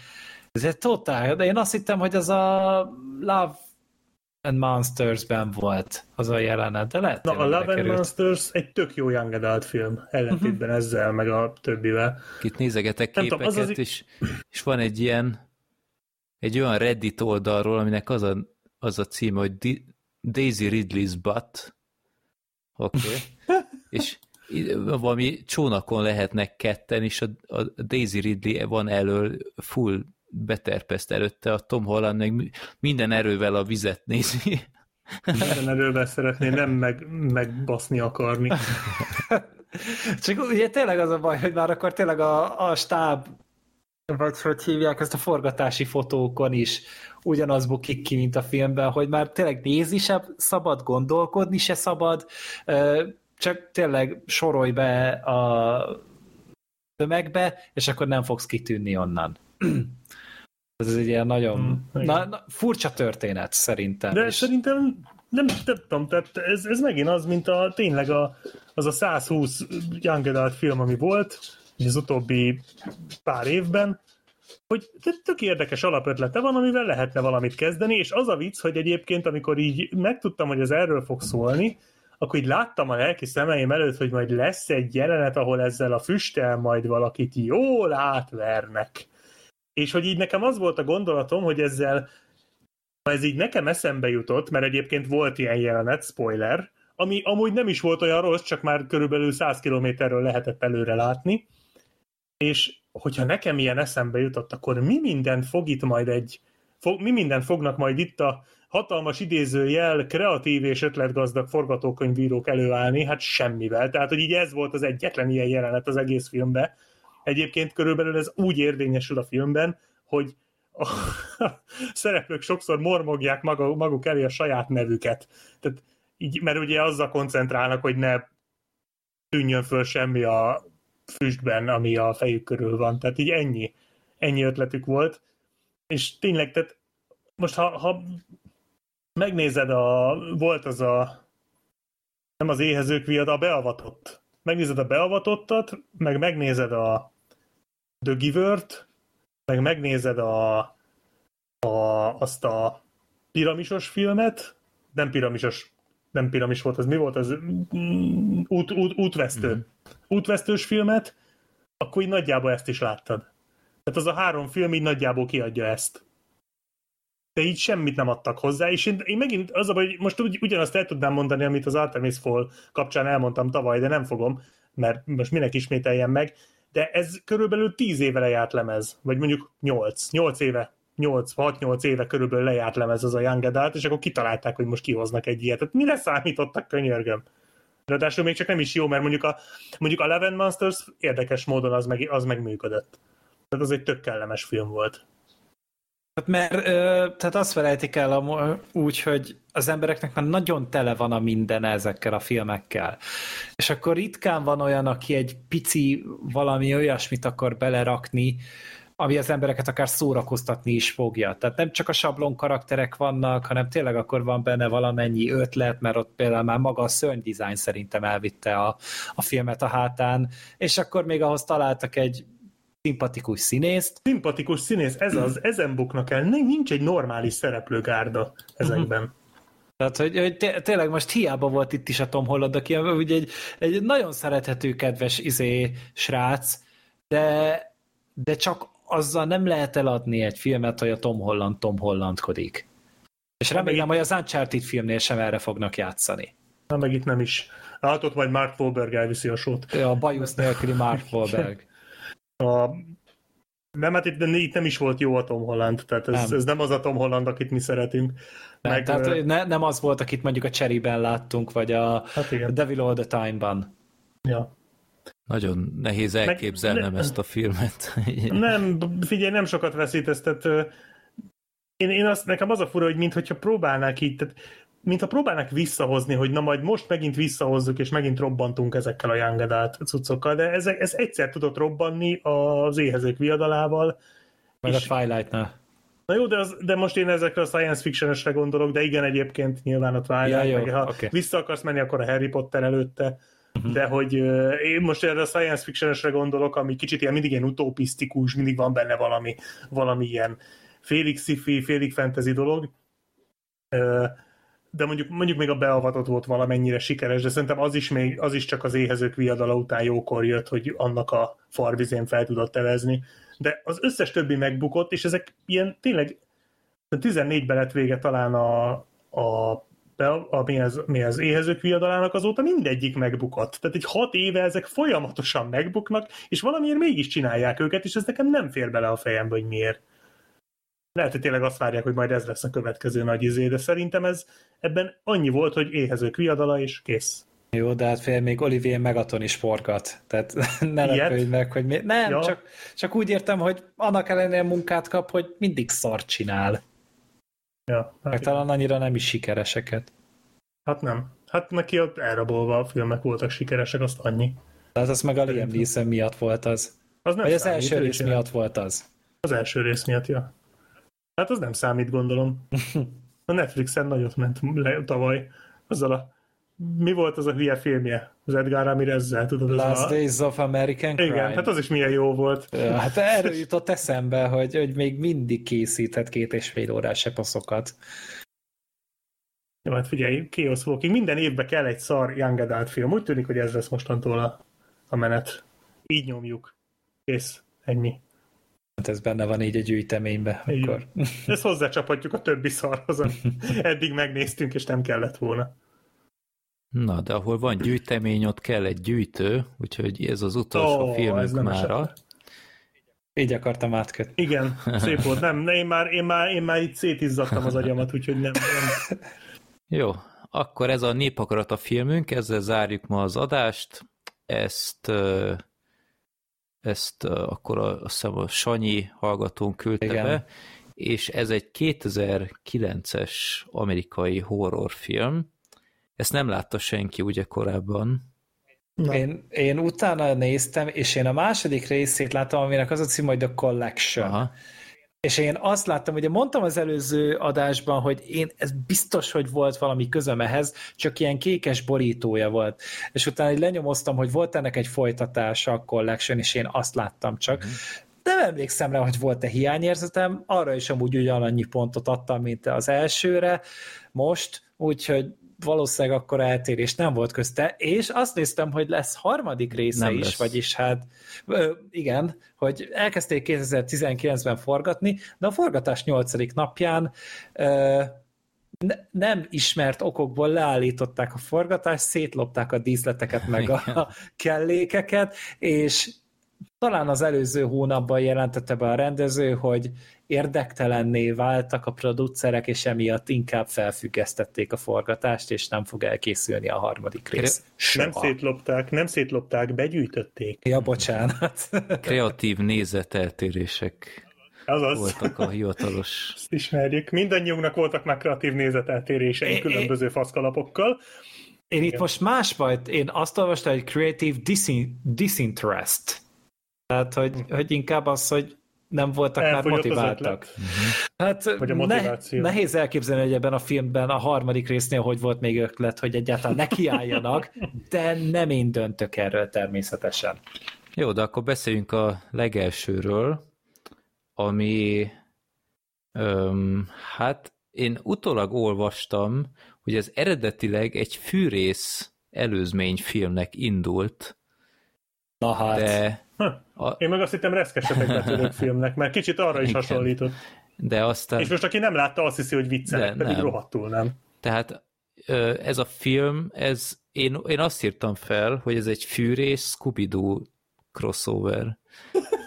Ez egy totál, de én azt hittem, hogy az a Love and Monsters-ben volt az a jelenet, de lehet, Na, a Love and. Monsters egy tök jó young adult film, ellentétben ezzel, meg a többivel. Itt nézegetek Nem képeket, tudom, az az- és, és van egy ilyen egy olyan Reddit oldalról, aminek az a, az a címe, hogy Di- Daisy Ridley's Butt. Oké. Okay. és valami csónakon lehetnek ketten, és a, a Daisy Ridley van elől full beterpeszt előtte, a Tom Holland meg mi- minden erővel a vizet nézi. Minden erővel szeretné nem meg, megbaszni akarni. Csak ugye tényleg az a baj, hogy már akkor tényleg a, a stáb, vagy hogy hívják ezt a forgatási fotókon is ugyanaz bukik ki, mint a filmben, hogy már tényleg nézni se szabad, gondolkodni se szabad, csak tényleg sorolj be a tömegbe, és akkor nem fogsz kitűnni onnan. Ez egy ilyen nagyon Mm, igen. na, na, furcsa történet szerintem. De és- szerintem nem, tudom, tehát ez, ez megint az, mint a, tényleg a, az a 120 young adult film, ami volt az utóbbi pár évben, hogy tök érdekes alapötlete van, amivel lehetne valamit kezdeni, és az a vicc, hogy egyébként, amikor így megtudtam, hogy ez erről fog szólni, akkor így láttam a lelki szemeim előtt, hogy majd lesz egy jelenet, ahol ezzel a füsttel majd valakit jól átvernek. És hogy így nekem az volt a gondolatom, hogy ezzel ha ez így nekem eszembe jutott, mert egyébként volt ilyen jelenet, spoiler, ami amúgy nem is volt olyan rossz, csak már körülbelül 100 kilométerről lehetett előre látni, és hogyha nekem ilyen eszembe jutott, akkor mi mindent fog itt majd egy, fog, mi mindent fognak majd itt a hatalmas idézőjel, kreatív és ötletgazdag forgatókönyvírók előállni, hát semmivel. Tehát, hogy így ez volt az egyetlen ilyen jelenet az egész filmben. Egyébként körülbelül ez úgy érvényesül a filmben, hogy a szereplők sokszor mormogják maga, maguk elé a saját nevüket. Tehát így, mert ugye azzal koncentrálnak, hogy ne tűnjön föl semmi a füstben, ami a fejük körül van. Tehát így ennyi, ennyi ötletük volt. És tényleg, tehát most ha, ha megnézed a, volt az a nem az éhezők viad, a beavatott. Megnézed a beavatottat, meg megnézed a The Giver-t, meg megnézed a, a, azt a piramisos filmet, nem piramisos, nem piramis volt, az mi volt? Az mm, út, út, útvesztő. Mm. Útvesztős filmet, akkor így nagyjából ezt is láttad. Tehát az a három film így nagyjából kiadja ezt. De így semmit nem adtak hozzá, és én, én megint az a baj, hogy most ugy, ugyanazt el tudnám mondani, amit az Artemis Fall kapcsán elmondtam tavaly, de nem fogom, mert most minek ismételjem meg, de ez körülbelül 10 éve lejárt lemez, vagy mondjuk 8, 8 éve, 8, 6-8 éve körülbelül lejárt lemez az a Young Adult, és akkor kitalálták, hogy most kihoznak egy ilyet. Tehát mire számítottak, könyörgöm? Ráadásul még csak nem is jó, mert mondjuk a, mondjuk a Eleven Monsters érdekes módon az meg, az meg működött. Tehát az egy tök kellemes film volt. Hát mert tehát azt felejtik el úgy, hogy az embereknek már nagyon tele van a minden ezekkel a filmekkel. És akkor ritkán van olyan, aki egy pici valami olyasmit akar belerakni, ami az embereket akár szórakoztatni is fogja. Tehát nem csak a sablon karakterek vannak, hanem tényleg akkor van benne valamennyi ötlet, mert ott például már maga a szörnydizájn szerintem elvitte a, a filmet a hátán, és akkor még ahhoz találtak egy szimpatikus színészt, Szimpatikus színész, ez az, ezen buknak el. Nincs egy normális szereplőgárda ezekben. Tehát, hogy, hogy té- tényleg most hiába volt itt is a Tom Holland, aki ugye egy, egy nagyon szerethető, kedves izé srác, de, de csak azzal nem lehet eladni egy filmet, hogy a Tom Holland Tom Hollandkodik. És remélem, hogy az Uncharted filmnél sem erre fognak játszani. Na, meg itt nem is. Látod, majd Mark Wahlberg elviszi a sót. A bajusz nélküli Mark Wahlberg. A... Nem, hát itt, itt nem is volt jó a Tom Holland, tehát ez Nem. ez nem az a Tom Holland, akit mi szeretünk. Nem, Meg, tehát ne, nem az volt, akit mondjuk a Cherry-ben láttunk, vagy a Hát igen. Devil All the Time-ban. Ja. Nagyon nehéz elképzelnem ne- ezt a filmet. Nem, figyelj, nem sokat veszítesz, tehát én, én azt, nekem az a fura, hogy mintha próbálnák így, tehát mintha próbálnak visszahozni, hogy na majd most megint visszahozzuk, és megint robbantunk ezekkel a Young Adult cuccokkal, de ez, ez egyszer tudott robbanni az éhezők viadalával, Meg És- a Twilight-nál. Na jó, de, az, de most én ezekre a science fiction gondolok, de igen, egyébként nyilván a Twilight, Ja, jó, meg ha oké. vissza akarsz menni, akkor a Harry Potter előtte. De hogy én most erre a science fiction gondolok, ami kicsit ilyen, mindig ilyen utopisztikus, mindig van benne valami, valami ilyen félig sci-fi, félig fantasy dolog, de mondjuk, mondjuk még a beavatott volt valamennyire sikeres, de szerintem az is, még, az is csak az éhezők viadala után jókor jött, hogy annak a farvizén fel tudott tevezni. De az összes többi megbukott, és ezek ilyen tényleg 14-ben lett vége talán a, a, a, a mi, az, mi az éhezők viadalának, azóta mindegyik megbukott. Tehát egy hat éve ezek folyamatosan megbuknak, és valamiért mégis csinálják őket, és ez nekem nem fér bele a fejembe, hogy miért. Lehet, hogy tényleg azt várják, hogy majd ez lesz a következő nagy izé, de szerintem ez ebben annyi volt, hogy éhezők viadala, és kész. Jó, de hát fél még Olivier Megaton is forgat. Tehát ne lepődj meg, hogy mi... Nem, Ja. csak, csak úgy értem, hogy annak ellenére munkát kap, hogy mindig szart csinál. Ja, Meg hát, talán annyira nem is sikereseket. hát nem. Hát neki ott elrabolva a filmek voltak sikeresek, azt annyi. Tehát az meg a Liam. Neeson miatt volt az. Az nem Vagy az számít, első ő rész csinál. miatt volt az. Az első rész miatt, ja. Hát az nem számít, gondolom. A Netflixen nagyot ment le, tavaly. Azzal a... Mi volt az a hülye filmje? Az Edgar Ramirezzel, tudod? Az Last a... Days of American Crime. Igen, hát az is milyen jó volt. Ja, Hát erről jutott eszembe, hogy, hogy még mindig készíthet két és fél órás eposzokat. Jó, hát figyelj, Chaos Walking. Minden évben kell egy szar Young Adult film. Úgy tűnik, hogy ez lesz mostantól a, a menet. Így nyomjuk. Kész. Ennyi. Hát ez benne van így a gyűjteménybe. Így Akkor. Ezt hozzácsaphatjuk a többi szarhoz, amit eddig megnéztünk, és nem kellett volna. Na, de ahol van gyűjtemény, ott kell egy gyűjtő, úgyhogy ez az utolsó oh, filmünk mára. Így akartam átkötni. Igen, szép volt. Nem, ne, én, már, én, már, én már itt szétizzadtam az agyamat, úgyhogy nem. nem. Jó, akkor ez a Népakarat a filmünk, ezzel zárjuk ma az adást. Ezt, ezt akkor a, azt hiszem a Sanyi hallgatón küldte Igen. be, és ez egy 2009-es amerikai horrorfilm. Ezt nem látta senki ugye korábban. Én, én utána néztem, és én a második részét láttam, aminek az a cím, hogy The Collection. Aha. És én azt láttam, ugye mondtam az előző adásban, hogy én ez biztos, hogy volt valami közöm ehhez, csak ilyen kékes borítója volt. És utána így lenyomoztam, hogy volt ennek egy folytatása a Collection, és én azt láttam csak. Mhm. Nem emlékszem rá, hogy volt-e hiányérzetem, arra is amúgy ugyanannyi pontot adtam, mint az elsőre most, úgyhogy valószínűleg akkor eltérés nem volt közte, és azt néztem, hogy lesz harmadik része Nem is, lesz. vagyis hát ö, igen, hogy elkezdték 2019-ben forgatni, de a forgatás 8. napján ö, ne, nem ismert okokból leállították a forgatást, szétlopták a díszleteket, meg a kellékeket, és talán az előző hónapban jelentette be a rendező, hogy érdektelenné váltak a producerek, és emiatt inkább felfüggesztették a forgatást, és nem fog elkészülni a harmadik rész. Nem Soha. szétlopták, nem szétlopták, begyűjtötték. Ja, bocsánat. Kreatív nézeteltérések Azaz, voltak a hivatalos. ezt ismerjük. Mindannyiunknak voltak már kreatív nézeteltéréseink különböző faszkalapokkal. Én itt most más vagy, én azt olvastam, hogy creative disin- disinterest. Tehát, hogy, hogy inkább az, hogy nem voltak már Elfogyott motiváltak. ötlet. Hát Vagy a ne, motiváció. nehéz elképzelni, hogy ebben a filmben a harmadik résznél hogy volt még ötlet, hogy egyáltalán nekiálljanak, de nem én döntök erről természetesen. Jó, de akkor beszéljünk a legelsőről, ami öm, hát én utólag olvastam, hogy ez eredetileg egy fűrész előzményfilmnek indult, Na hát, de... a, Én meg azt hittem reszkesetek betörők filmnek, mert kicsit arra is Igen. hasonlított. de aztán, És most aki nem látta, azt hiszi, hogy viccelek, pedig nem. rohadtul nem. tehát ez a film, ez, én, én azt írtam fel, hogy ez egy fűrész Scooby-Doo crossover.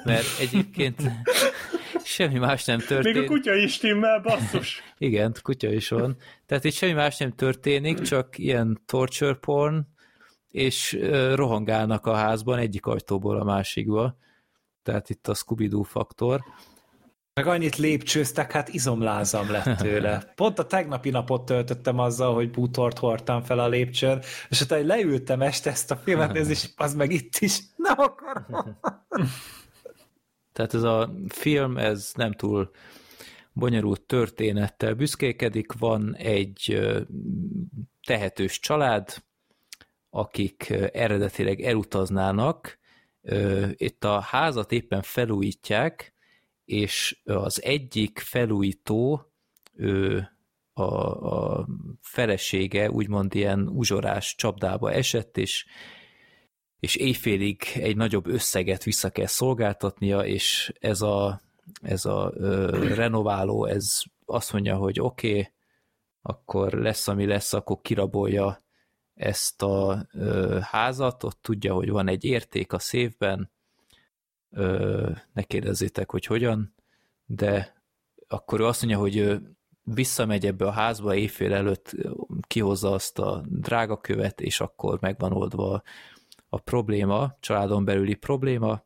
Mert egyébként semmi más nem történt. Még a kutya is stimmel, basszus. Igen, kutya is van. Tehát itt semmi más nem történik, csak ilyen torture porn, és rohangálnak a házban egyik ajtóból a másikba. Tehát itt a Scooby-Doo faktor. meg annyit lépcsőztek, hát izomlázam lett tőle. Pont a tegnapi napot töltöttem azzal, hogy bútort hordtam fel a lépcsőn, és utána leültem este ezt a filmet nézni, és az meg itt is nem akarom. Tehát ez a film, ez nem túl bonyolult történettel büszkékedik. Van egy tehetős család, akik eredetileg elutaznának. Itt a házat éppen felújítják, és az egyik felújító ő a, a felesége úgymond ilyen uzsorás csapdába esett, és, és éjfélig egy nagyobb összeget vissza kell szolgáltatnia, és ez a, ez a ö, renováló, ez azt mondja, hogy oké, okay, akkor lesz, ami lesz, akkor kirabolja ezt a ö, házat, ott tudja, hogy van egy érték a szévben, ö, ne kérdezzétek, hogy hogyan, de akkor ő azt mondja, hogy ő visszamegy ebbe a házba, éjfél előtt kihozza azt a drágakövet, és akkor megvan oldva a probléma, családon belüli probléma,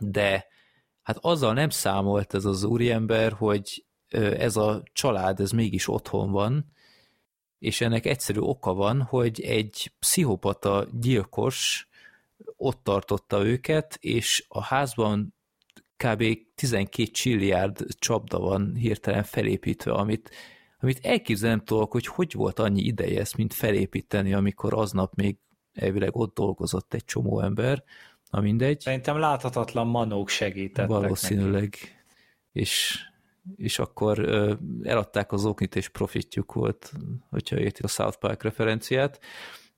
de hát azzal nem számolt ez az úriember, hogy ez a család, ez mégis otthon van, és ennek egyszerű oka van, hogy egy pszichopata gyilkos ott tartotta őket, és a házban kb. 12 csilliárd csapda van hirtelen felépítve, amit, amit elképzelem tudok, hogy hogy volt annyi ideje ezt, mint felépíteni, amikor aznap még elvileg ott dolgozott egy csomó ember, na mindegy. Szerintem láthatatlan manók segítettek Valószínűleg. Neki. És, és akkor eladták az oknit, és profitjuk volt, hogyha érti a South Park referenciát.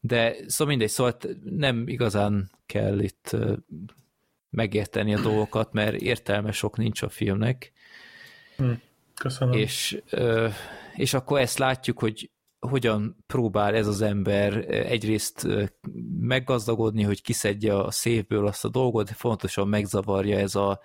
De szóval mindegy, szóval nem igazán kell itt megérteni a dolgokat, mert értelme sok nincs a filmnek. Köszönöm. És, és akkor ezt látjuk, hogy hogyan próbál ez az ember egyrészt meggazdagodni, hogy kiszedje a szévből azt a dolgot, de fontosan megzavarja ez a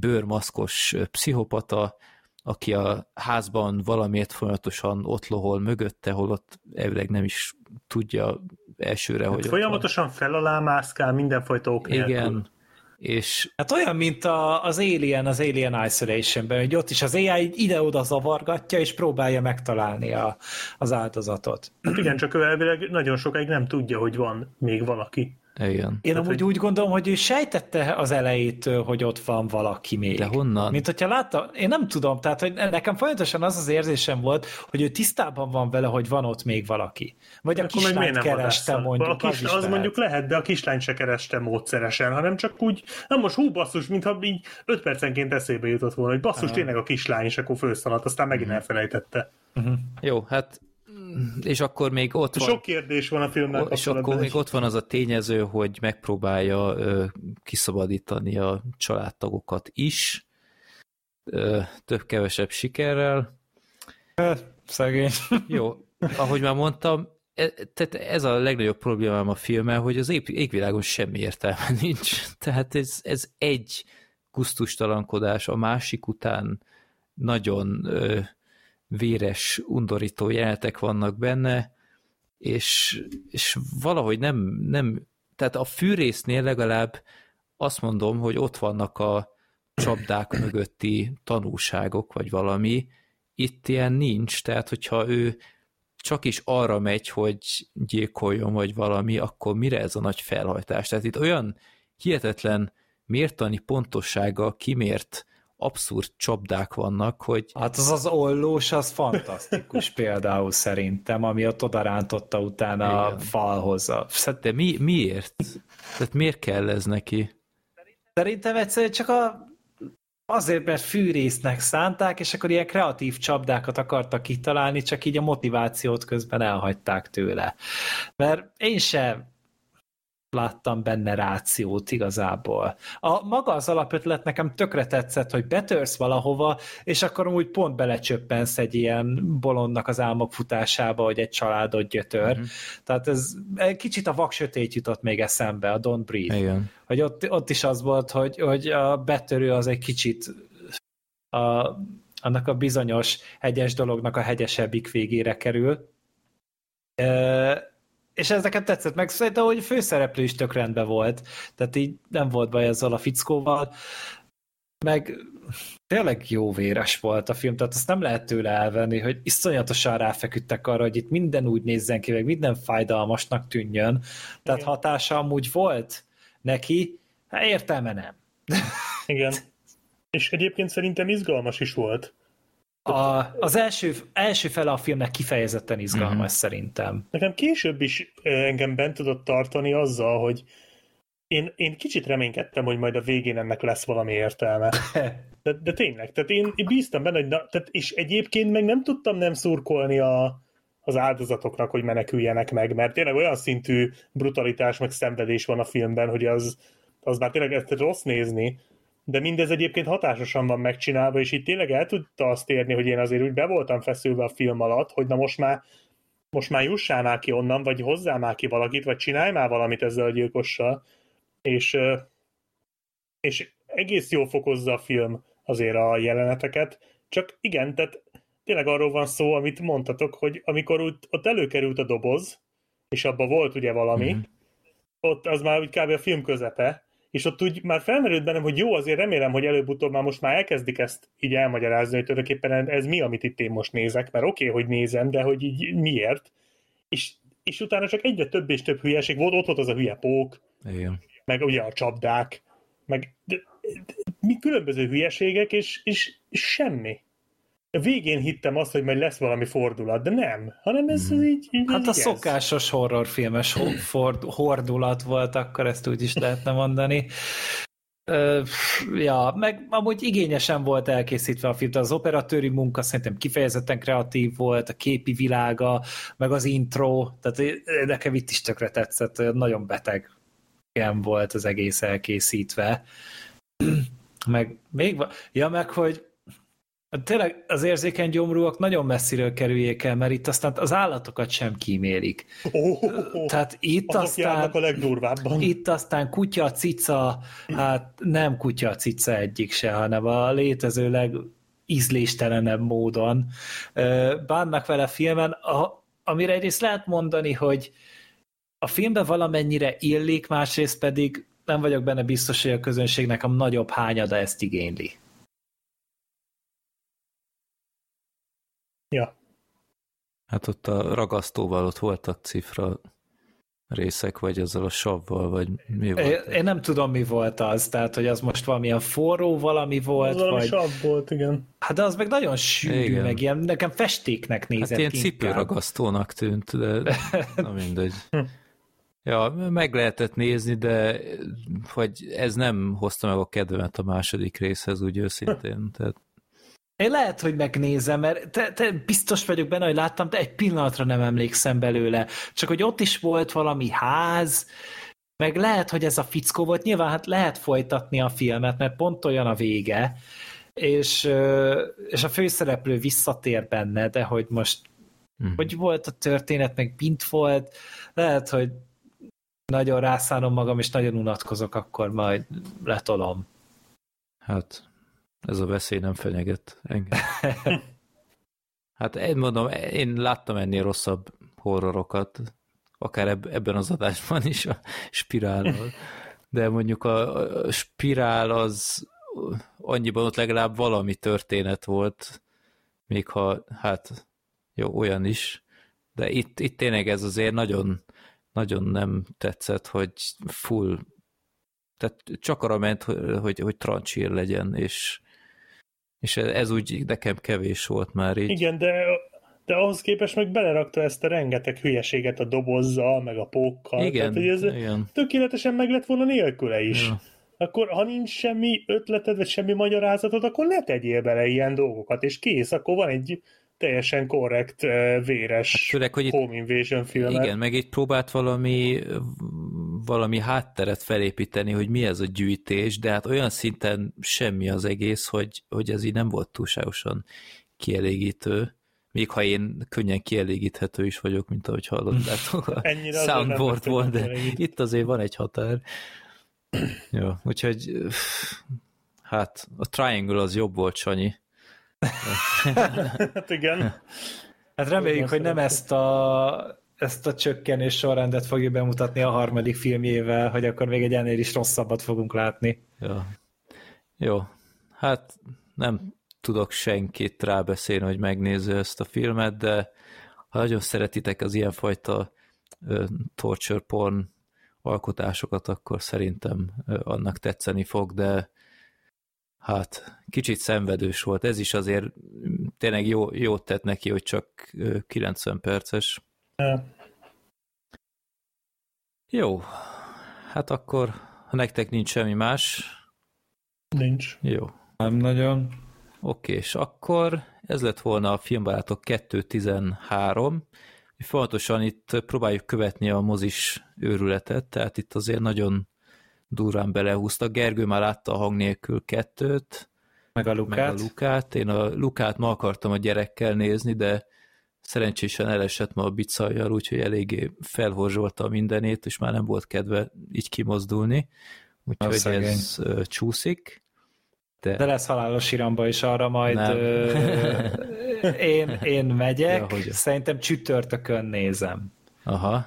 bőrmaszkos pszichopata, aki a házban valamiért folyamatosan ott lohol mögötte, holott elvileg nem is tudja elsőre, hogy ott van. Folyamatosan fel alá mászkál mindenfajta ok nélkül. Igen, és Hát olyan, mint a, az Alien, az Alien Isolation-ben, hogy ott is az AI ide-oda zavargatja, és próbálja megtalálni a, az áldozatot. Hát igen, csak ő elvileg nagyon sokáig nem tudja, hogy van még valaki. Igen. Én amúgy úgy gondolom, hogy ő sejtette az elejétől, hogy ott van valaki még. De honnan? Mint hogyha látta, én nem tudom, tehát hogy nekem folyamatosan az az érzésem volt, hogy ő tisztában van vele, hogy van ott még valaki. Vagy a Akkor meg miért kislányt nem kereste vadászol? mondjuk. A kis, az, is az lehet. mondjuk lehet, de a kislány se kereste módszeresen, hanem csak úgy, nem most hú basszus, mintha így 5 percenként eszébe jutott volna, hogy basszus, tényleg a kislány, és akkor fölszaladt, aztán megint elfelejtette. Jó, hát és akkor még ott van, Sok kérdés van a filmmel és akkor kapcsolatban. még ott van az a tényező, hogy megpróbálja ö, kiszabadítani a családtagokat is, több-kevesebb sikerrel. Szegény. Jó, ahogy már mondtam, e, tehát ez a legnagyobb problémám a filmmel, hogy az ég- égvilágon semmi értelme nincs. Tehát ez, ez egy kusztustalankodás a másik után nagyon ö, véres, undorító jelenetek vannak benne, és, és valahogy nem, nem, tehát a fűrésznél legalább azt mondom, hogy ott vannak a csapdák mögötti tanúságok, vagy valami, itt ilyen nincs, tehát hogyha ő csak is arra megy, hogy gyilkoljon, vagy valami, akkor mire ez a nagy felhajtás? Tehát itt olyan hihetetlen mértani pontossággal kimért abszurd csapdák vannak, hogy Hát az az ollós, az fantasztikus például szerintem, ami ott odarántotta utána a Igen. falhoz. A- de mi, miért? Tehát miért kell ez neki? Szerintem egyszerűen csak a azért, mert fűrésznek szánták, és akkor ilyen kreatív csapdákat akartak kitalálni, csak így a motivációt közben elhagyták tőle. Mert én sem láttam benne rációt igazából. A maga az alapötlet nekem tökre tetszett, hogy betörsz valahova, és akkor úgy pont belecsöppensz egy ilyen bolondnak az álmok futásába, hogy egy családot gyötör. Uh-huh. Tehát ez kicsit a vaksötét jutott még eszembe, a Don't Breathe Igen. hogy ott, ott is az volt, hogy, hogy a betörő az egy kicsit a, annak a bizonyos hegyes dolognak a hegyesebbik végére kerül. E, és ez nekem tetszett meg, szerintem, hogy a főszereplő is tök rendben volt, tehát így nem volt baj ezzel a fickóval, meg tényleg jó véres volt a film, tehát azt nem lehet tőle elvenni, hogy iszonyatosan ráfeküdtek arra, hogy itt minden úgy nézzen ki, meg minden fájdalmasnak tűnjön. Tehát Igen. hatása amúgy volt neki, hát értelme nem. Igen. És egyébként szerintem izgalmas is volt. A, az első, első fele a filmnek kifejezetten izgalmas Mhm. mm-hmm. szerintem. Nekem később is engem bent tudott tartani azzal, hogy én, én kicsit reménykedtem, hogy majd a végén ennek lesz valami értelme. De, de tényleg, tehát én, én bíztam benne, hogy na, tehát, és egyébként meg nem tudtam nem szurkolni a, az áldozatoknak, hogy meneküljenek meg, mert tényleg olyan szintű brutalitás meg szenvedés van a filmben, hogy az, az már tényleg ezt rossz nézni, de mindez egyébként hatásosan van megcsinálva, és itt tényleg el tudta azt érni, hogy én azért úgy be voltam feszülve a film alatt, hogy na most már most már jussál már ki onnan, vagy hozzá már ki valakit, vagy csinálj már valamit ezzel a gyilkossal, és, és egész jól fokozza a film azért a jeleneteket, csak igen, tehát tényleg arról van szó, amit mondtatok, hogy amikor ott, ott előkerült a doboz, és abban volt ugye valami, Mhm. ott az már úgy kb. a film közepe, és ott úgy már felmerült bennem, hogy jó, azért remélem, hogy előbb-utóbb már most már elkezdik ezt így elmagyarázni, hogy tulajdonképpen ez mi, amit itt én most nézek, mert oké, okay, hogy nézem, de hogy így miért. És, és utána csak egyre több és több hülyeség volt, ott volt az a hülye pók, Igen. meg ugye a csapdák, meg de, de, mi különböző hülyeségek, és, és semmi. Végén hittem azt, hogy majd lesz valami fordulat, de nem, hanem ez mm. így, így Hát a ez. szokásos horrorfilmes ho- ford, hordulat volt, akkor ezt úgy is lehetne mondani. Ö, ja, meg amúgy igényesen volt elkészítve a film, tehát az operatőri munka szerintem kifejezetten kreatív volt, a képi világa, meg az intro, tehát nekem itt is tökre tetszett, nagyon beteg ilyen volt az egész elkészítve. Meg még ja, meg hogy tényleg az érzékeny gyomrúak nagyon messziről kerüljék el, mert itt aztán az állatokat sem kímélik. Oh, oh, oh. Tehát itt Azok aztán a legdurvábban. itt aztán kutya, cica, hát nem kutya, cica egyik se, hanem a létező legízléstelenebb módon bánnak vele filmen, a, amire egyrészt lehet mondani, hogy a filmben valamennyire illik, másrészt pedig nem vagyok benne biztos, hogy a közönségnek a nagyobb hányada ezt igényli. Ja. Hát ott a ragasztóval ott voltak cifra részek, vagy azzal a savval, vagy mi volt? Én, én nem tudom, mi volt az, tehát, hogy az most valamilyen forró valami volt, Az valami vagy... sav volt, igen. Hát de az meg nagyon sűrű, Igen. meg ilyen, nekem festéknek nézett Hát ilyen inkább. cipőragasztónak tűnt, de na mindegy. Ja, meg lehetett nézni, de hogy ez nem hozta meg a kedvemet a második részhez, úgy őszintén. Tehát, Én lehet, hogy megnézem, mert te, te biztos vagyok benne, hogy láttam, de egy pillanatra nem emlékszem belőle. Csak hogy ott is volt valami ház, meg lehet, hogy ez a fickó volt. Nyilván hát lehet folytatni a filmet, mert pont olyan a vége, és, és a főszereplő visszatér benne, de hogy most Mhm. hogy volt a történet, meg bint volt, lehet, hogy nagyon rászánom magam, és nagyon unatkozok, akkor majd letolom. hát ez a veszély nem fenyeget engem. Hát én mondom, én láttam ennél rosszabb horrorokat, akár eb- ebben az adásban is a spirállal. De mondjuk a, a spirál az annyiban ott legalább valami történet volt, még ha hát jó, olyan is, de itt, itt tényleg ez azért nagyon, nagyon nem tetszett, hogy full, tehát csak arra ment, hogy, hogy, hogy trancsír legyen, és, és ez, úgy nekem kevés volt már így. Igen, de, de ahhoz képest meg belerakta ezt a rengeteg hülyeséget a dobozzal, meg a pókkal. Igen, Tehát, hogy ez igen. tökéletesen meg lett volna nélküle is. Ja. Akkor, ha nincs semmi ötleted, vagy semmi magyarázatod, akkor ne tegyél bele ilyen dolgokat, és kész, akkor van egy teljesen korrekt, eh, véres Hát főleg, hogy itt- home invasion filmet. Igen, meg így próbált valami, valami hátteret felépíteni, hogy mi ez a gyűjtés, de hát olyan szinten semmi az egész, hogy, hogy ez így nem volt túlságosan kielégítő. Még ha én könnyen kielégíthető is vagyok, mint ahogy hallottátok, a Ennyire soundboard volt, de itt azért van egy határ. Jó, úgyhogy hát a Triangle az jobb volt, Sanyi. Hát igen. Hát reméljük, Jobban hogy nem ezt a, ezt a csökkenés sorrendet fogjuk bemutatni a harmadik filmjével, hogy akkor még egy ennél is rosszabbat fogunk látni. Ja. Jó, hát nem tudok senkit rábeszélni, hogy megnézze ezt a filmet, de ha nagyon szeretitek az ilyenfajta torture porn alkotásokat, akkor szerintem annak tetszeni fog, de hát kicsit szenvedős volt. Ez is azért tényleg jó, jót tett neki, hogy csak ö, 90 perces. Ja. Jó, hát akkor, ha nektek nincs semmi más, Nincs. jó. Nem nagyon. Oké, és akkor ez lett volna a Filmbarátok 2.13. Mi Fontosan itt próbáljuk követni a mozis őrületet, tehát itt azért nagyon durván belehúztak. Gergő már látta a hang nélkül kettőt, Meg a meg Lukát. a Lukát. Én a Lukát ma akartam a gyerekkel nézni, de szerencsésen elesett ma a bicajjal, úgyhogy eléggé felhorzsolta a mindenét, és már nem volt kedve így kimozdulni. Úgyhogy szegény. ez csúszik. De, De lesz halálos iramba is arra majd ö, én, én megyek, Ja, hogy- szerintem csütörtökön nézem. aha,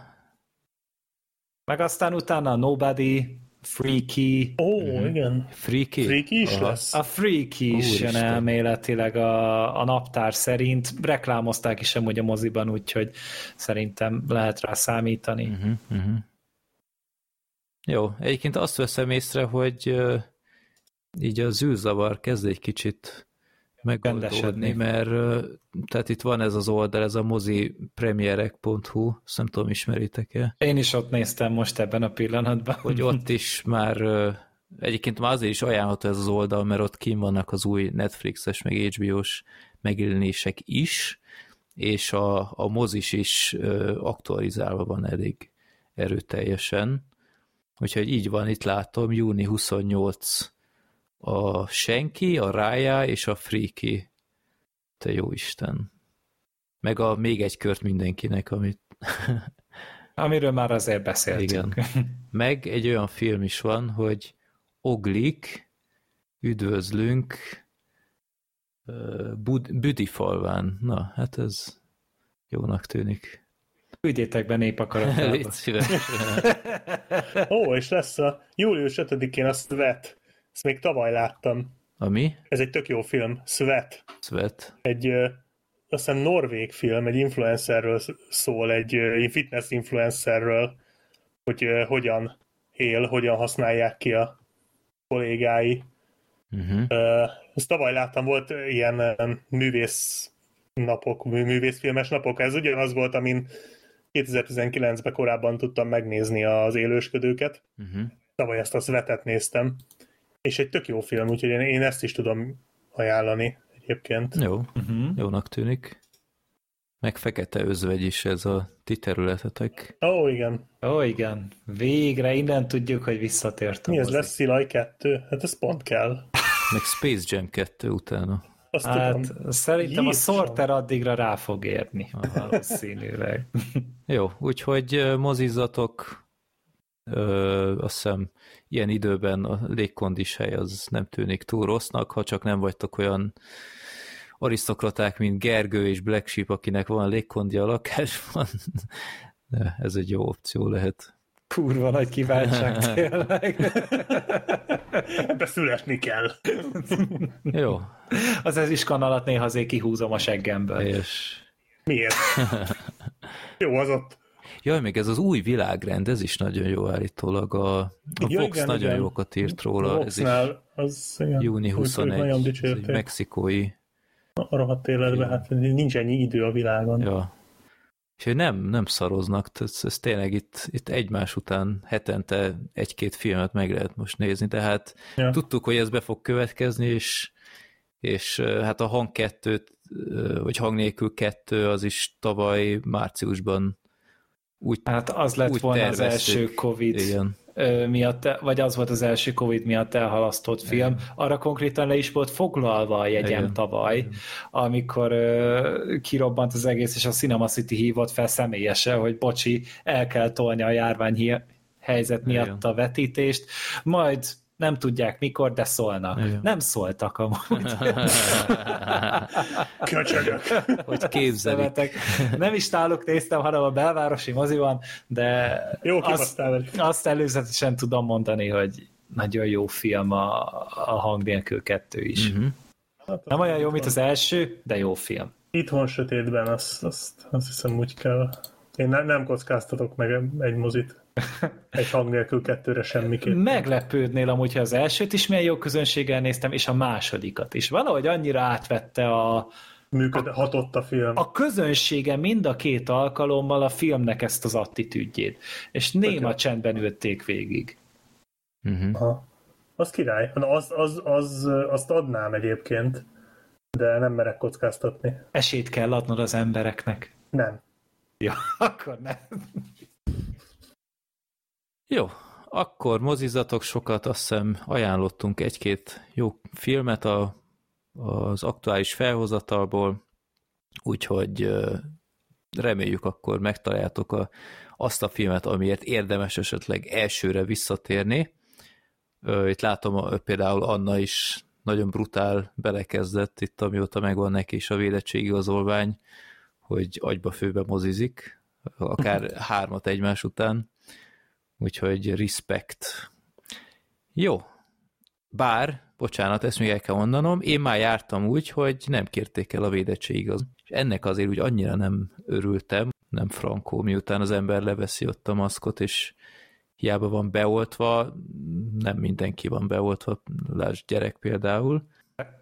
Meg aztán utána a Nobody, Freaky, Ó, igen. Freaky? Freaky is Aha. lesz. a Freaky is jön Úristen. elméletileg a, a naptár szerint. Reklámozták is amúgy a moziban, úgyhogy szerintem lehet rá számítani. Uh-huh, uh-huh. Jó, egyébként azt veszem észre, hogy uh, így a zűrzavar kezd egy kicsit megoldódni, mert tehát itt van ez az oldal, ez a mozipremierek.hu, azt nem tudom, ismeritek-e, Én is ott néztem most ebben a pillanatban. hogy ott is már egyébként már azért is ajánlható ez az oldal, mert ott kim vannak az új Netflixes, meg HBO-s megjelenések is, és a, a mozis is aktualizálva van elég erőteljesen. Úgyhogy így van, itt látom, júni 28 a Senki, a Rája és a Freaky. Te jó Isten. Meg a még egy kört mindenkinek, amit Amiről már azért beszéltünk. Igen. Meg egy olyan film is van, hogy Oglik, üdvözlünk Bud- Büdifalván. Na, hát ez jónak tűnik. Küldjétek be népakaratába. Légy szíves. Ó, és lesz a július 5-én a Sweat. Ezt még tavaly láttam. Ami? Ez egy tök jó film. Sweat. Svet. Egy ö, azt hiszem norvég film, egy influencerről szól, egy ö, fitness influencerről, hogy ö, hogyan él, hogyan használják ki a kollégái. Uh-huh. Ö, Ezt tavaly láttam, volt ilyen művész napok, mű- művészfilmes napok. Ez ugyanaz volt, amin 2019-ben korábban tudtam megnézni az élősködőket. Uh-huh. Tavaly ezt a Svetet néztem. És egy tök jó film, úgyhogy én, én ezt is tudom ajánlani egyébként. Jó, Uh-huh. jónak tűnik. Meg fekete özvegy is ez a ti területetek. Ó, igen. Ó, igen. Végre innen tudjuk, hogy visszatért a Mi ez lesz Szilaj 2? Hát ez pont kell. Meg Space Jam 2 utána. Azt Hát tudom. szerintem a Jézusom. Sorter addigra rá fog érni. Valószínűleg. Jó, úgyhogy ö, mozizzatok, ö, azt hiszem ilyen időben a légkondis hely az nem tűnik túl rossznak, ha csak nem vagytok olyan arisztokraták, mint Gergő és Black Sheep, akinek van légkondi a lakásban. De ez egy jó opció lehet. Kurva nagy kiváltság tényleg. Ebbe születni kell. Jó, Az ez is alatt néha azért kihúzom a seggemből. és Miért? Jó, az ott. Jaj, még ez az új világrend, ez is nagyon jó állítólag. A, a Ja, Fox igen, nagyon igen. jókat írt róla. Ez is az igen, júni ők- ők 21, Nagyon ez egy mexikói A rohadt életben, hát nincs ennyi idő a világon. Ja. Úgyhogy nem, nem szaroznak, ez, ez tényleg itt, itt egymás után hetente egy-két filmet meg lehet most nézni, tehát Ja. tudtuk, hogy ez be fog következni, és, és hát a hang kettőt, vagy hang nélkül kettő, az is tavaly márciusban úgy, Hát az lett úgy volna az terveztük. első Covid Igen. miatt, vagy az volt az első Covid miatt elhalasztott film. Arra konkrétan le is volt foglalva a jegyem Igen. tavaly, amikor ö, kirobbant az egész, és a Cinema City hívott fel személyesen, hogy bocsi, el kell tolni a járvány helyzet miatt Igen. a vetítést, majd nem tudják mikor, de szólnak. Igen. Nem szóltak amúgy. Köcsögök. Hogy képzelik. Szemetek. Nem is náluk néztem, hanem a belvárosi moziban, de Jó azt, azt előzetesen tudom mondani, hogy nagyon jó film a, a hang nélkül kettő is. Mhm. Hát, Nem olyan jó, mint az első, de jó film. Itthon sötétben azt, azt, azt hiszem úgy kell. Én ne, nem kockáztatok meg egy mozit. Egy hang nélkül kettőre semmiképp. Meglepődnél amúgy, ha az elsőt is milyen jó közönséggel néztem, és a másodikat is. Valahogy annyira átvette a, Működ, hatott a film. a közönsége mind a két alkalommal a filmnek ezt az attitűdjét. És néma Tök csendben ülték végig. Uh-huh. Aha. Az király. Na, az, az, az, azt adnám egyébként, de nem merek kockáztatni. Esélyt kell adnod az embereknek. Nem. Ja, akkor nem. Jó, akkor mozizatok sokat, azt hiszem ajánlottunk egy-két jó filmet a, az aktuális felhozatalból, úgyhogy reméljük akkor megtaláljátok a, azt a filmet, amiért érdemes esetleg elsőre visszatérni. Itt látom például Anna is nagyon brutál belekezdett itt, amióta megvan neki is a védettségigazolvány, hogy agyba főbe mozizik, akár hármat egymás után. Úgyhogy respect. Jó. Bár, bocsánat, ezt még el kell mondanom, én már jártam úgy, hogy nem kérték el a védettségigaz. És ennek azért úgy annyira nem örültem, nem frankó, miután az ember leveszi ott a maszkot, és hiába van beoltva, nem mindenki van beoltva, lásd gyerek például.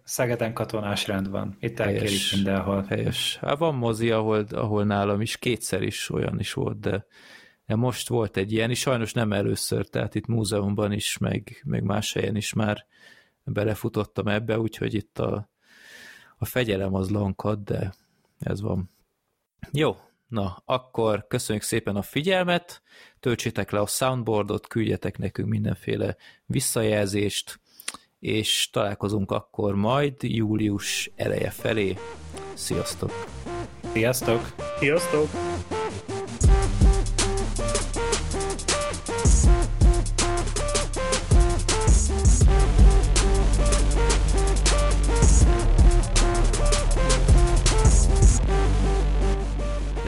Szegeden katonás rend van. Itt elkérik Helyes. mindenhol. Helyes. Hát van mozi, ahol, ahol nálam is kétszer is olyan is volt, de most volt egy ilyen, és sajnos nem először, tehát itt múzeumban is, meg, meg más helyen is már belefutottam ebbe, úgyhogy itt a, a fegyelem az lankad, de ez van. Jó, na, akkor köszönjük szépen a figyelmet, töltsétek le a soundboardot, küldjetek nekünk mindenféle visszajelzést, és találkozunk akkor majd július eleje felé. Sziasztok! Sziasztok! Sziasztok!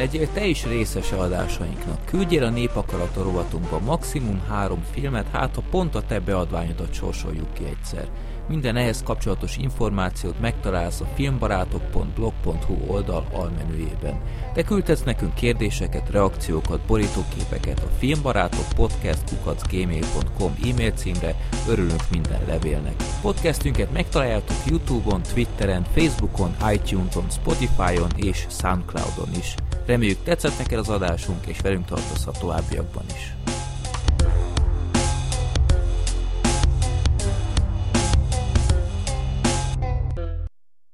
Legyél te is részese adásainknak. Küldjél a Népakarata rovatunkba maximum három filmet, hát ha pont a te beadványodat sorsoljuk ki egyszer. Minden ehhez kapcsolatos információt megtalálsz a filmbarátok.blog.hu oldal almenüjében. Te küldhetsz nekünk kérdéseket, reakciókat, borítóképeket a filmbarátok podcast.gmail.com e-mail címre, örülünk minden levélnek. Podcastünket megtaláljátok Youtube-on, Twitteren, Facebookon, iTunes-on, Spotify-on és Soundcloud-on is. Reméljük tetszett neked az adásunk, és velünk tartozhat továbbiakban is.